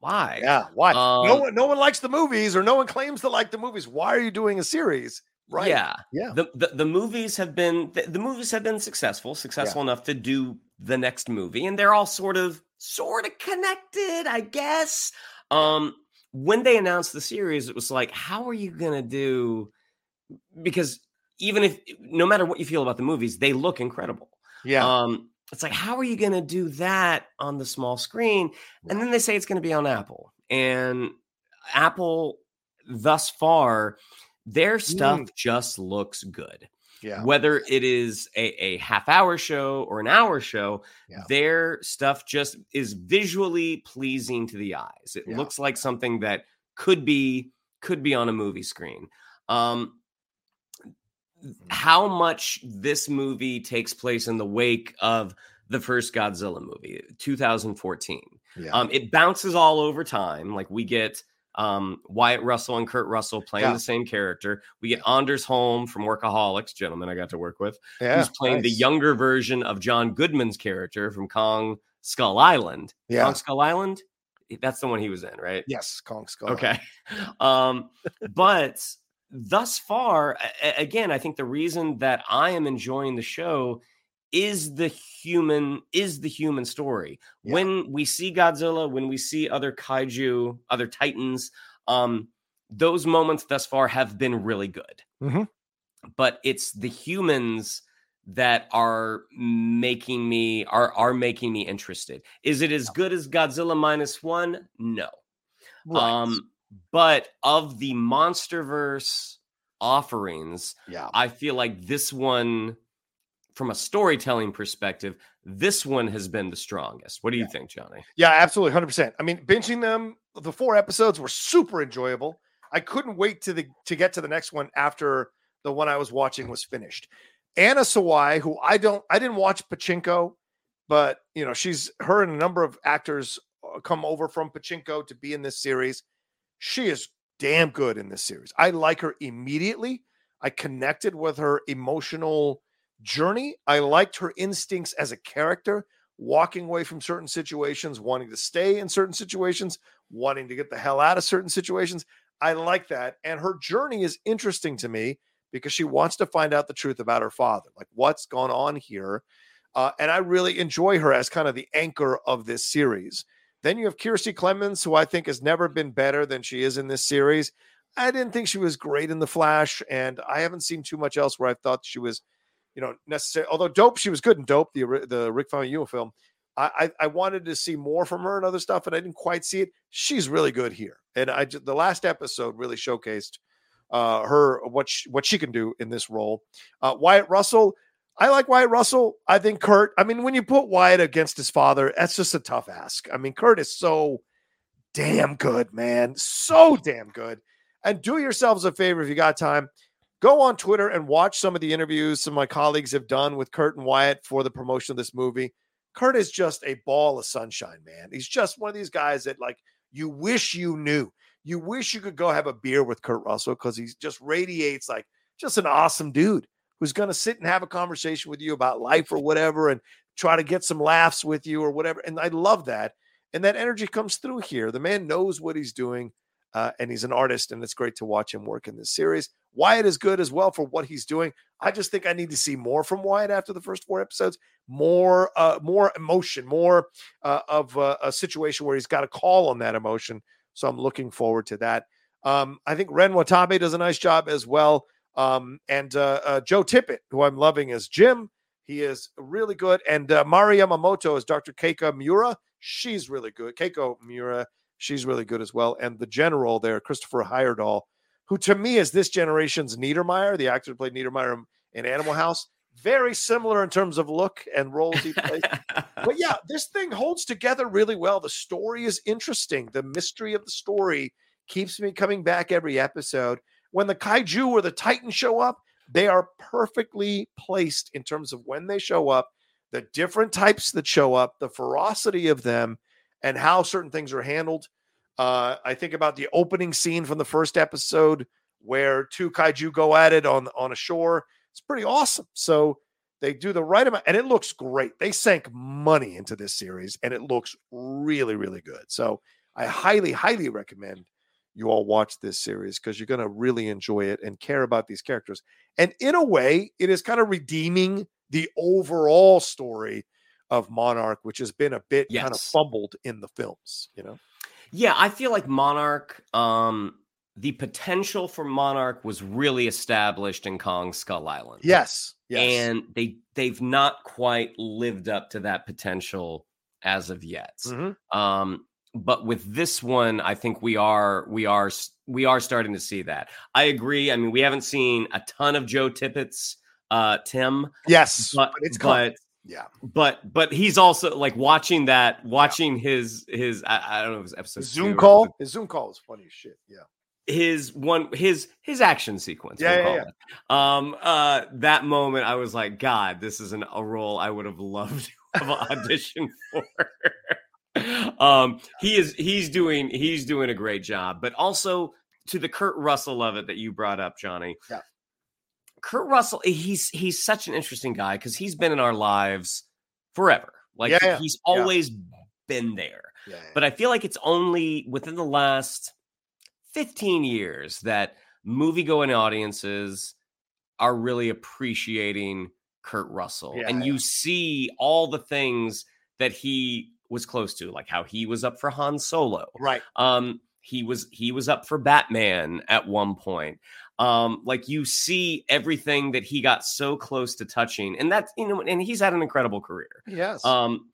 why? Yeah, why? Um, no one, no one likes the movies, or no one claims to like the movies. Why are you doing a series? Right? Yeah, yeah. The the, the movies have been the, the, movies have been successful, successful yeah. enough to do the next movie, and they're all sort of sort of connected, I guess. Um, when they announced the series, it was like, how are you gonna do? Because even if no matter what you feel about the movies, they look incredible. Yeah. Um, it's like, how are you going to do that on the small screen? And then they say it's going to be on Apple. And Apple, thus far, their stuff mm. just looks good. Yeah. Whether it is a, a half hour show or an hour show, yeah. their stuff just is visually pleasing to the eyes. It yeah. looks like something that could be could be on a movie screen. Um. How much this movie takes place in the wake of the first Godzilla movie, 2014. Yeah. Um, it bounces all over time. Like we get um, Wyatt Russell and Kurt Russell playing yeah. the same character. We get Anders Holm from Workaholics, gentlemen I got to work with, yeah, who's playing nice. the younger version of John Goodman's character from Kong Skull Island. Yeah. Kong Skull Island? That's the one he was in, right? Yes, Kong Skull. Okay. um, but thus far, again, I think the reason that I am enjoying the show is the human is the human story. Yeah. When we see Godzilla, when we see other kaiju, other titans, um, those moments thus far have been really good. Mm-hmm. But it's the humans that are making me are are making me interested. Is it as good as Godzilla minus one? No. Right. Um, but of the MonsterVerse offerings, yeah, I feel like this one, from a storytelling perspective, this one has been the strongest. What do you yeah. think, Johnny? Yeah, absolutely, hundred percent. I mean, binging them, the four episodes were super enjoyable. I couldn't wait to the to get to the next one after the one I was watching was finished. Anna Sawai, who I don't, I didn't watch Pachinko, but you know, she's her and a number of actors uh, come over from Pachinko to be in this series. She is damn good in this series. I like her immediately. I connected with her emotional journey. I liked her instincts as a character, walking away from certain situations, wanting to stay in certain situations, wanting to get the hell out of certain situations. I like that. And her journey is interesting to me because she wants to find out the truth about her father, like what's gone on here. Uh, and I really enjoy her as kind of the anchor of this series. Then you have Kiersey Clemons, who I think has never been better than she is in this series. I didn't think she was great in The Flash, and I haven't seen too much else where I thought she was, you know, necessary. Although Dope, she was good in Dope, the the Rick Famuyiwa film. I, I, I wanted to see more from her and other stuff, and I didn't quite see it. She's really good here, and I the last episode really showcased uh, her what she, what she can do in this role. Uh, Wyatt Russell, I like Wyatt Russell. I think Kurt. I mean, when you put Wyatt against his father, that's just a tough ask. I mean, Kurt is so damn good, man, so damn good. And do yourselves a favor if you got time. Go on Twitter and watch some of the interviews some of my colleagues have done with Kurt and Wyatt for the promotion of this movie. Kurt is just a ball of sunshine, man. He's just one of these guys that like you wish you knew. You wish you could go have a beer with Kurt Russell because he just radiates like just an awesome dude who's going to sit and have a conversation with you about life or whatever and try to get some laughs with you or whatever. And I love that. And that energy comes through here. The man knows what he's doing uh, and he's an artist, and it's great to watch him work in this series. Wyatt is good as well for what he's doing. I just think I need to see more from Wyatt after the first four episodes. More, uh, more emotion, more uh, of a, a situation where he's got to call on that emotion. So I'm looking forward to that. Um, I think Ren Watabe does a nice job as well. Um, and uh, uh, Joe Tippett, who I'm loving as Jim, he is really good. And uh, Mari Yamamoto is Dr. Keiko Miura. She's really good. Keiko Miura, she's really good as well. And the general there, Christopher Heyerdahl, who to me is this generation's Niedermeyer, the actor who played Niedermeyer in Animal House. Very similar in terms of look and roles he plays. but yeah, this thing holds together really well. The story is interesting. The mystery of the story keeps me coming back every episode. When the kaiju or the titan show up, they are perfectly placed in terms of when they show up, the different types that show up, the ferocity of them, and how certain things are handled. Uh, I think about the opening scene from the first episode where two kaiju go at it on on a shore. It's pretty awesome. So they do the right amount, and it looks great. They sank money into this series, and it looks really, really good. So I highly, highly recommend you all watch this series because you're going to really enjoy it and care about these characters. And in a way, it is kind of redeeming the overall story of Monarch, which has been a bit yes. kind of fumbled in the films, you know? Yeah, I feel like Monarch, um, the potential for Monarch was really established in Kong Skull Island. Yes. Yes. And they they've not quite lived up to that potential as of yet. Mm-hmm. Um, but with this one, I think we are we are we are starting to see that. I agree. I mean, we haven't seen a ton of Joe Tippett's uh Tim. Yes, but, but it's but yeah, but but he's also like watching that, watching yeah. his his I, I, don't know his episode Zoom call. His Zoom call is funny as shit. Yeah, his one his his action sequence. Yeah, yeah, yeah. Um, uh, that moment, I was like, God, this is an, a role I would have loved to have auditioned for um, he is he's doing he's doing a great job, but also to the Kurt Russell of it that you brought up, Johnny. Yeah. Kurt Russell, he's he's such an interesting guy because he's been in our lives forever. Like yeah, he's always yeah. been there. Yeah, but I feel like it's only within the last 15 years that movie going audiences are really appreciating Kurt Russell. and you see all the things that he was close to, like how he was up for Han Solo. Right. Um, he was he was up for Batman at one point. Um, like you see everything that he got so close to touching, and that's you know, and he's had an incredible career. Yes. Um,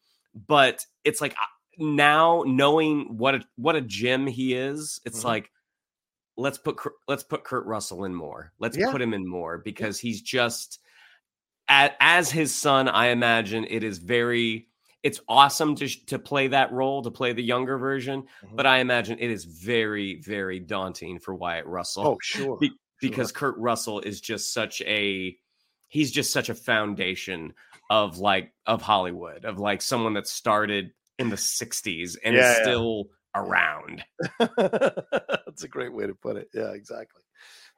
but it's like now knowing what a what a gem he is, it's mm-hmm. like let's put let's put Kurt Russell in more. Let's yeah. put him in more because he's just as his son. I imagine it is very it's awesome to to play that role, to play the younger version, mm-hmm. but I imagine it is very very daunting for Wyatt Russell. Oh, sure. Be- because sure. Kurt Russell is just such a he's just such a foundation of like of Hollywood, of like someone that started in the 60s and yeah, is still around. That's a great way to put it. Yeah, exactly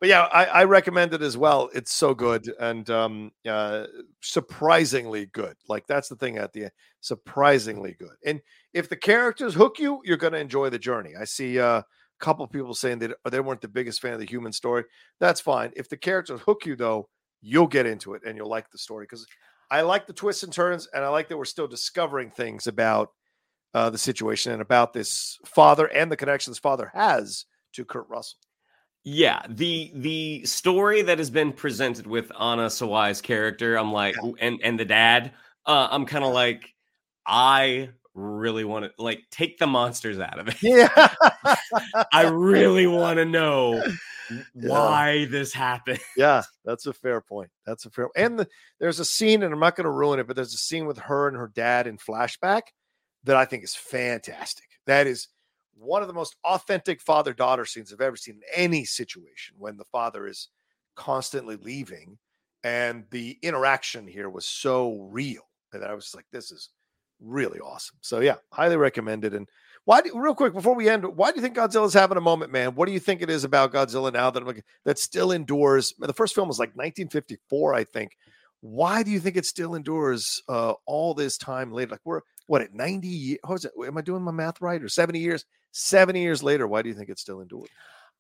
but yeah, I, I, recommend it as well. It's so good and um, uh, surprisingly good. Like that's the thing at the end, surprisingly good. And if the characters hook you, you're going to enjoy the journey. I see uh, a couple people saying that they weren't the biggest fan of the human story. That's fine. If the characters hook you, though, you'll get into it and you'll like the story because I like the twists and turns, and I like that we're still discovering things about uh, the situation and about this father and the connections father has to Kurt Russell. Yeah, the the story that has been presented with Anna Sawai's character, I'm like, yeah. and and the dad, uh, I'm kind of like, I really want to like take the monsters out of it. Yeah, I really want to know why this happened. Yeah, that's a fair point. That's a fair. And the, there's a scene, and I'm not going to ruin it, but there's a scene with her and her dad in flashback that I think is fantastic. That is one of the most authentic father daughter scenes I've ever seen in any situation when the father is constantly leaving, and the interaction here was so real that I was like, this is really awesome. So yeah, highly recommended. And why, do, real quick before we end, why do you think Godzilla's having a moment, man? What do you think it is about Godzilla now that like, that still endures? The first film was like 1954, I think. Why do you think it still endures uh, all this time later? Like we're what at 90 years? Am I doing my math right? Or 70 years? 70 years later, why do you think it still endures?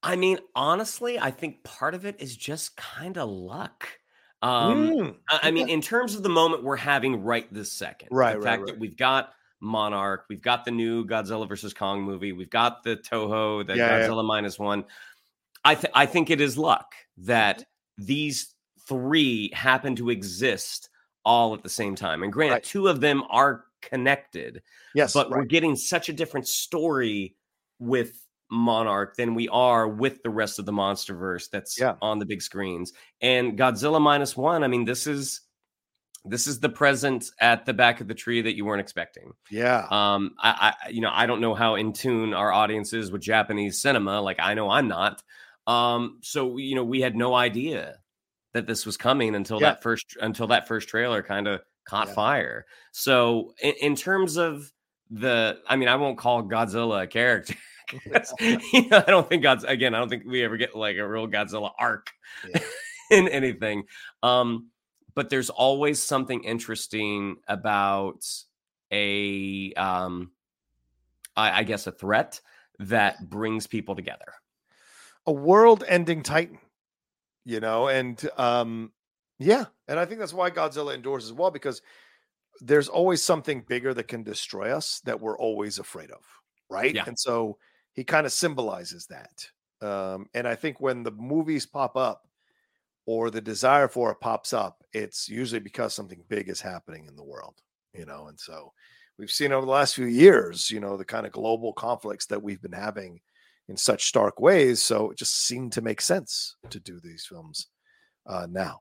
I mean, honestly, I think part of it is just kind of luck. Um, Mm, I, I mean, in terms of the moment we're having right this second, Right, The right, fact right. that we've got Monarch, we've got the new Godzilla versus Kong movie, we've got the Toho, the Yeah, yeah. Godzilla minus one. I th- I think it is luck that these three happen to exist all at the same time. And granted, Right. two of them are connected, yes, but we're getting such a different story with Monarch than we are with the rest of the MonsterVerse that's Yeah. on the big screens. And Godzilla minus one, I mean, this is this is the present at the back of the tree that you weren't expecting. yeah, Um, I, I you know, I don't know how in tune our audience is with Japanese cinema. Like I know I'm not. Um, so you know, we had no idea that this was coming until Yeah. that first until that first trailer kind of caught Yeah. fire. So in, in terms of the, I mean, I won't call Godzilla a character. you know, I don't think God's again. I don't think we ever get like a real Godzilla arc Yeah. in anything. Um, but there's always something interesting about a, um, I, I guess, a threat that brings people together. a world-ending titan, you know, and um, yeah, and I think that's why Godzilla endures as well because there's always something bigger that can destroy us that we're always afraid of, right? Yeah. And so he kind of symbolizes that. Um, and I think when the movies pop up or the desire for it pops up, it's usually because something big is happening in the world, you know. And so we've seen over the last few years, you know, the kind of global conflicts that we've been having in such stark ways. So it just seemed to make sense to do these films uh, now.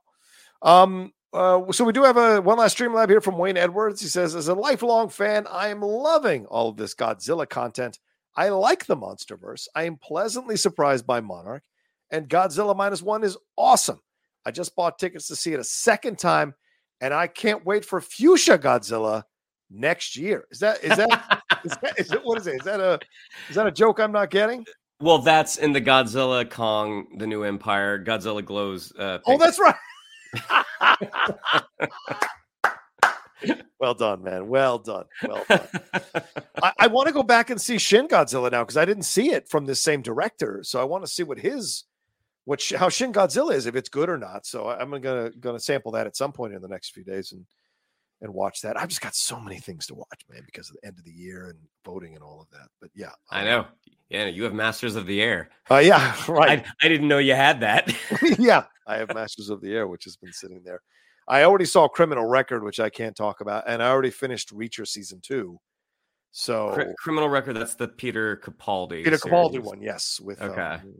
Um, uh, so we do have a one last stream lab here from Wayne Edwards. He says, as a lifelong fan, I am loving all of this Godzilla content. I like the MonsterVerse. I am pleasantly surprised by Monarch, and Godzilla minus one is awesome. I just bought tickets to see it a second time, and I can't wait for Fuchsia Godzilla next year. Is that is that is that is it what is it? Is that a is that a joke I'm not getting? Well, that's in the Godzilla Kong, the new Empire. Godzilla glows. Uh, Oh, that's right. well done, man. Well done. Well done. I, I want to go back and see Shin Godzilla now because I didn't see it from this same director. So I want to see what his what how Shin Godzilla is, if it's good or not. So I'm gonna gonna sample that at some point in the next few days and and watch that. I've just got so many things to watch, man, because of the end of the year and voting and all of that. But yeah, I know. Yeah, you have Masters of the Air. Uh, yeah, right. I, I didn't know you had that. yeah, I have Masters of the Air, which has been sitting there. I already saw Criminal Record, which I can't talk about, and I already finished Reacher season two. So Cri- Criminal Record. That's the Peter Capaldi. Peter Capaldi one, yes. With Okay. um,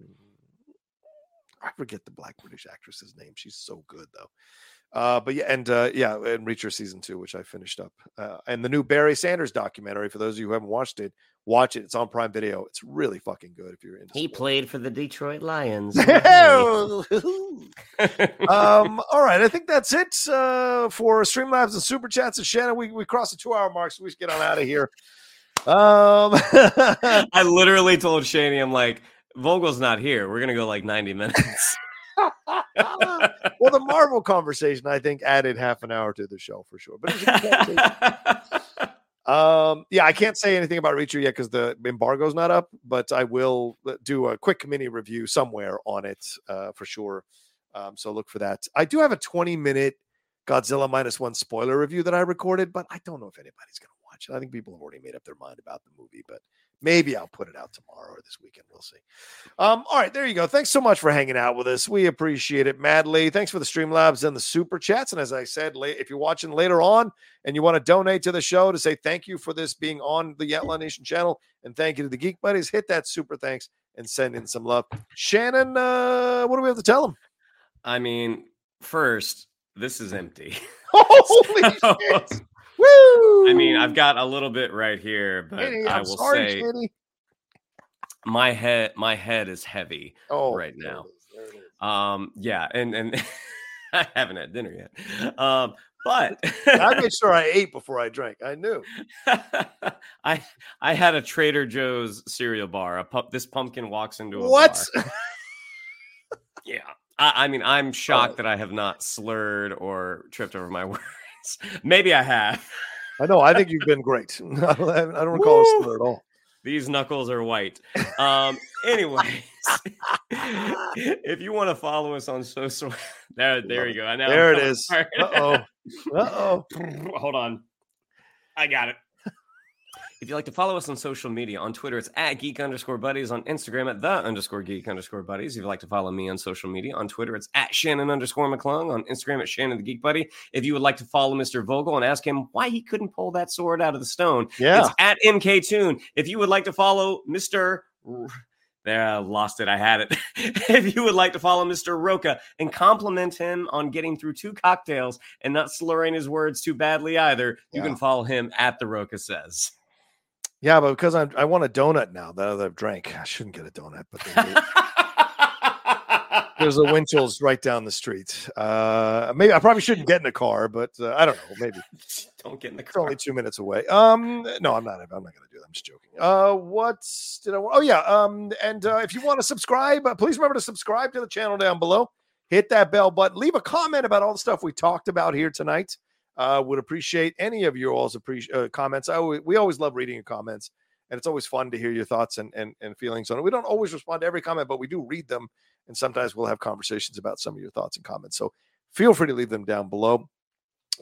I forget the Black British actress's name. She's so good though. Uh, but yeah, and uh, yeah, and Reacher season two, which I finished up, uh, and the new Barry Sanders documentary. For those of you who haven't watched it, watch it. It's on Prime Video. It's really fucking good if you're into. He sports. played for the Detroit Lions. um, all right, I think that's it uh, for Streamlabs and Super Chats. And Shannon, we, we crossed the two hour mark, so we should get on out of here. Um, I literally told Shani, I'm like, Vogel's not here. We're gonna go like 90 minutes. well, the Marvel conversation, I think, added half an hour to the show for sure. But it was a um, yeah, I can't say anything about Reacher yet because the embargo's not up, but I will uh, do a quick mini review somewhere on it uh, for sure. Um, so look for that. I do have a 20 minute Godzilla minus one spoiler review that I recorded, but I don't know if anybody's going to watch it. I think people have already made up their mind about the movie, but maybe I'll put it out tomorrow or this weekend. We'll see. Um, all right, there you go. Thanks so much for hanging out with us. We appreciate it madly. Thanks for the Streamlabs and the super chats. And as I said, if you're watching later on and you want to donate to the show to say thank you for this being on the Yatla Nation channel and thank you to the Geek Buddies, hit that super thanks and send in some love. Shannon, uh, what do we have to tell them? I mean, first, this is empty. Holy So, shit! I mean, I've got a little bit right here, but Shanny, I will sorry, say my head my head is heavy Oh, right now. is, there it is. Um, yeah, and and I haven't had dinner yet. Um, but I made sure I ate before I drank. I knew. I I had a Trader Joe's cereal bar. A pu- this pumpkin walks into a What? Yeah, I, I mean, I'm shocked Oh. that I have not slurred or tripped over my words. Maybe I have. I know. I think you've been great. I don't, I don't recall a slur at all. These knuckles are white. Um, anyways, if you want to follow us on social, there, there you go. Now There it is. Uh oh. Uh oh. Hold on. I got it. If you'd like to follow us on social media, on Twitter, it's at geek underscore buddies. On Instagram, at the underscore geek underscore buddies. If you'd like to follow me on social media, on Twitter, it's at Shannon underscore McClung. On Instagram, at Shannon the Geek Buddy. If you would like to follow Mr. Vogel and ask him why he couldn't pull that sword out of the stone, Yeah. it's at MK Tune. If you would like to follow Mr. There, I lost it. I had it. if you would like to follow Mr. Rocha and compliment him on getting through two cocktails and not slurring his words too badly either, you can follow him at the Rocha says. Yeah, but because I'm, I want a donut now that I've drank. I shouldn't get a donut, but there's a Winchell's right down the street. Uh, maybe I probably shouldn't get in a car, but uh, I don't know. Maybe Don't get in the car. it's only two minutes away. Um, no, I'm not. I'm not going to do that. I'm just joking. Uh, what did I? Oh yeah. Um, and uh, if you want to subscribe, uh, please remember to subscribe to the channel down below. Hit that bell button. Leave a comment about all the stuff we talked about here tonight. Uh, would appreciate any of your all's uh, comments. I always, we always love reading your comments, and it's always fun to hear your thoughts and, and and feelings on it. We don't always respond to every comment, but we do read them, and sometimes we'll have conversations about some of your thoughts and comments. So feel free to leave them down below.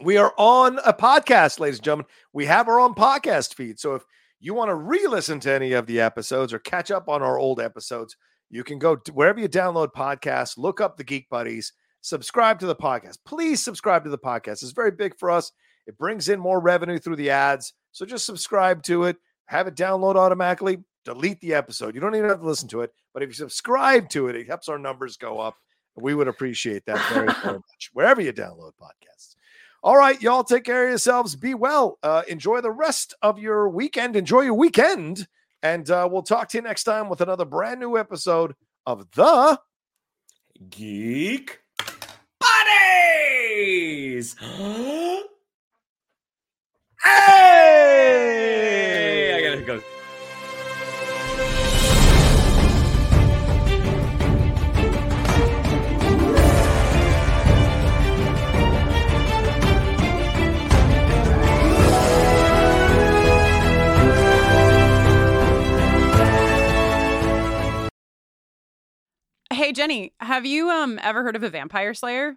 We are on a podcast, ladies and gentlemen. We have our own podcast feed. So if you want to re-listen to any of the episodes or catch up on our old episodes, you can go wherever you download podcasts, look up the Geek Buddies, subscribe to the podcast. Please subscribe to the podcast. It's very big for us. It brings in more revenue through the ads. So just subscribe to it, have it download automatically, delete the episode. You don't even have to listen to it, but if you subscribe to it, it helps our numbers go up. We would appreciate that very, very much. Wherever you download podcasts. All right, y'all take care of yourselves. Be well. Uh, enjoy the rest of your weekend. Enjoy your weekend. And uh, we'll talk to you next time with another brand new episode of The Geek Buddies! hey! I gotta go. Hey Jenny, have you um ever heard of a vampire slayer?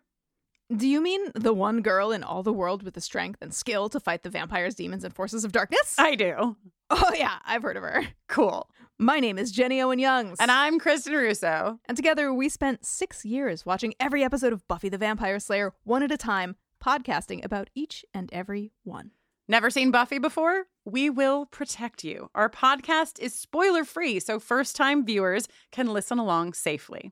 Do you mean the one girl in all the world with the strength and skill to fight the vampires, demons, and forces of darkness? I do. oh, yeah, I've heard of her. Cool. My name is Jenny Owen Youngs. And I'm Kristen Russo. And together we spent six years watching every episode of Buffy the Vampire Slayer one at a time, podcasting about each and every one. Never seen Buffy before? We will protect you. Our podcast is spoiler free, so first time viewers can listen along safely.